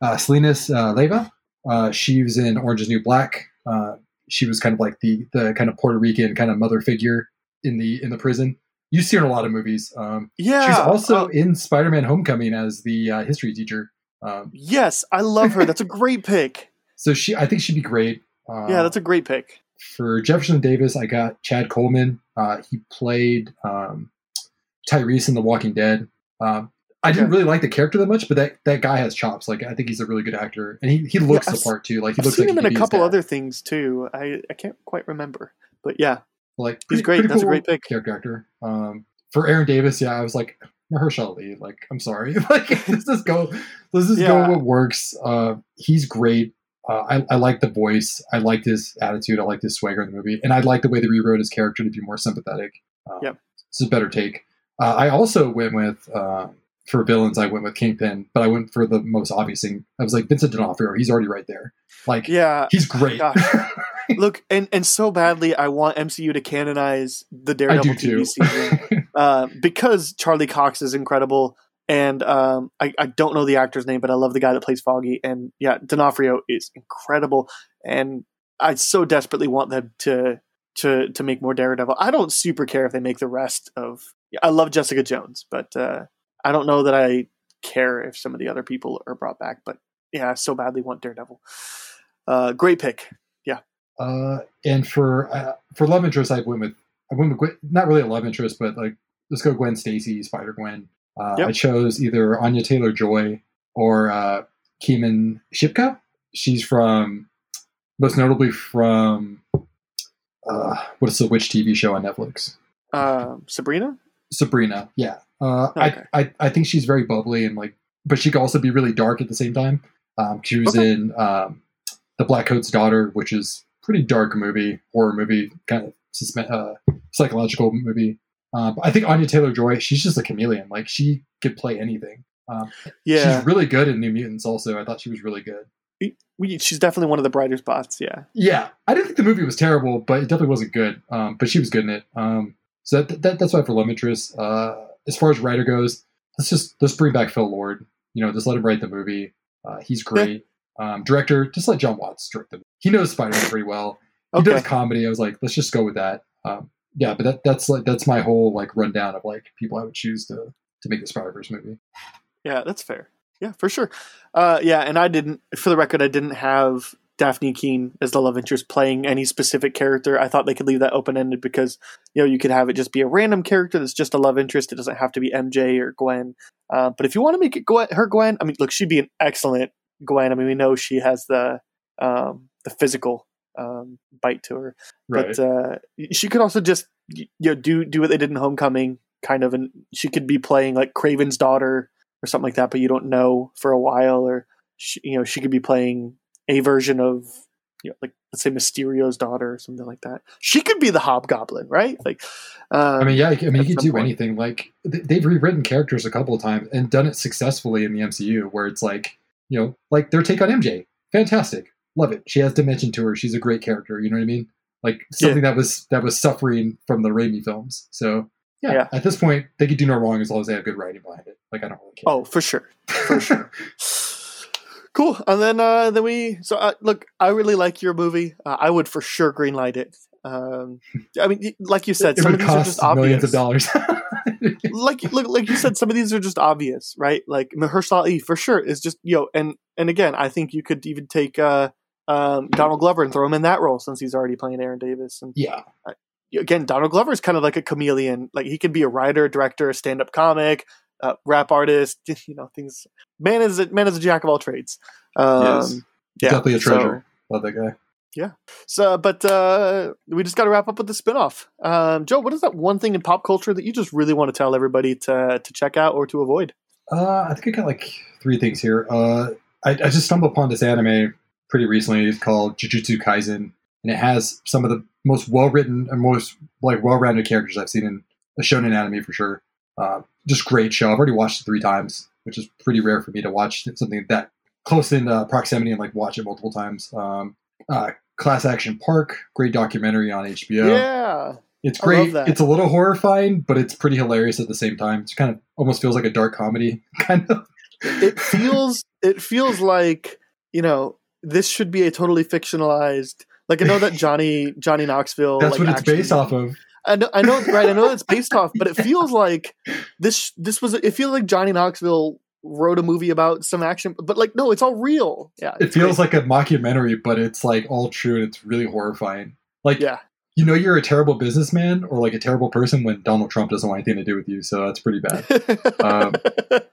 uh, Selenis uh, Leyva. Uh, she was in Orange Is New Black. Uh, she was kind of like the the kind of Puerto Rican kind of mother figure in the in the prison. You see her in a lot of movies. Um, yeah, she's also uh, in Spider-Man: Homecoming as the uh, history teacher. Um, yes, I love her. That's a great pick. So she, I think she'd be great. Uh, yeah, that's a great pick. For Jefferson Davis, I got Chad Coleman. Uh, he played um, Tyreese in The Walking Dead. Um, I didn't really like the character that much, but that, that guy has chops. Like I think he's a really good actor, and he, he looks yeah, the part too. Like he I've looks seen like him in a couple other things too. I, I can't quite remember, but yeah, like he's great. That's cool a great pick. Character actor. Um, for Aaron Davis, yeah, I was like Mahershala Ali. Like I'm sorry, like let's just go. Let's just yeah. go what works. Uh, he's great. Uh, I, I like the voice. I liked his attitude. I liked his swagger in the movie, and I like the way they rewrote his character to be more sympathetic. Uh, yeah, it's a better take. Uh, I also went with uh, for villains. I went with Kingpin, but I went for the most obvious thing. I was like Vincent D'Onofrio. He's already right there. Like, yeah, he's great. Look, and and so badly, I want MCU to canonize the Daredevil TV season uh, because Charlie Cox is incredible, and um, I, I don't know the actor's name, but I love the guy that plays Foggy, and yeah, D'Onofrio is incredible, and I so desperately want them to to to make more Daredevil. I don't super care if they make the rest of. I love Jessica Jones, but uh, I don't know that I care if some of the other people are brought back. But yeah, I so badly want Daredevil. Uh, great pick. Yeah. Uh, and for uh, for love interest, I went with I went with not really a love interest, but like let's go Gwen Stacy, Spider Gwen. Uh, yep. I chose either Anya Taylor Joy or uh, Kiernan Shipka. She's from most notably from uh, what is the witch TV show on Netflix? Uh, Sabrina. Sabrina, yeah. Uh, okay. I, I I think she's very bubbly and like, but she can also be really dark at the same time. Um, she was okay. in um, the Black Coat's Daughter, which is pretty dark movie, horror movie, kind of uh, psychological movie. Um, I think Anya Taylor Joy, she's just a chameleon. Like she could play anything. Um, yeah, she's really good in New Mutants. Also, I thought she was really good. She's definitely one of the brighter spots. Yeah, yeah. I didn't think the movie was terrible, but it definitely wasn't good. Um, but she was good in it. Um, so that, that, that's why for love interest. Uh, as far as writer goes, let's just let's bring back Phil Lord. You know, just let him write the movie. Uh, he's great. Um, director, just let John Watts direct them. He knows Spider Man pretty well. He okay. does comedy. I was like, let's just go with that. Um, yeah, but that, that's like that's my whole like rundown of like people I would choose to to make the Spider Verse movie. Yeah, that's fair. Yeah, for sure. Uh, yeah, and I didn't, for the record, I didn't have Dafne Keen as the love interest playing any specific character. I thought they could leave that open ended because you know you could have it just be a random character that's just a love interest. It doesn't have to be MJ or Gwen. Uh, but if you want to make it Gwen, her Gwen, I mean, look, she'd be an excellent Gwen. I mean, we know she has the um, the physical um, bite to her, right. but uh, she could also just you know do do what they did in Homecoming, kind of, and she could be playing like Kraven's daughter or something like that, but you don't know for a while, or she, you know she could be playing a version of you know, like let's say Mysterio's daughter or something like that. She could be the Hobgoblin, right? Like, um, I mean, yeah, I mean, you could do point. anything. Like they've rewritten characters a couple of times and done it successfully in the MCU, where it's like, you know, like their take on MJ, fantastic. Love it. She has dimension to her. She's a great character. You know what I mean? Like something that was that was suffering from the Raimi films. So yeah, Yeah. at this point, they could do no wrong as long as they have good writing behind it. Like I don't really care. Oh, for sure, for sure. cool. And then uh, then we so uh, look. I really like your movie. Uh, I would for sure greenlight it. Um, I mean, like you said, it some of these are just millions obvious. of dollars. like look, like you said, some of these are just obvious, right? Like Mahershala Ali for sure is just yo. Know, and and again, I think you could even take uh, um, Donald Glover and throw him in that role since he's already playing Aaron Davis. And yeah, again, Donald Glover is kind of like a chameleon. Like he could be a writer, director, stand up comic, uh, rap artist. You know, things. Man is a, man is a jack of all trades. Um, Yes. yeah, definitely a so- treasure. Love that guy. yeah. So, but uh, we just got to wrap up with the spinoff. Um, Joe, what is that one thing in pop culture that you just really want to tell everybody to to check out or to avoid? Uh, I think I got like three things here. Uh, I, I just stumbled upon this anime pretty recently. It's called Jujutsu Kaisen, and it has some of the most well written and most like well rounded characters I've seen in a shonen anime for sure. Uh, just great show. I've already watched it three times, which is pretty rare for me to watch something that close in uh, proximity and like watch it multiple times. Um, uh, Class Action Park, great documentary on HBO. Yeah. It's great. It's a little horrifying, but it's pretty hilarious at the same time. It's kind of almost feels like a dark comedy, kind of. It feels it feels like you know this should be a totally fictionalized. Like I know that Johnny Johnny Knoxville. That's like, what it's based off of. I know, I know, right? I know it's based off, but it feels like this. This was. It feels like Johnny Knoxville wrote a movie about some action, but like no, it's all real. Yeah, It feels like a mockumentary, but it's like all true and it's really horrifying. Like, yeah, you know, you're a terrible businessman or like a terrible person when Donald Trump doesn't want anything to do with you. So that's pretty bad. um,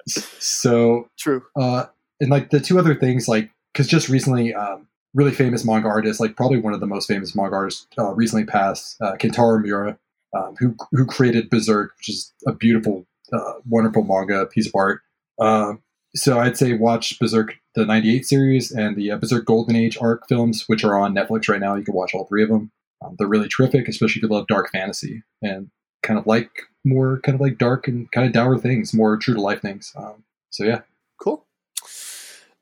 so true. uh, and like the two other things, like because just recently, um, really famous manga artist, like probably one of the most famous manga artists, uh, recently passed, uh, Kentaro Miura, um, who who created Berserk, which is a beautiful, uh, wonderful manga piece of art. Um, so I'd say watch Berserk the '98 series and the uh, Berserk Golden Age arc films, which are on Netflix right now. You can watch all three of them. Um, they're really terrific, especially if you love dark fantasy and kind of like more kind of like dark and kind of dour things, more true to life things. Um, so yeah, Cool.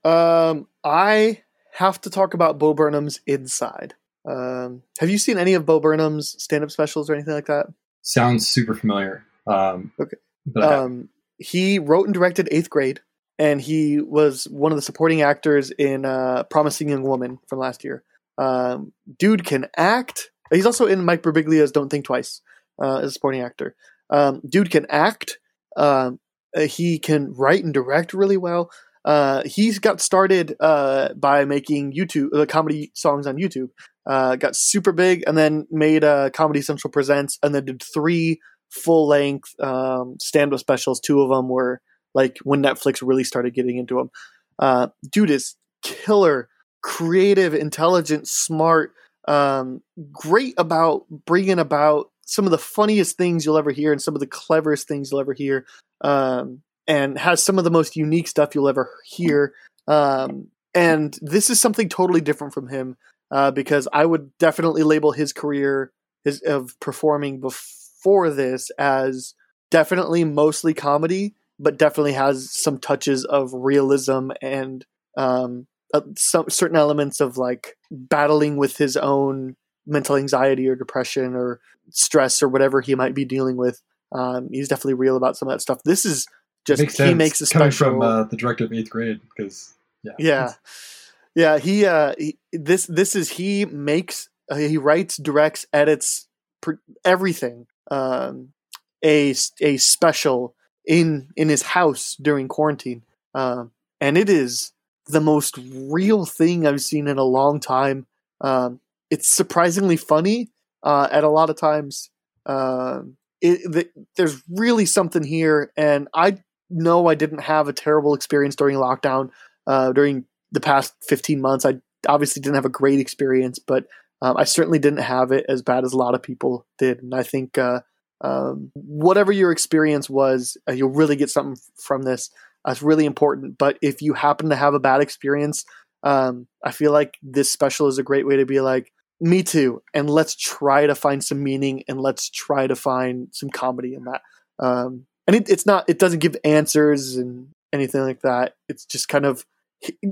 Um, I have to talk about Bo Burnham's Inside. Um, have you seen any of Bo Burnham's stand-up specials or anything like that? sounds super familiar. Um, Okay. but I haven't. Um, he wrote and directed Eighth Grade, and he was one of the supporting actors in uh, Promising Young Woman from last year. Um, dude can act. He's also in Mike Birbiglia's Don't Think Twice uh, as a supporting actor. Um, dude can act. Um, uh, he can write and direct really well. Uh, he's got started uh, by making YouTube uh, comedy songs on YouTube. Uh, got super big, and then made uh, Comedy Central Presents, and then did three full length um, stand up specials. Two of them were like when Netflix really started getting into them. Uh, dude is killer, creative, intelligent, smart, um, great about bringing about some of the funniest things you'll ever hear and some of the cleverest things you'll ever hear. Um, and has some of the most unique stuff you'll ever hear. Um, and this is something totally different from him uh, because I would definitely label his career his of performing before this as definitely mostly comedy, but definitely has some touches of realism and um, uh, some certain elements of like battling with his own mental anxiety or depression or stress or whatever he might be dealing with. Um, he's definitely real about some of that stuff. This is just makes he sense. makes a coming special from uh, the director of eighth grade because yeah, yeah. Yeah he uh he, this this is he makes uh, he writes directs edits pr- everything um a a special in in his house during quarantine. Um and it is the most real thing i've seen in a long time. Um it's surprisingly funny uh at a lot of times. Um it, th- there's really something here and i know i didn't have a terrible experience during lockdown uh, during the past 15 months. I obviously didn't have a great experience, but um, I certainly didn't have it as bad as a lot of people did. And I think uh, um, whatever your experience was, uh, you'll really get something from this. That's really important. But if you happen to have a bad experience, um, I feel like this special is a great way to be like, me too. And let's try to find some meaning and let's try to find some comedy in that. Um, and it, it's not, it doesn't give answers and anything like that. It's just kind of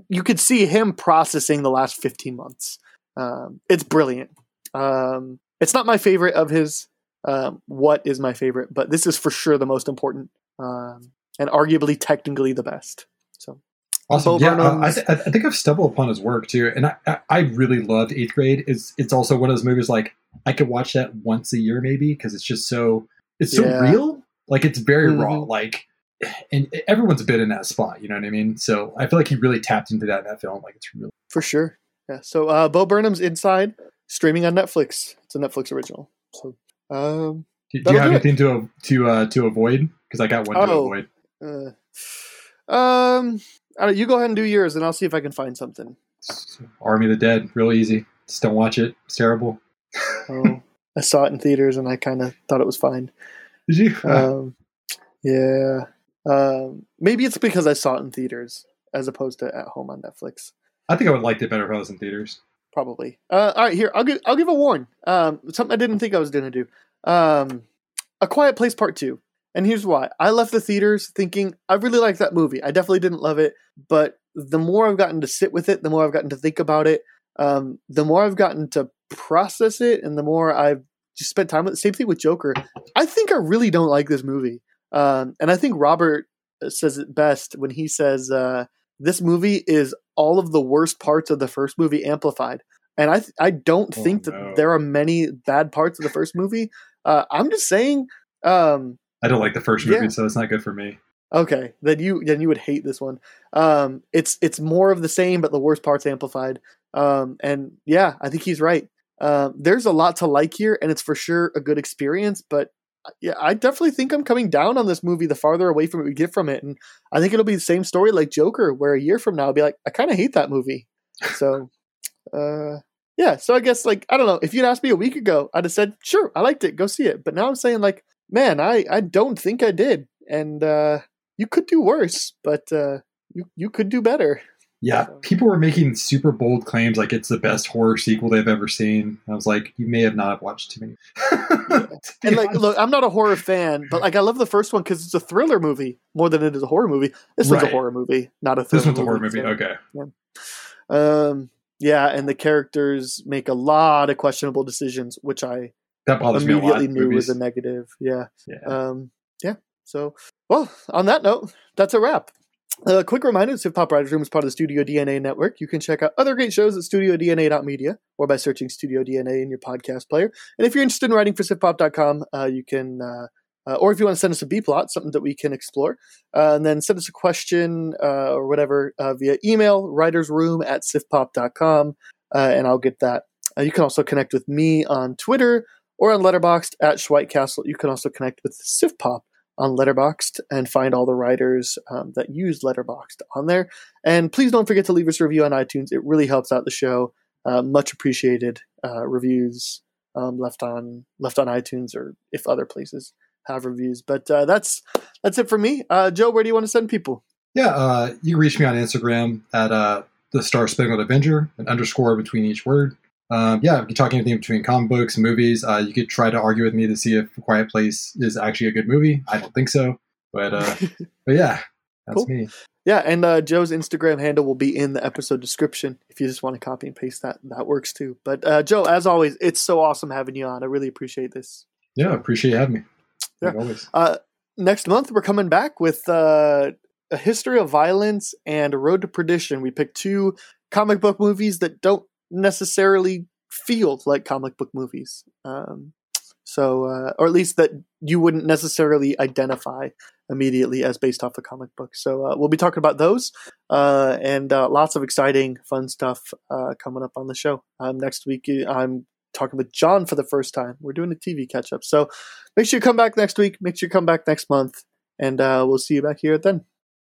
you could see him processing the last 15 months. Um, it's brilliant. Um, it's not my favorite of his. Um, what is my favorite? But this is for sure the most important um, and arguably technically the best. So Awesome. Yeah, uh, I, th- I think I've stumbled upon his work too, and I, I, I really loved Eighth Grade. It's it's also one of those movies like I could watch that once a year maybe because it's just so it's so Yeah. real. Like it's very raw. Mhm. Like, and everyone's been in that spot. You know what I mean? So I feel like he really tapped into that in that film. Like it's really for sure. Yeah. So uh, Bo Burnham's Inside streaming on Netflix. It's a Netflix original. So um, Do, do you have do it. anything to to uh, to avoid? Because I got one to Oh. avoid. uh, um, I don't, you go ahead and do yours, and I'll see if I can find something. Army of the Dead, real easy. Just don't watch it. It's terrible. Oh, I saw it in theaters, and I kind of thought it was fine. Did you? Um, yeah. Um, maybe it's because I saw it in theaters as opposed to at home on Netflix. I think I would have liked it better if I was in theaters. Probably. Uh, all right, here I'll give I'll give a warn. Um, something I didn't think I was going to do. Um, a Quiet Place Part Two, and here's why. I left the theaters thinking I really liked that movie. I definitely didn't love it, but the more I've gotten to sit with it, the more I've gotten to think about it, um, the more I've gotten to process it, and the more I've just spent time with. it. Same thing with Joker. I think I really don't like this movie, um, and I think Robert says it best when he says uh, this movie is all of the worst parts of the first movie amplified. And I th- I don't Oh, think that no. there are many bad parts of the first movie. Uh, I'm just saying. Um, I don't like the first movie, Yeah. so it's not good for me. okay, then you then you would hate this one. Um, it's it's more of the same, but the worst parts amplified. Um, and yeah, I think he's right. Um, there's a lot to like here, and it's for sure a good experience. But uh, yeah, I definitely think I'm coming down on this movie the farther away from it we get from it, and I think it'll be the same story like Joker, where a year from now I'll be like, I kind of hate that movie. So, uh, yeah. So I guess like I don't know. If you'd asked me a week ago, I'd have said, sure, I liked it, go see it. But now I'm saying like, man, I I don't think I did, and uh, you could do worse, but uh, you you could do better. Yeah, people were making super bold claims like it's the best horror sequel they've ever seen. I was like, you may have not watched too many. To And like, honest. look, I'm not a horror fan, but like, I love the first one because it's a thriller movie more than it is a horror movie. This one's a horror movie, not a thriller. this one's a horror movie. so- Okay, Um, yeah, and the characters make a lot of questionable decisions, which I that bothers me a lot. immediately knew movies. was a negative. Yeah. yeah. Um, yeah. So, well, on that note, that's a wrap. A quick reminder: Hip Hop Writers Room is part of the Studio DNA network. You can check out other great shows at StudioDNA.media or by searching Studio DNA in your podcast player. And if you're interested in writing for SifPop.com, uh, you can, uh, uh, or if you want to send us a B plot, something that we can explore, uh, and then send us a question uh, or whatever via email, writersroom at sifpop.com, and I'll get that. You can also connect with me on Twitter or on Letterboxd at Schweitcastle. You can also connect with SifPop on Letterboxd and find all the writers um, that use Letterboxd on there. And please don't forget to leave us a review on iTunes. It really helps out the show. Uh, much appreciated uh, reviews um, left on left on iTunes or if other places have reviews. But uh, that's that's it for me. Uh, Joe, where do you want to send people? Yeah, uh, you reach me on Instagram at uh, the Star Spangled Avenger, an underscore between each word. Um, yeah, if you're talking anything between comic books, movies, uh, you could try to argue with me to see if Quiet Place is actually a good movie. I don't think so, but uh, but yeah, that's Cool. me. Yeah, and uh, Joe's Instagram handle will be in the episode description. If you just want to copy and paste that, that works too. But uh, Joe, as always, it's so awesome having you on. I really appreciate this. Yeah, appreciate you having me. Yeah. always. Uh, next month, we're coming back with uh, a history of violence and a road to perdition. We picked two comic book movies that don't necessarily feel like comic book movies. Um, so, uh, or at least that you wouldn't necessarily identify immediately as based off a comic book. So, uh, we'll be talking about those uh, and uh, lots of exciting, fun stuff uh, coming up on the show. Um, next week, I'm talking with John for the first time. We're doing a TV catch up. So, make sure you come back next week. Make sure you come back next month. And uh, we'll see you back here then.